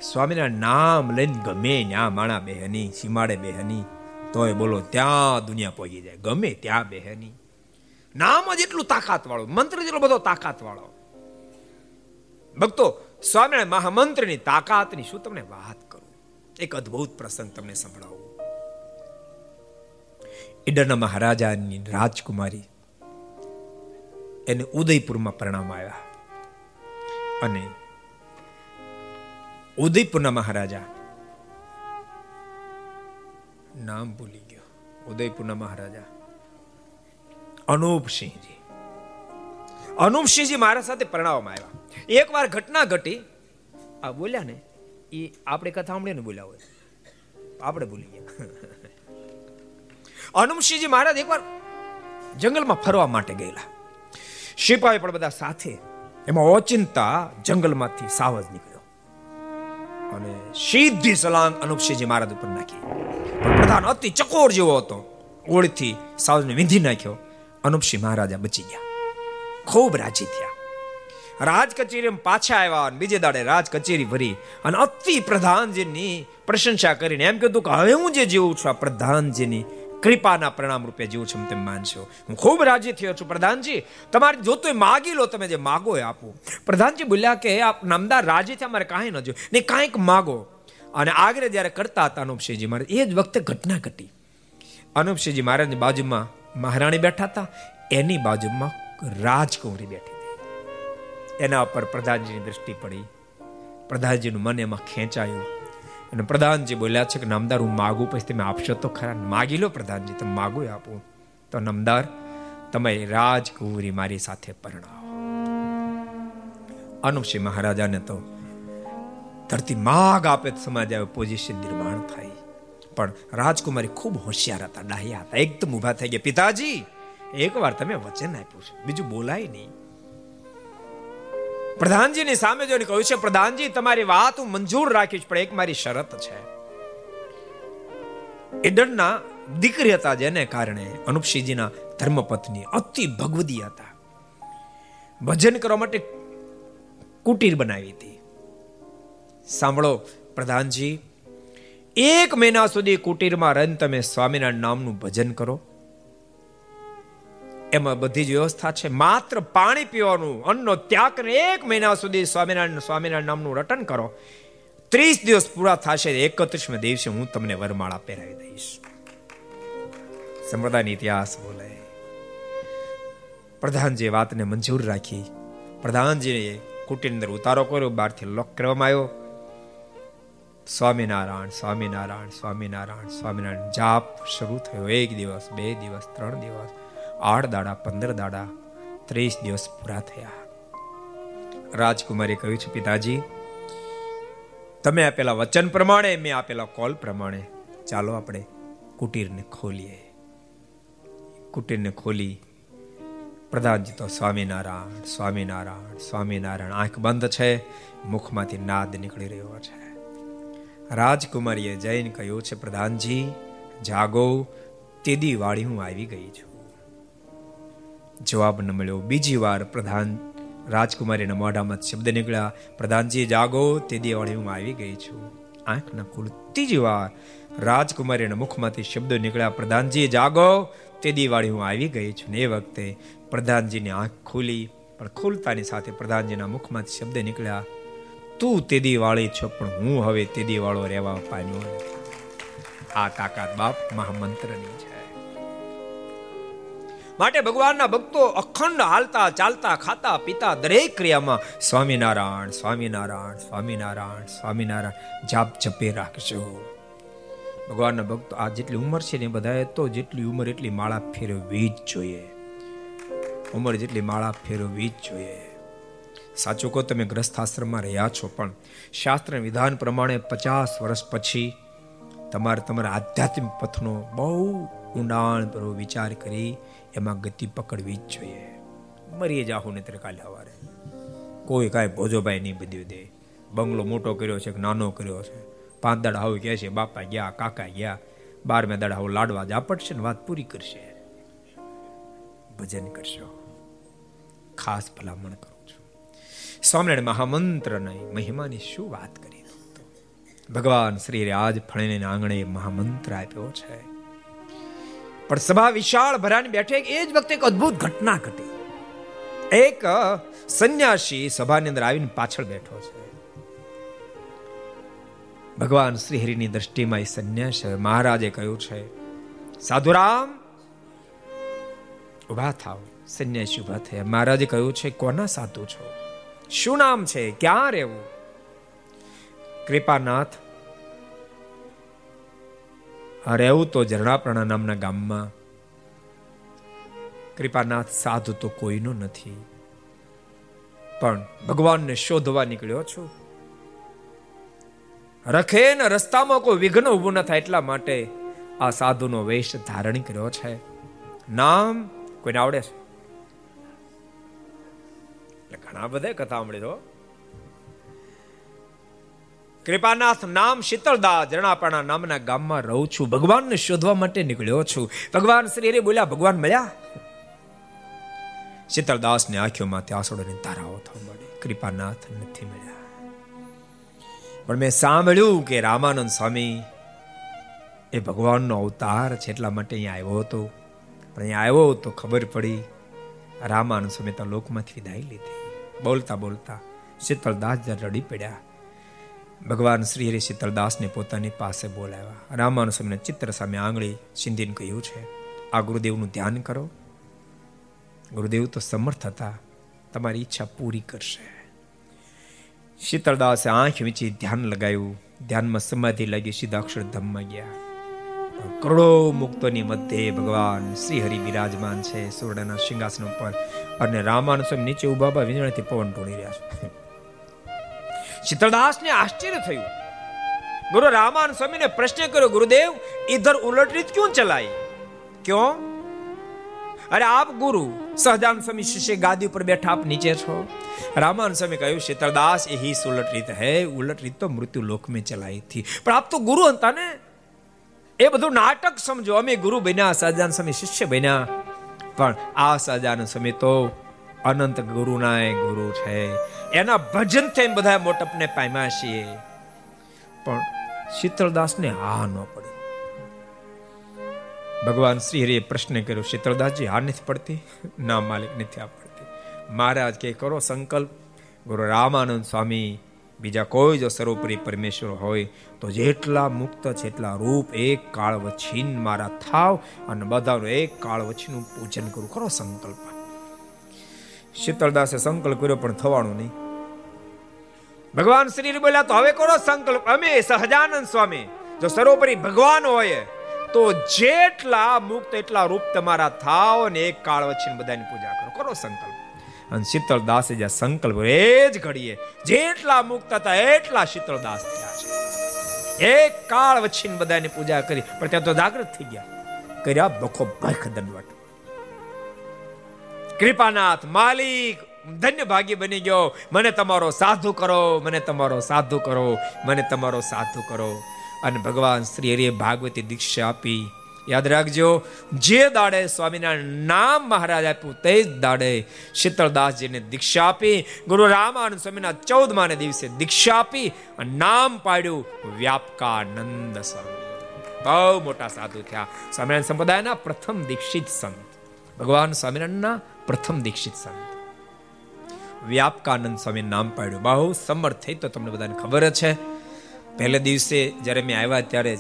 સ્વામિનારાયણ નામ લઈને ગમે ત્યાં માણા બેહની, સીમાડે બેહની, તોય બોલો ત્યાં દુનિયા પહોંચી જાય. ગમે ત્યાં બેહની. નામ જ એટલું તાકાત વાળો મંત્ર જેટલો બધો તાકાત વાળો ભક્તો સ્વામિનારાયણ મહામંત્રની તાકાતની શું તમને વાત કરું? એક અદ્ભુત પ્રસંગ તમને સંભળાવું. ઈડરના મહારાજાની રાજકુમારી એને ઉદયપુરમાં પરિણામ આવ્યા. અને ઉદયપુરના મહારાજા નામ ભૂલી ગયો. ઉદયપુરના મહારાજા અનુપસિંહજી. અનુપસિંહજી મારા સાથે પરણાવવામાં આવ્યા. એકવાર ઘટના ઘટી, આ બોલ્યા ને એ આપણે કથા સાંભળીને બોલ્યા હોય. આપણે ભૂલી ગયા અનુપસિંહજી મહારાજ એકવાર જંગલમાં ફરવા માટે ગયેલા. સિપાહી પણ બધા સાથે, એમાં ઓચિંતા જંગલમાંથી સાવજ નીકળ્યો. અને સીધી સલાંગ અનુપસિંહજી મહારાજ ઉપર નાખી. પ્રધાન અતિ ચકોર જેવો હતો. ઓળથી સાવજને વિંધી નાખ્યો. અનુપસિંહ મહારાજા બચી ગયા. ખૂબ રાજી થયા. રાજ કચેરી પાછા આવ્યા અને બીજે દાડે રાજ કચેરી ભરી અને અતિ પ્રધાનજીની પ્રશંસા કરીને એમ કીધું કે, હવે હું જે જીવું છું, આ પ્રધાનજીની કૃપાના પરિણામ રૂપે જીવું છું તેમ માનશો. હું ખૂબ રાજી થયો છું, પ્રધાનજી. તમારે જોતો માગી લો, તમે જે માગો એ આપો. પ્રધાનજી બોલ્યા કે આપ નામદાર રાજી છે, અમારે કાંઈ ન જોયું ને કાંઈક માગો. અને આગળ જ્યારે કરતા હતા અનુપસિંહજી મહારાજ, એ જ વખતે ઘટના ઘટી. અનુપસિંહજી મહારાજની બાજુમાં મહારાણી બેઠા હતા, એની બાજુમાં રાજકુંવરી બેઠી. એના પર પ્રધાનજીની દ્રષ્ટિ પડી. પ્રધાનજીનું મન એમાં ખેંચાયું. અને પ્રધાનજી બોલ્યા છે કે, નામદાર, હું માગું પછી તમે આપશો તો ખરા. માગી લો પ્રધાનજી, તમે માગો આપો. તો નામદાર, તમે રાજકુંવરી મારી સાથે પરણાવો. અનુપસિંહ મહારાજાને તો ધરતી માગ આપે સમાજ આવે પોઝિશન નિર્માણ થાય. પણ રાજકુમારી ખૂબ હોશિયાર હતા, ડાહ્યા હતા, એકદમ ઊભા થઈ ગયા. પિતાજી એકવાર તમે વચન આપ્યું છે, બીજું બોલાય નહીં. પ્રધાનજીની સામે જોઈને કહ્યું છે, પ્રધાનજી, તમારી વાત હું મંજૂર રાખીશ, પણ એક મારી શરત છે. ઈડનના દીકરી હતા જેને કારણે અનુપસિંહજીના ધર્મપત્ની અતિ ભગવદી હતા. ભજન કરવા માટે કુટીર બનાવી હતી. સાંભળો, પ્રધાનજી, એક મહિના સુધી કુટીરમાં રહીને તમે સ્વામિનારાયણ નામનું ભજન કરો. એમાં બધી જ વ્યવસ્થા છે. માત્ર પાણી પીવાનું, અન્નનો ત્યાગ કરીને એક મહિના સુધી સ્વામિનારાયણ સ્વામિનારાયણ નામનું રટન કરો. ત્રીસ દિવસ પૂરા થશે એકત્રીસમે દિવસે હું તમને વરમાળા પહેરાવી દઈશ. સંપ્રદાયનો ઇતિહાસ બોલે. પ્રધાનજી વાતને મંજૂર રાખી. પ્રધાનજીએ કુટીર અંદર ઉતારો કર્યો, બહારથી લોક કરવામાં આવ્યો. સ્વામિનારાયણ સ્વામિનારાયણ સ્વામિનારાયણ સ્વામિનારાયણ જાપ શરૂ થયો. એક દિવસ, બે દિવસ, ત્રણ દિવસ. આઠ દાડા, પંદર દાડા, ત્રીસ દિવસ પૂરા થયા. રાજકુમારી કહ્યું છે, પિતાજી, તમે આપેલા વચન પ્રમાણે, મેં આપેલા કોલ પ્રમાણે, ચાલો આપણે કુટીરને ખોલીએ. કુટીરને ખોલી પ્રધાનજી તો સ્વામિનારાયણ સ્વામિનારાયણ સ્વામિનારાયણ, આંખ બંધ છે, મુખમાંથી નાદ નીકળી રહ્યો છે. રાજકુમારીએ જૈન કહ્યું છે, પ્રધાનજી, જાગો તેદી વાળી હું આવી ગઈ છું. જવાબ ન મળ્યો. બીજી વાર પ્રધાન રાજકુમારીના મોઢામાં શબ્દ નીકળ્યા. પ્રધાનજી જાગો, તે દિવાળી હું આવી ગઈ છું. આંખના ખુલ ત્રીજી વાર રાજકુમારીના મુખમાંથી શબ્દો નીકળ્યા. પ્રધાનજી જાગો, તે દિવાળી હું આવી ગઈ છું. ને એ વખતે પ્રધાનજીની આંખ ખુલી, પણ ખુલતાની સાથે પ્રધાનજીના મુખમાંથી શબ્દ નીકળ્યા. તું તે દિવાળી છો, પણ હું હવે તે દિવાળો રહેવા પામ્યો આ તાકાત બાપ મહામંત્રની છે. માટે ભગવાનના ભક્તો અખંડ હાલતા, ચાલતા, ખાતા, પીતા દરેક ક્રિયામાં સ્વામિનારાયણ સ્વામિનારાયણ સ્વામિનારાયણ સ્વામિનારાયણ જાપ જપે રાખજો. ભગવાનના ભક્તો આ જેટલી ઉંમર છે ને બધાએ તો જેટલી ઉંમર એટલી માળા ફેરવવી જ જોઈએ. ઉંમર જેટલી માળા ફેરવવી જ જોઈએ. સાચું કહો તમે, ગ્રસ્થાશ્રમમાં રહ્યા છો, પણ શાસ્ત્ર વિધાન પ્રમાણે પચાસ વર્ષ પછી તમારે તમારા આધ્યાત્મિક પથનો બહુ ઊંડાણપૂર્વક વિચાર કરી એમાં ગતિ પકડવી જ જોઈએ. મરી જાહુ ને કાલે સવારે. કોઈ કાંઈ ભોજોભાઈ નહીં બધી દે. બંગલો મોટો કર્યો છે કે નાનો કર્યો છે? પાંચ દાડા આવું કહે છે, બાપા ગયા, કાકા ગયા. બાર મેં દાડા આવું લાડવા ઝાપટશે ને વાત પૂરી કરશે. ભજન કરશો. ખાસ ભલામણ કરું છું. સ્વામિનારાયણ મહામંત્રની મહિમાની શું વાત કરી? ભગવાન શ્રી આજ ફળીને આંગણે મહામંત્ર આપ્યો છે. પણ સભા વિશાળ ભરાની બેઠે એ જ વખતે એક અદ્ભુત ઘટના ઘટી. એક સંન્યાસી સભાની અંદર આવીને પાછળ બેઠો છે. ભગવાન શ્રી હરિની દ્રષ્ટિમાં એ સંન્યાસ મહારાજે કહ્યું છે, સાધુરામ ઊભા થાવ સંન્યાસી ઊભા થયા. મહારાજે કહ્યું છે, કોના સાધુ છો? શું નામ છે? ક્યાં રહેવું? કૃપાનાથ. રહેવું તો ઝરણાપ્રણા નામના ગામમાં. કૃપાનાથ સાધુ તો કોઈનો નથી. પણ ભગવાનને શોધવા નીકળ્યો છું. રખે ને રસ્તામાં કોઈ વિઘ્ન ઊભું ન થાય એટલા માટે આ સાધુનો વેશ ધારણ કર્યો છે. નામ કોઈને આવડે છે? ઘણા બધા કથા સાંભળી કૃપાનાથ નામ શીતળદા જરણાપાણા નામના ગામમાં રહું છું. ભગવાનને શોધવા માટે નીકળ્યો છું. ભગવાન શ્રી હરે બોલ્યા, ભગવાન મળ્યા? શીતળદાસની આંખોમાંથી આંસુડોની ધારાઓ થવા મળી કૃપાનાથ નથી મળ્યા. પણ મેં સાંભળ્યું કે રામાનંદ સ્વામી એ ભગવાનનો અવતાર છે એટલા માટે અહીંયા આવ્યો હતો. પણ અહીંયા આવ્યો તો ખબર પડી, રામાનંદ સ્વામી તો લોકમાંથી વિદાય લીધી. બોલતા બોલતા શીતળદાસ રડી પડ્યા. ભગવાન શ્રી હરિ શીતળદાસને પોતાની પાસે બોલાવ્યા. રામાનુ સ્વામીને ચિત્ર સામે આંગળી સિંધીને કહ્યું છે, આ ગુરુદેવનું ધ્યાન કરો. ગુરુદેવ તો સમર્થ હતા. તમારી ઈચ્છા પૂરી કરશે. શીતળદાસે આંખ વીંચી ધ્યાન લગાવ્યું. ધ્યાનમાં સમાધિ લાગી સીધા અક્ષરધામમાં ગયા. કરોડો મુક્તોની મધ્યે ભગવાન શ્રી હરિ બિરાજમાન છે સુવર્ણના સિંહાસન ઉપર. અને રામાનુ સ્વામી નીચે ઊભા વીજળીથી પવન ઢોળી રહ્યા છે. શીતળદાસને આશ્ચર્ય થયું. ગુરુ રામાન સ્વામીને પ્રશ્ન કર્યો, ગુરુદેવ ઇધર ઉલટ રીત ક્યું ક્યો? અરે આપ ગુરુ સહજાન સ્વામી શિષ્ય ગાદી ઉપર બેઠા આપ નીચે છો. રામાન સ્વામી કહ્યું શીતળદાસ એ હિસ ઉલટ રીત હે. ઉલટ રીત તો મૃત્યુ લોક મેં ચલાઈ હતી પણ આપ તો ગુરુ હતા ને? એ બધું નાટક સમજો. અમે ગુરુ બન્યા સહજાન સ્વામી શિષ્ય બન્યા. પણ આ સહજાન સ્વામી તો અનંત ગુરુના ગુરુ છે. એના ભજન થઈ બધા મોટપને પામ્યા છીએ. પણ શીતળદાસને હા ન પડી. ભગવાન શ્રી હરિએ પ્રશ્ન કર્યો, શીતળદાસજી, હા નથી પડતી? ના, માલિક, નથી આ પડતી. મહારાજ, કે કરો સંકલ્પ. ગુરુ રામાનંદ સ્વામી, બીજા કોઈ જો સર્વોપરી પરમેશ્વર હોય, તો જેટલા મુક્ત છે એટલા રૂપ, એક કાળ વછીન મારા થાવ અને બધાનું એક કાળ વછીનું પૂજન કરું. ખરો સંકલ્પ. શીતળદાસે સંકલ્પ કર્યો, પણ થવાનું નહીં. ભગવાન શ્રી બોલ્યા, તો હવે કરો સંકલ્પ. અમે સહજાનંદ સ્વામી, જો સર્વોપરી ભગવાન હોય, તો જેટલા મુક્ત, એટલા રૂપ તમારા થાવ ને એક કાળ વચ્ચે બધાની પૂજા કરો. કરો સંકલ્પ. અને શીતળ દાસે જે સંકલ્પ એ જ ઘડીએ જેટલા મુક્ત હતા, એટલા શીતળ દાસ થયા છે. એક કાળ વચ્ચે બધાની પૂજા કરી, પણ ત્યાં તો જાગૃત થઈ ગયા. કર્યા બખો ભખ દંડવટ કૃપાનાથ, માલિક ધન્ય ભાગ્ય બની ગયો. મને તમારો સાધુ કરો, મને તમારો સાધુ કરો, મને તમારો સાધુ કરો. અને ભગવાન શ્રી હરિએ ભાગવતી દીક્ષા આપી. યાદ રાખજો, જે દાડે સ્વામિનારાયણ નામ મહારાજ આપ્યું તે જ દાડે શીતળદાસજીને દીક્ષા આપી, ગુરુ રામાનંદ સ્વામીના ચૌદમાને દિવસે દીક્ષા આપી અને નામ પાડ્યું વ્યાપકાનંદ સ્વામી. બહુ મોટા સાધુ થયા. સ્વામિનારાયણ સંપ્રદાયના પ્રથમ દીક્ષિત સંત. ભગવાન સ્વામિનારાયણના પ્રથમ દીક્ષિત સંત. વ્યાપકાનંદ સ્વામી નામ પાડ્યું. બહુ સમર્થ થઈ તો તમને બધાને ખબર છે. પહેલે દિવસે જ્યારે મેં આવ્યા ત્યારે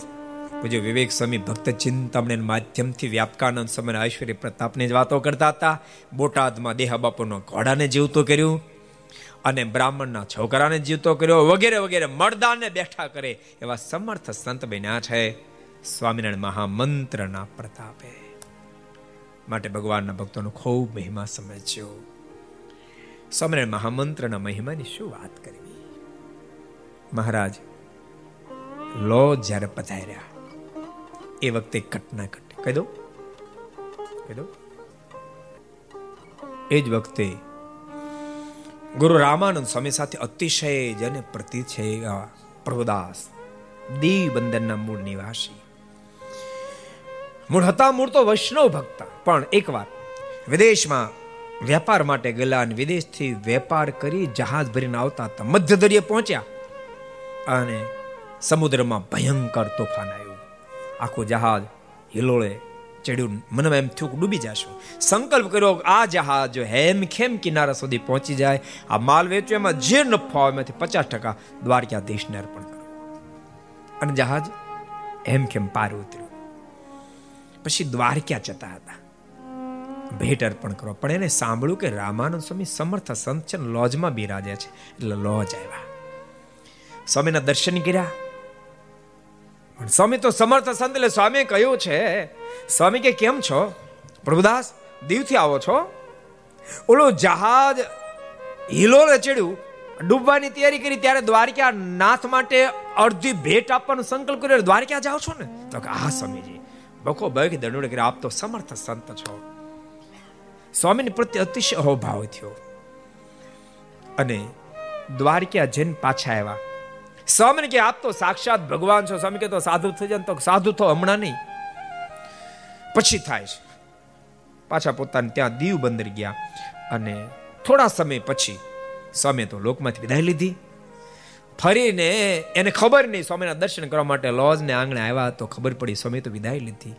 પૂજ્ય વિવેક સ્વામી ભક્ત ચિંતામણે માધ્યમથી વ્યાપકાનંદ સ્વામી ઐશ્વર્ય પ્રતાપની જ વાતો કરતા હતા. બોટાદમાં દેહા બાપુનો ઘોડાને જીવતો કર્યું અને બ્રાહ્મણના છોકરાને જીવતો કર્યો. વગેરે વગેરે મળદાને બેઠા કરે એવા સમર્થ સંત બન્યા છે. સ્વામિનારાયણ મહામંત્રના પ્રતાપે. માટે ભગવાનના ભક્તોનો ખૂબ મહિમા સમજ્યો. સ્વામિનારાયણ મહામંત્રના મહિમાની શું વાત કરવી? મહારાજ, લો જ્યારે પધાર્યા. એ વખતે ઘટના ઘટી કહી દો કહી દો એ જ વખતે ગુરુ રામાનંદ સ્વામી સાથે અતિશય જને પ્રતિ છે પ્રભુદાસ દીવ બંદરના મૂળ નિવાસી. મૂળ હતા, મૂળ તો વૈષ્ણવ ભક્ત. પણ એકવાર વિદેશમાં વેપાર માટે ગયેલા અને વિદેશથી વેપાર કરી જહાજ ભરીને આવતા હતા. મધ્ય દરિયે પહોંચ્યા અને સમુદ્રમાં ભયંકર તોફાન આવ્યું. આખું જહાજ હિલોળે ચડ્યું. મને એમ થયું ડૂબી જશું. સંકલ્પ કર્યો આ જહાજ હેમ ખેમ કિનારા સુધી પહોંચી જાય. આ માલ વેચ્યો એમાં જે નફો આવે એમાંથી પચાસ ટકા દ્વારકાધીશને અર્પણ કરો. અને જહાજ હેમ ખેમ પાર ઉતર્યું. પછી દ્વારકા જતા હતા. ભેટ અર્પણ કરો. પણ એને સાંભળ્યું કે રામાનંદ સ્વામી સમર્થ સંત છે લોજમાં બિરાજે છે. એટલે લોજ આવ્યા સ્વામીના દર્શન કર્યા. સ્વામી તો સમર્થ સંત એટલે સ્વામીએ કહ્યું છે, સ્વામી કે કેમ છો? પ્રભુદાસ, દીવથી આવો છો? ઓલો જહાજ હિલો ચડ્યું ડૂબવાની તૈયારી કરી ત્યારે દ્વારકા નાથ માટે અડધી ભેટ આપવાનો સંકલ્પ કર્યો. દ્વારકા જાઓ છો ને? તો કે, હા, સ્વામીજી. બખો બખ દંડોડ કરી, આપ તો સમર્થ સંત છો. સ્વામીની પ્રત્યે અતિશય અહોભાવ થયો. અને દ્વારકા જૈન પાછા આવ્યા. સ્વામીને કે, આપ તો સાક્ષાત ભગવાન છો. સ્વામી કે, તો સાધુ થઈ જાય તો સાધુ તો હમણાં નહીં. પછી થાય છે. પાછા પોતાને ત્યાં દીવ બંદર ગયા અને થોડા સમય પછી સ્વામી તો લોકમાંથી વિદાય લીધી. ફરીને એને ખબર નહીં સ્વામીના દર્શન કરવા માટે લોજને આંગણે આવ્યા તો ખબર પડી સ્વામી તો વિદાય લીધી.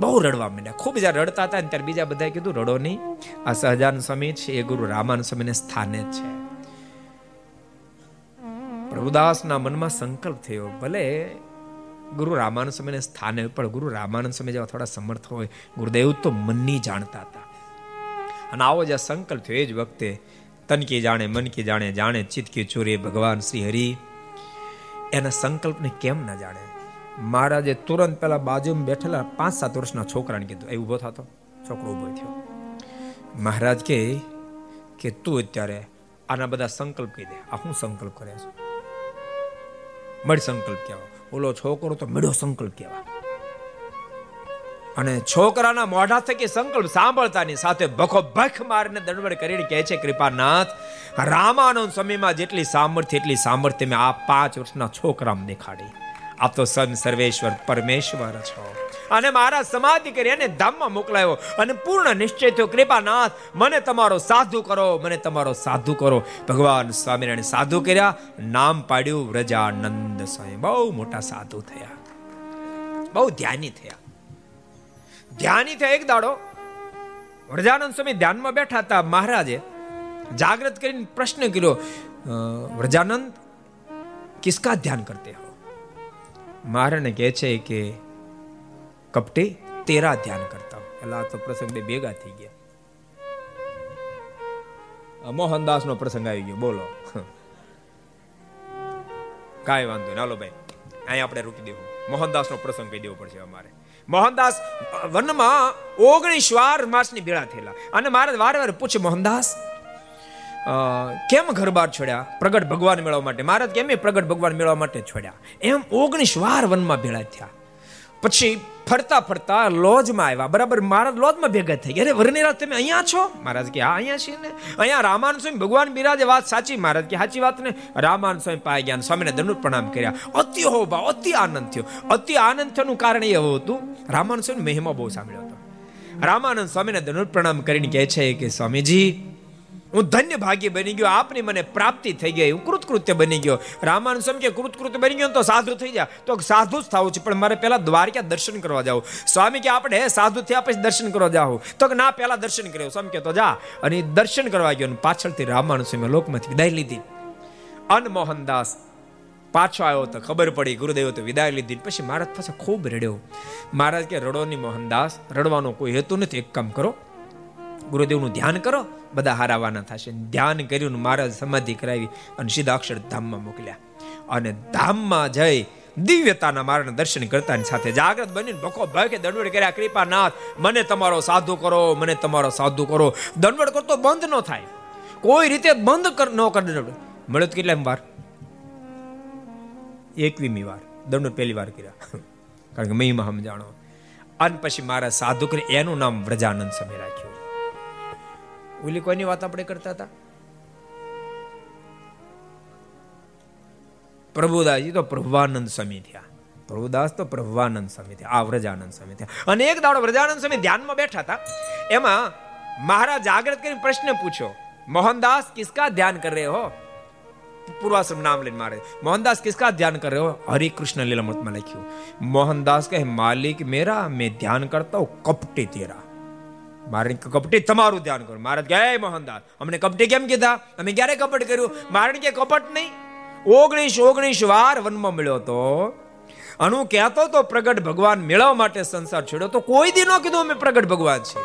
બહુ રડવા માંડ્યા. ખૂબ જ્યારે રડતા હતા ત્યારે બીજા બધાએ કીધું, રડો નહીં. આ સહજાન સ્વામી છે, એ ગુરુ રામાન સ્વામીને સ્થાને છે. પ્રભુદાસના મનમાં સંકલ્પ થયો, ભલે ગુરુ રામાનંદ સ્વામીને સ્થાને પણ ગુરુ રામાનંદ સ્વામી જેવા થોડા સમર્થ હોય, ગુરુદેવ તો મનની જાણતા હતા. અને આવો જે સંકલ્પ થયો, એ જ વખતે તન કી જાણે, મન કી જાણે જાણે ચિત્ત કી ચોરી, ભગવાન શ્રી હરિ. એના સંકલ્પને કેમ ના જાણે? મહારાજે તુરંત પેલા બાજુમાં બેઠેલા પાંચ સાત વર્ષના છોકરાને કીધું, એ ઊભો થતો, છોકરો ઊભો થયો. મહારાજ કે કે, તું અત્યારે આના બધા સંકલ્પ કહી દે. આ હું સંકલ્પ કરે છે? મળ સંકલ્પ કહેવા. ઓલો છોકરો તો મળ્યો સંકલ્પ કહેવા. અને છોકરાના મોઢા થકી સંકલ્પ સાંભળતાની સાથે ભખો ભખ મારીને દંડવડ કરીને કહે છે, કૃપાનાથ, રામાનંદ સમયમાં જેટલી સામર્થ્ય, એટલી સામર્થ્ય મેં આ પાંચ વર્ષના છોકરામાં દેખાડી. આપ તો સન સર્વેશ્વર પરમેશ્વર છો. અને મારા સમાધિ કરી અને ધામમાં મોકલાયો અને પૂર્ણ નિશ્ચય થયો, કૃપાનાથ, મને તમારો સાધુ કરો, મને તમારો સાધુ કરો. ભગવાન સ્વામિનારાયણ સાધુ કર્યા, નામ પાડ્યું વ્રજાનંદ સ્વામી. બહુ મોટા સાધુ થયા. બહુ ધ્યાની થયા. ધ્યાની થયા એક દાડો. વ્રજાનંદ સ્વામી ધ્યાનમાં બેઠા હતા મહારાજે. જાગૃત કરીને પ્રશ્ન કર્યો વ્રજાનંદ, કિસકા ધ્યાન કરતે હો? મહારાજને કહે છે કે, કપટી તેરા ધ્યાન કરતા હો એટલે આ તો પ્રસંગ બે ભેગા થઈ ગયા. મોહનદાસ નો પ્રસંગ આવી ગયો. બોલો. કાંઈ વાંધો નાલો ભાઈ. અહીંયા આપણે રૂકી દેવું. મોહનદાસ નો પ્રસંગ કહી દેવો પડશે અમારે. મોહનદાસ, વનમાં ઓગણીસ વાર માસની ભેળા થયેલા. અને મારે વારે વાર પૂછે, મોહનદાસ કેમ ઘર બાર છોડ્યા? પ્રગટ ભગવાન મેળવવા માટે. મહારાજ કેમ પ્રગટ ભગવાન મેળવવા માટે છોડ્યા? એમ ઓગણીસ વાર વનમાં ભેળા થયા. પછી ફરતા ફરતા લોજમાં આવ્યા. બરાબર, મહારાજ લોજમાં ભેગા થઈ ગયા. અરે વરણીરાજ તમે અહીંયા છો? મહારાજ કે, હા, અહીંયા છીએ ને. અહીંયા રામાન સ્વામી ભગવાન બિરાજે વાત સાચી. મહારાજ કે, સાચી વાત ને. રામાન સ્વામી પાઈ ગયા સ્વામીને દંડ પ્રણામ કર્યા. અતિ હો ભાવ અતિ આનંદ થયો. અતિ આનંદ થવાનું કારણ એવું હતું રામાન સ્વામી મહિમા બહુ સાંભળ્યો હતો. રામાનંદ સ્વામીને દંડ પ્રણામ કરીને કહે છે કે, સ્વામીજી હું ધન્ય ભાગ્ય બની ગયો. આપની મને પ્રાપ્તિ થઈ ગઈ. હું કૃતકૃત્ય બની ગયો. રામાનુ સ્વામી કે કૃતકૃત્ય બની ગયો તો સાધુ થઈ જાય તો સાધુ જ થવું છે, પણ મારે પહેલા દ્વારકા દર્શન કરવા જાવ સ્વામી કે આપણે સાધુ થયા પછી દર્શન કરવા જાવ તો ના પહેલા દર્શન કર્યો. સ્વામી કે તો જા. અને દર્શન કરવા ગયો પાછળથી રામાનુ સ્વામી લોકમાંથી વિદાય લીધી. અનમોહનદાસ પાછો આવ્યો તો ખબર પડી, ગુરુદેવ તો વિદાય લીધી. પછી મહારાજ પાસે ખૂબ રડ્યો. મહારાજ કે રડોની મોહનદાસ, રડવાનો કોઈ હેતુ નથી. એક કામ કરો ગુરુદેવનું ધ્યાન કરો, બધા હારાવાના થશે. ધ્યાન કર્યું મહારાજ સમાધિ કરાવી અને સીધા અક્ષર ધામમાં મોકલ્યા. અને ધામમાં જઈ દિવ્યતાના મારા દર્શન કરતા સાથે જાગ્રત બનીને ભખો કે દંડવડ કર્યા, કૃપાનાથ, મને તમારો સાધુ કરો, મને તમારો સાધુ કરો. દંડવડ કરતો બંધ ન થાય. કોઈ રીતે બંધ કર, ન કર દંડવડ. મળ્યો કેટલા વાર? એકવીમી વાર. દંડ પહેલી વાર કર્યા. કારણ કે મહિમા સમજાણો અને પછી મારા સાધુ કરી એનું નામ વ્રજાનંદ સમય રાખ્યું. ઓલી કોઈની વાત આપણે કરતા હતા પ્રભુદાસજી તો પ્રભુવાનંદ સ્વામી થયા પ્રભુદાસ તો પ્રભુવાનંદ સ્વામી થયા આ વ્રજાનંદ સ્વામી થયા અને એક દાડો વ્રજાનંદ સ્વામી ધ્યાનમાં બેઠા હતા એમાં મહારાજ જાગૃત કરીને પ્રશ્ન પૂછ્યો મોહનદાસ કિસકા ધ્યાન કર રહે હો પૂર્વાશ્રમ નામ લઈને મારે મોહનદાસ કિસકા ધ્યાન કર રહે હો હરે કૃષ્ણ લીલામૃતમાં લખ્યું મોહનદાસ કહે માલિક મેરા મેં ધ્યાન કરતા હું કપટી તેરા મારે કપટી તમારું ધ્યાન કરો. મહારાજ કે મોહનદાસ અમને કપટી કેમ કીધા? અમે ક્યારે કપટ કર્યું? મારે કે કપટ નહીં. ઓગણીસ ઓગણીસ વાર વનમાં મળ્યો તો અનુ કહેતો તો પ્રગટ ભગવાન મેળવવા માટે સંસાર છોડ્યો તો કોઈ દી ન કીધું અમે પ્રગટ ભગવાન છીએ.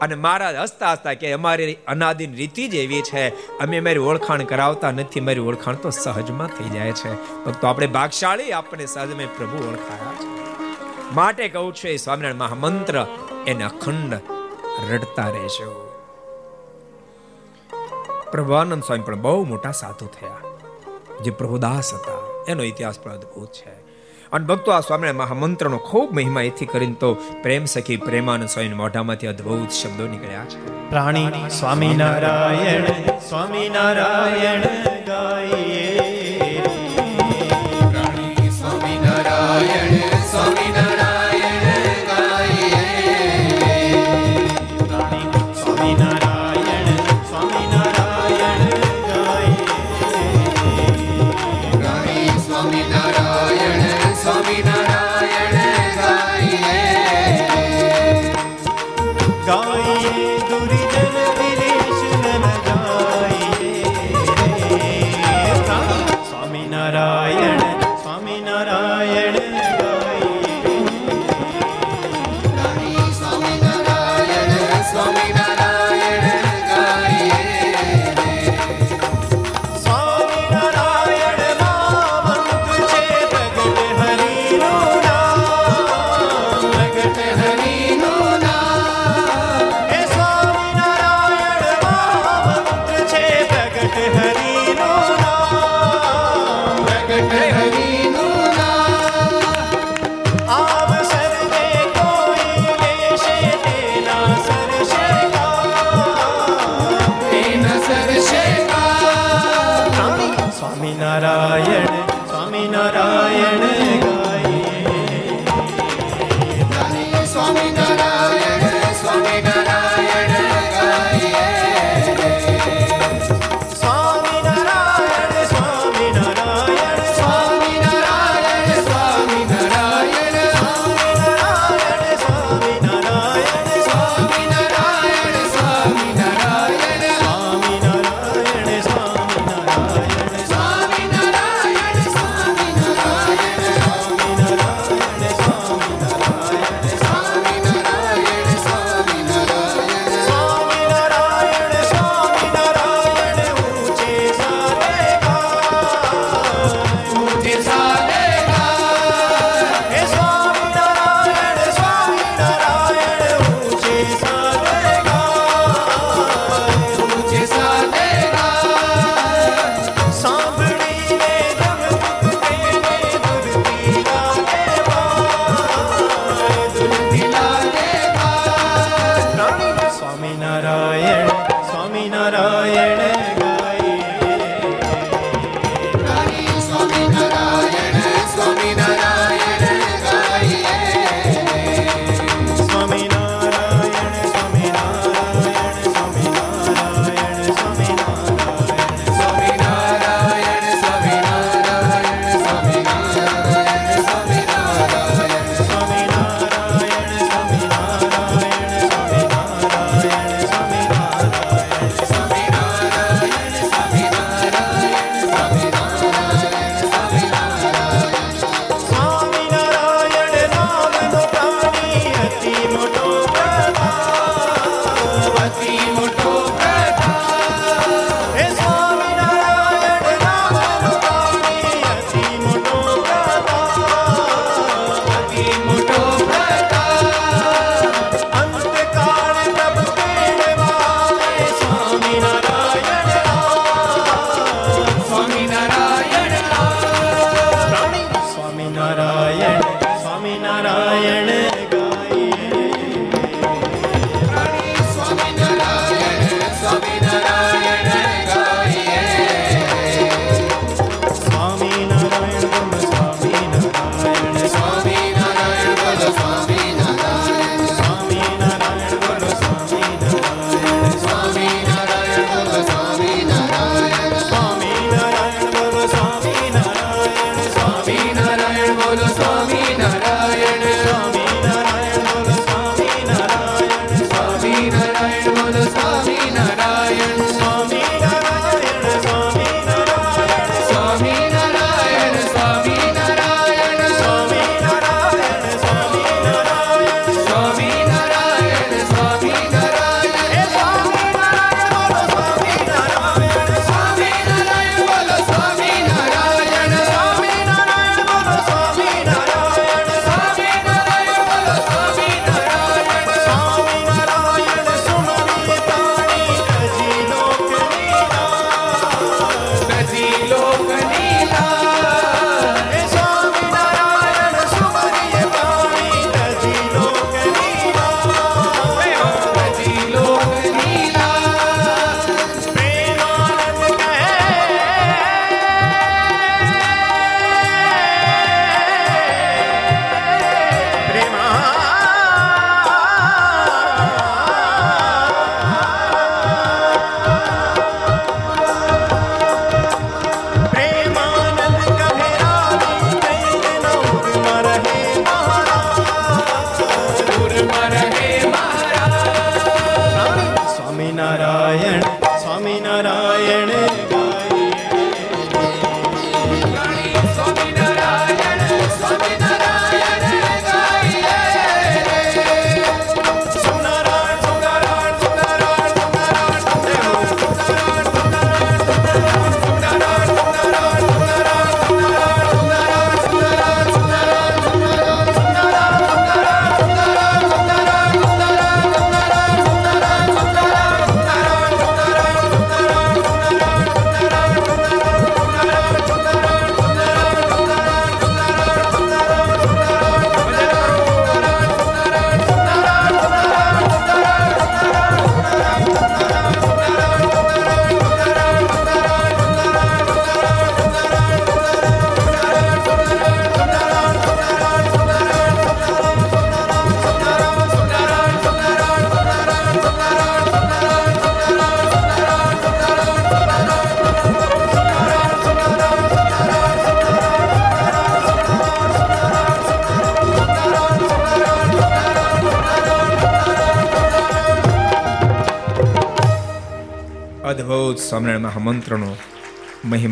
અને મહારાજ હસતા હસતા કે અમારી અનાદિન રીતિ જ એવી છે. અમે મારી ઓળખાણ કરાવતા નથી. મારી ઓળખાણ તો સહજમાં થઈ જાય છે. ભક્તો, આપણે ભાગશાળી, આપણે સહજમાં પ્રભુ ઓળખાયા છે. માટે કહું છું એ સ્વામિનારાયણ મહામંત્ર એને અખંડ રડતા રહેશો પ્રભુઆનંદ સ્વામી પણ બહુ મોટા સાધુ થયા. જે પ્રભુદાસ હતા, એનો ઇતિહાસ પણ અદભુત છે. અને ભક્તો આ સ્વામિનારાયણ મહામંત્રનો ખૂબ મહિમા એથી કરીને તો પ્રેમ સખી પ્રેમાનંદ સ્વામીના મોઢામાંથી અદ્ભુત શબ્દો નીકળ્યા છે. પ્રાણી સ્વામિનારાયણ સ્વામિનારાયણ ગાઈએ.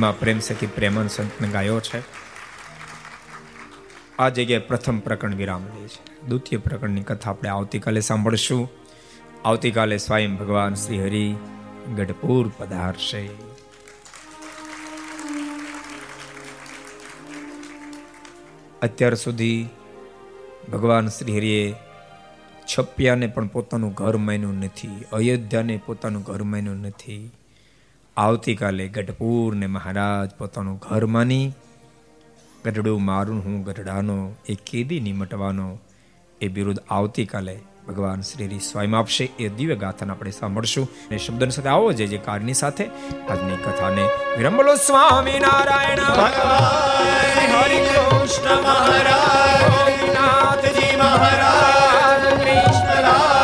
મહિમા પ્રેમ સખી પ્રેમન સંતને ગાયો છે. આ જગ્યાએ પ્રથમ પ્રકરણ વિરામ લે છે. દ્વિતીય પ્રકરણની કથા આપણે આવતીકાલે સાંભળશું. આવતીકાલે સ્વયં ભગવાન શ્રી હરિ ગઢપુર પધારશે. અત્યાર સુધી ભગવાન શ્રી હરિએ છપ્યાને પણ પોતાનું ઘર માન્યું નથી, અયોધ્યાને પોતાનું ઘર માન્યું નથી. આવતીકાલે ગઢપુરને મહારાજ પોતાનું ઘર માની ગઢડું મારું હું ગઢડાનો એ કેદી નિમટવાનો એ બિરુદ આવતીકાલે ભગવાન શ્રી સ્વયં આપશે. એ દિવ્ય ગાથાને આપણે સાંભળશું. અને શબ્દન સાથે આવો જે જે કારની સાથે આજની કથાને વિરંબલો સ્વામી નારાયણ, ભગવાન હરિ કૃષ્ણ મહારાજ નાથજી મહારાજ કૃષ્ણલાલ